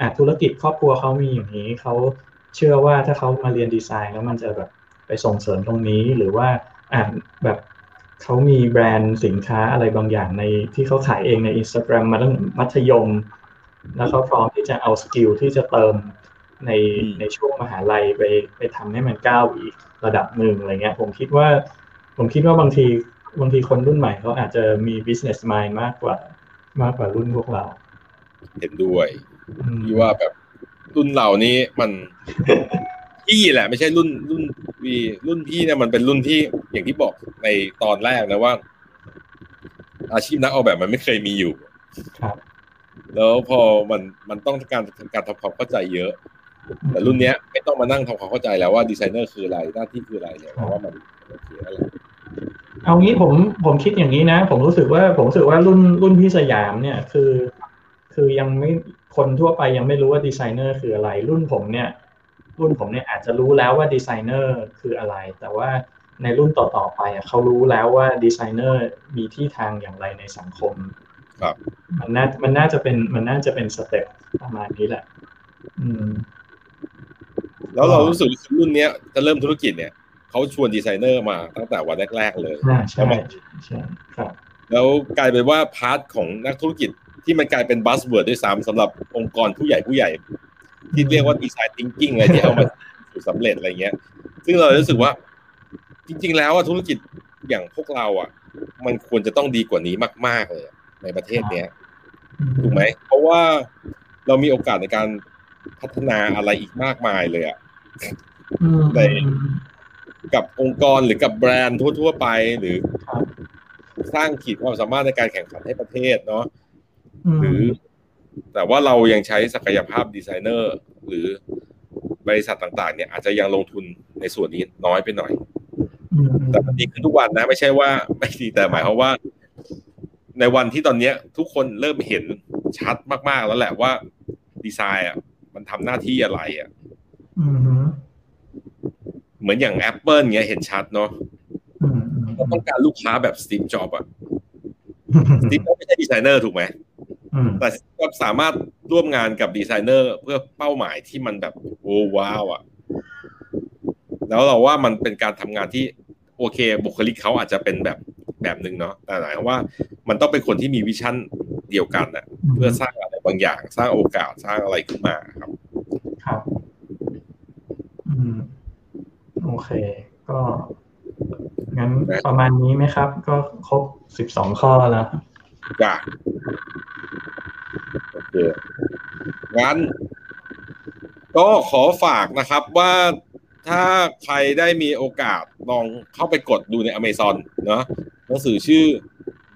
อะธุรกิจครอบครัวเขามีอย่างนี้เขาเชื่อว่าถ้าเขามาเรียนดีไซน์แล้วมันจะแบบไปส่งเสริมตรงนี้หรือว่าอะแบบ เขามีแบรนด์สินค้าอะไรบางอย่างในที่เขาขายเองใน Instagram มาตั้งมัธยม แล้วเขาพร้อมที่จะเอา skill ที่จะเติมในในช่วงมหาลัยไปไปทำให้มันก้าวอีกระดับหนึ่งอะไรเงี้ย ผมคิดว่า ผมคิดว่าบางทีบางทีคนรุ่นใหม่เขาอาจจะมี business mind มากกว่ามากกว่ารุ่นพวกเรา เห็นด้วยที่ว่าแบบรุ่นเหล่านี้มัน พี่แหละไม่ใช่รุ่นรุ่นวีรุ่นพี่เนี่ยมันเป็นรุ่นที่อย่างที่บอกในตอนแรกนะว่า อาชีพนักออกแบบมันไม่เคยมีอยู่ ครับ แล้วพอมันมันต้องการการทำความเข้าใจเยอะ แต่รุ่นเนี้ยไม่ต้องมานั่งทำความเข้าใจแล้วว่าดีไซเนอร์คืออะไรหน้าที่คืออะไรเนี่ยเพราะว่ามันโอเคแล้วเอางี้ผมผมคิดอย่างนี้นะ ผมรู้สึกว่าผมรู้สึกว่ารุ่นรุ่นพี่สยามเนี่ยคือ คือยังไม่คนทั่วไปยังไม่รู้ว่าดีไซเนอร์คืออะไร รุ่นผมเนี่ย รุ่นผมเนี่ยอาจจะรู้แล้วว่าดีไซเนอร์คืออะไร แต่ว่าในรุ่นต่อๆไปเขารู้แล้วว่าดีไซเนอร์มีที่ทางอย่างไรในสังคม ครับ มันน่ามันน่าจะเป็นมันน่าจะเป็นสเต็ปประมาณนี้แหละ อืม แล้วเรารู้สึกรุ่นเนี้ยจะเริ่มธุรกิจเนี่ยเขาชวนดีไซเนอร์มาตั้งแต่วันแรก ๆ เลยใช่ใช่ครับ แล้วกลายเป็นว่า part ของนักธุรกิจที่มันกลายเป็น buzzword ด้วยซ้ำสำหรับองค์กรผู้ใหญ่ผู้ใหญ่ ที่เรียกว่า design thinking อะไรที่เอามาสู่สำเร็จอะไรเงี้ย ซึ่งเรารู้สึกว่า จริง ๆ แล้วธุรกิจอย่างพวกเราอะ มันควรจะต้องดีกว่านี้มาก ๆ เลยในประเทศเนี้ยถูกไหม เพราะว่าเรามีโอกาสในการพัฒนาอะไรอีกมากมายเลยอะในกับองค์กรหรือกับแบรนด์ทั่ว ๆ ไปหรือสร้างขีดความสามารถในการแข่งขันให้ประเทศเนาะหรือ แต่ว่าเรายังใช้ศักยภาพดีไซเนอร์หรือบริษัทต่างๆ เนี่ยอาจจะยังลงทุนในส่วนนี้น้อยไปหน่อย แต่มันดีขึ้นทุกวันนะไม่ใช่ว่าไม่ดีแต่หมายความว่า ในวันที่ตอนนี้ทุกคนเริ่มเห็นชัดมากๆแล้วแหละว่าดีไซน์อะมันทำหน้าที่อะไรอะเหมือนอย่าง Apple เงี้ยเห็นชัดเนาะก็ต้องการลูกค้าแบบสตีฟจ็อบอะสตีฟจ็อบไม่ใช่ดีไซเนอร์ถูกไหม แต่ก็สามารถร่วมงานกับดีไซเนอร์ เพื่อเป้าหมายที่มันแบบโอ้ว้าวอะแล้วเราว่ามันเป็นการทำงานที่โอเค บุคลิกเขาอาจจะเป็นแบบแบบหนึ่งเนาะแต่หมายว่ามันต้องเป็นคนที่มี vision เดียวกันอะเพื่อสร้างอะไรบางอย่าง สร้างโอกาสสร้างอะไรขึ้นมาครับ ครับ อืม โอเค ก็งั้นประมาณนี้ไหมครับ ก็ครบสิบสองข้อแล้วจ้ะ โอเคงั้น ก็ขอฝากนะครับว่าถ้าใครได้มีโอกาสลองเข้าไปกดดูใน Amazon เนาะหนังสือชื่อ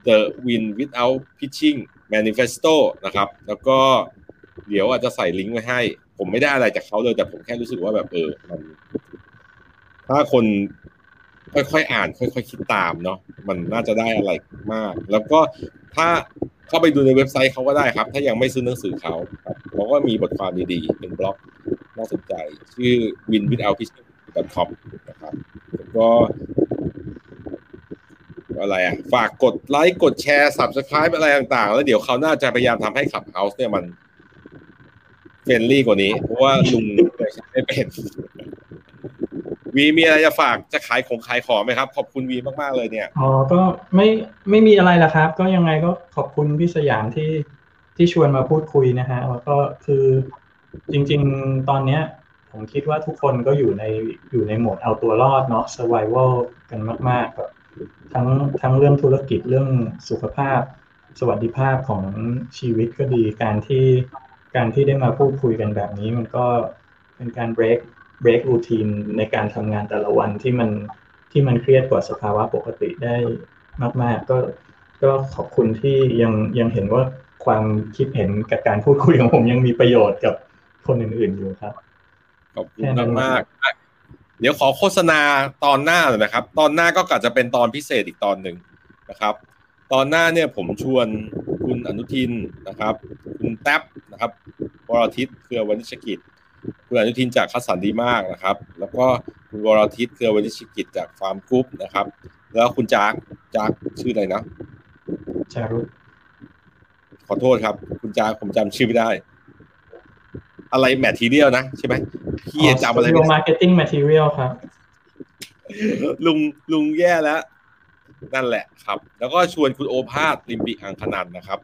The Win Without Pitching Manifesto นะครับ แล้วก็เดี๋ยวอาจจะใส่ลิงก์ไว้ให้ ผมไม่ได้อะไรจากเขาเลย แต่ผมแค่รู้สึกว่าแบบเออมัน ถ้าคนค่อยๆอ่าน ค่อยๆคิดตามเนาะมันน่าจะได้อะไรมาก แล้วก็ถ้า เข้าไปดูในเว็บไซต์เขาก็ได้ครับ ถ้ายังไม่ซื้อหนังสือเขาครับเขาก็มีบทความดีๆเป็นบล็อกน่าสนใจ ชื่อ win without pitching com นะครับแล้วก็ อะไรอะ ฝากกดไลค์กดแชร์ subscribe อะไรต่างๆ แล้วเดี๋ยวเขาน่าจะพยายามทำให้ขับเฮาส์เนี่ยมันfriendly กว่านี้ เพราะว่าลุงใช้ไม่เป็น วีมีอะไรจะฝากจะขายของขายของไหมครับ ขอบคุณวีมากๆเลยเนี่ยอ๋อก็ไม่ไม่มีอะไรละครับ ก็ยังไงก็ขอบคุณพี่สยามที่ที่ชวนมาพูดคุยนะฮะแล้วก็คือจริง ๆ ตอนเนี้ย ผมคิดว่าทุกคนก็อยู่ในอยู่ในโหมดเอาตัวรอดเนาะ survival กันมากๆแบบทั้งทั้งเรื่องธุรกิจเรื่องสุขภาพ สวัสดิภาพของชีวิตก็ดีการที่การที่ได้มาพูดคุยกันแบบนี้มันก็เป็นการ break break routine ในการทำงานแต่ละวันที่มันที่มันเครียดกว่าสภาวะปกติได้มาก ๆ ก็ก็ขอบคุณที่ยังยังเห็นว่าความคิดเห็นกับการพูดคุยของผมยังมีประโยชน์กับคนอื่น ๆอยู่ครับขอบคุณมากเดี๋ยวขอโฆษณาตอนหน้าเลยนะครับ ตอนหน้าก็กะจะเป็นตอนพิเศษอีกตอนหนึ่งนะครับ ตอนหน้าเนี่ยผมชวนคุณอนุทินนะครับ คุณแท็บนะครับวรทิตเครือวณิชกิจ คุณอนุทินจากคัสสันดีมากนะครับ แล้วก็คุณวรทิตเครือวณิชกิจจากฟาร์มกรุ๊ปนะครับ แล้วคุณจากจากชื่ออะไรนะจารุขอโทษครับ คุณจากผมจำชื่อไม่ได้ อะไรแมททีเรียลนะใช่ไหมพี่จำอะไรไม่โยได้มาร์เก็ตติ้งแมทเทียลครับลุงลุงแย่แล้วนั่นแหละครับ แล้วก็ชวนคุณโอภาสลิมปิอังคนันต์นะครับ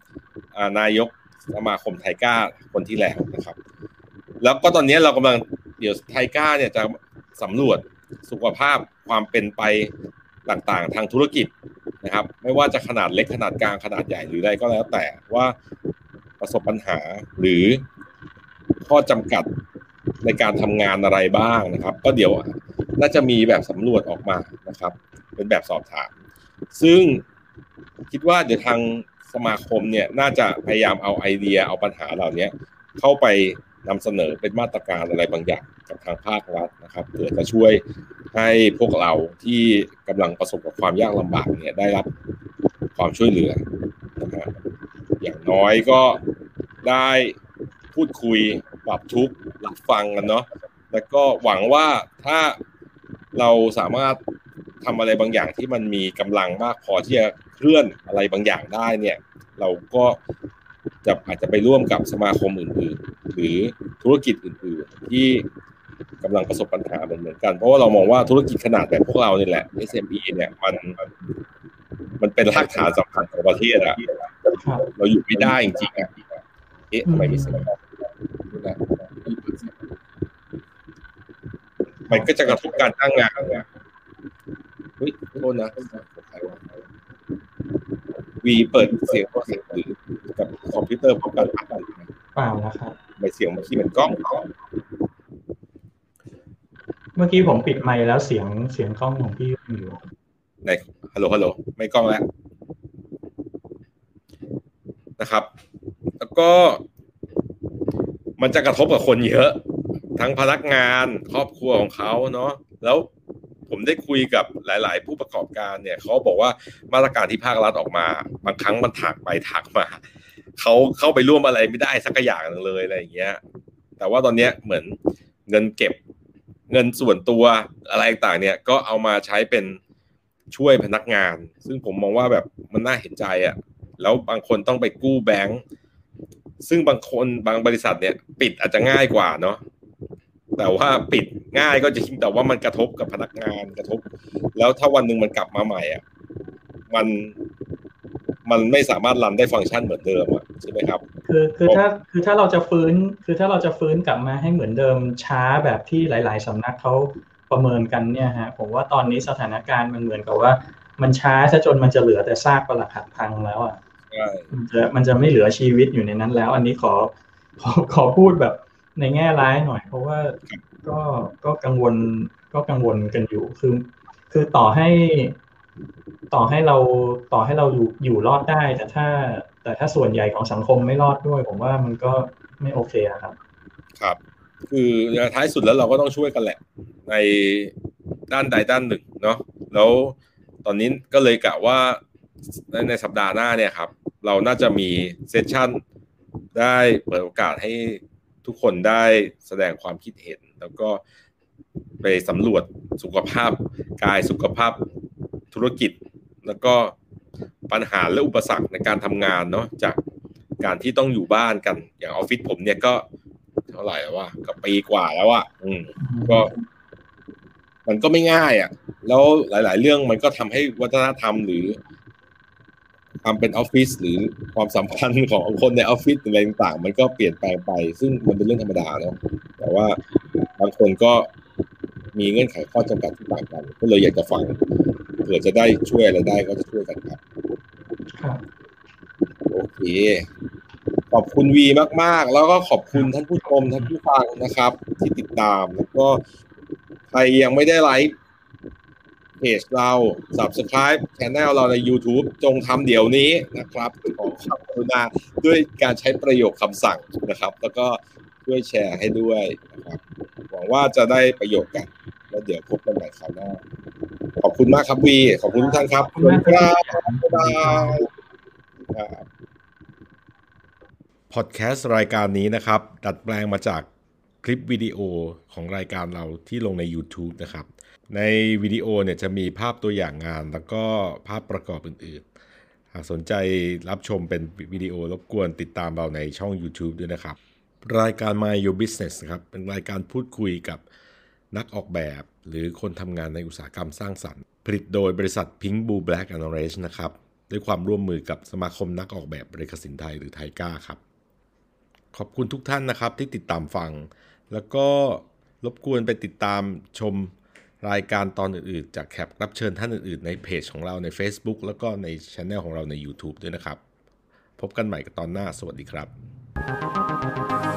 อ่านายกสมาคมไทก้าคนที่แล้วนะครับ แล้วก็ตอนนี้เรากำลังเดี๋ยวไทก้าเนี่ยจะสำรวจสุขภาพความเป็นไปต่างๆ ทางธุรกิจนะครับ ไม่ว่าจะขนาดเล็กขนาดกลางขนาดใหญ่หรืออะไรก็แล้วแต่ว่าประสบปัญหาหรือข้อจำกัดในการทำงานอะไรบ้างนะครับ ก็เดี๋ยวน่าจะมีแบบสำรวจออกมานะครับ เป็นแบบสอบถาม ซึ่งคิดว่าเดี๋ยวทางสมาคมเนี่ยน่าจะพยายามเอาไอเดียเอาปัญหาเหล่านี้เข้าไป นำเสนอเป็นมาตรการอะไรบางอย่างกับทางภาครัฐนะครับเพื่อจะช่วยให้พวกเราที่กำลังประสบกับความยากลำบากเนี่ยได้รับความช่วยเหลือนะอย่างน้อยก็ได้พูดคุยปรับทุกข์รับฟังกันเนาะแล้วก็หวังว่าถ้าเราสามารถทำอะไรบางอย่างที่มันมีกำลังมากพอที่จะเคลื่อนอะไรบางอย่างได้เนี่ย เราก็ จะอาจจะไปร่วมกับสมาคมอื่นๆ หรือธุรกิจอื่นๆ ที่กำลังประสบปัญหาเหมือนกัน เพราะว่าเรามองว่าธุรกิจขนาดแบบพวกเราเนี่ยแหละ SME เนี่ยมันมันเป็นรากฐานสำคัญของประเทศอะเราอยู่ไม่ได้จริงๆอะเอ๊ะทำไมมีเสียงมันก็จะกระทบการจ้างงานเนี่ยเฮ้ยโทษนะ วะวีเปิดเสียงเสียงหรือกับคอมพิวเตอร์พร้อมกันอัดอยู่นะเปล่านะครับไม่เสียงเมื่อกี้เหมือนกล้อง เมื่อกี้ผมปิดไมค์แล้วเสียงเสียงกล้องของพี่ยังอยู่ในฮัลโหลฮัลโหลไม่กล้องแล้วนะครับ แล้วก็ มันจะกระทบกับคนเยอะ ทั้งพนักงานครอบครัวของเขาเนาะแล้ว ผมได้คุยกับหลาย ๆ ผู้ประกอบการเนี่ยเขาบอกว่ามาตรการที่ภาครัฐออกมา บางครั้งมันถักไปถักมาเขาเข้าไปร่วมอะไรไม่ได้สักอย่างหนึ่งเลยอะไรอย่างเงี้ย แต่ว่าตอนเนี้ยเหมือนเงินเก็บเงินส่วนตัวอะไรต่างเนี่ยก็เอามาใช้เป็นช่วยพนักงาน ซึ่งผมมองว่าแบบมันน่าเห็นใจอะ่ะแล้วบางคนต้องไปกู้แบงก์ซึ่งบางคนบางบริษัทเนี่ย ปิดอาจจะง่ายกว่าเนาะ แต่ว่าปิดง่ายก็จริงแต่ว่ามันกระทบกับพนักงานกระทบ แล้วถ้าวันหนึ่งมันกลับมาใหม่อะมันมันไม่สามารถรันได้ฟังก์ชันเหมือนเดิมอะใช่ไหมครับ คือคือถ้าคือถ้าเราจะฟื้น คือถ้าเราจะฟื้นกลับมาให้เหมือนเดิมช้าแบบที่หลาย ๆสำนักเขาประเมินกันเนี่ยฮะผมว่าตอนนี้สถานการณ์มันเหมือนกับว่า มันช้าซะจนมันจะเหลือแต่ซากปรักหักพังแล้วอะใช่มันจะมันจะไม่เหลือชีวิตอยู่ในนั้นแล้ว อันนี้ขอขอขอพูดแบบ ในแง่ร้ายหน่อย เพราะว่าก็ก็กังวลก็กังวลกันอยู่คือ คือต่อให้ต่อให้เราต่อให้เราอยู่อยู่รอดได้ แต่ถ้า แต่ถ้าส่วนใหญ่ของสังคมไม่รอดด้วย ผมว่ามันก็ไม่โอเคครับ ครับ คือท้ายสุดแล้วเราก็ต้องช่วยกันแหละ ในด้านใดด้านหนึ่งเนาะแล้วตอนนี้ก็เลยกะว่าในในสัปดาห์หน้าเนี่ยครับ เราน่าจะมีเซสชั่นได้เปิดโอกาสให้ ทุกคนได้แสดงความคิดเห็น แล้วก็ไปสำรวจสุขภาพกายสุขภาพธุรกิจ แล้วก็ปัญหาและอุปสรรคในการทำงานเนาะจากการที่ต้องอยู่บ้านกัน อย่างออฟฟิศผมเนี่ยก็เท่าไหร่แล้วว่าก็ปีกว่าแล้วอะอืมก็ มันก็ไม่ง่ายอะ่ะ แล้วหลาย ๆ เรื่องมันก็ทำให้วัฒนธรรมหรือ ความเป็นออฟฟิศหรือความสัมพันธ์ของคนในออฟฟิศอะไรต่างๆ มันก็เปลี่ยนแปลงไป ซึ่งมันเป็นเรื่องธรรมดาเนาะแต่ว่าบางคนก็มีเงื่อนไขข้อจำกัดที่ต่างกัน ก็เลยอยากจะฟังเผื่อจะได้ช่วยอะไรได้ก็จะช่วยกันครับครับโอเค ขอบคุณวีมาก ๆ แล้วก็ขอบคุณท่านผู้ชมท่านผู้ฟังนะครับ ที่ติดตามแล้วก็ใครยังไม่ได้ไลค์ เพจเรา subscribe channel เราใน YouTube จงทำเดี๋ยวนี้นะครับ ขอความกรุณาด้วยการใช้ประโยคคำสั่งนะครับ แล้วก็ช่วยแชร์ให้ด้วยนะครับ หวังว่าจะได้ประโยชน์กัน แล้วเดี๋ยวพบกันใหม่คราวหน้า ขอบคุณมากครับวี ขอบคุณทุกท่านครับขอบคุณครับบ๊ายบายครับพอดแคสต์รายการนี้นะครับ ดัดแปลงมาจากคลิปวิดีโอของรายการเราที่ลงใน YouTube นะครับ ในวิดีโอเนี่ยจะมีภาพตัวอย่างงาน แล้วก็ภาพประกอบอื่นๆ หากสนใจรับชมเป็นวิดีโอรบกวนติดตามเราในช่อง YouTube ด้วยนะครับ รายการ My Your Business นะครับ เป็นรายการพูดคุยกับนักออกแบบ หรือคนทำงานในอุตสาหกรรมสร้างสรรค์ ผลิตโดยบริษัท Pink Blue Black and Orange นะครับ ด้วยความร่วมมือกับสมาคมนักออกแบบบริกสินไทยหรือไทก้าครับ ขอบคุณทุกท่านนะครับที่ติดตามฟัง แล้วก็รบกวนไปติดตามชม รายการตอนอื่นๆ จากแขกรับเชิญท่านอื่นๆ ในเพจของเราใน Facebook แล้วก็ในช anel ของเราใน YouTube ด้วยนะครับ พบกันใหม่กับตอนหน้า สวัสดีครับ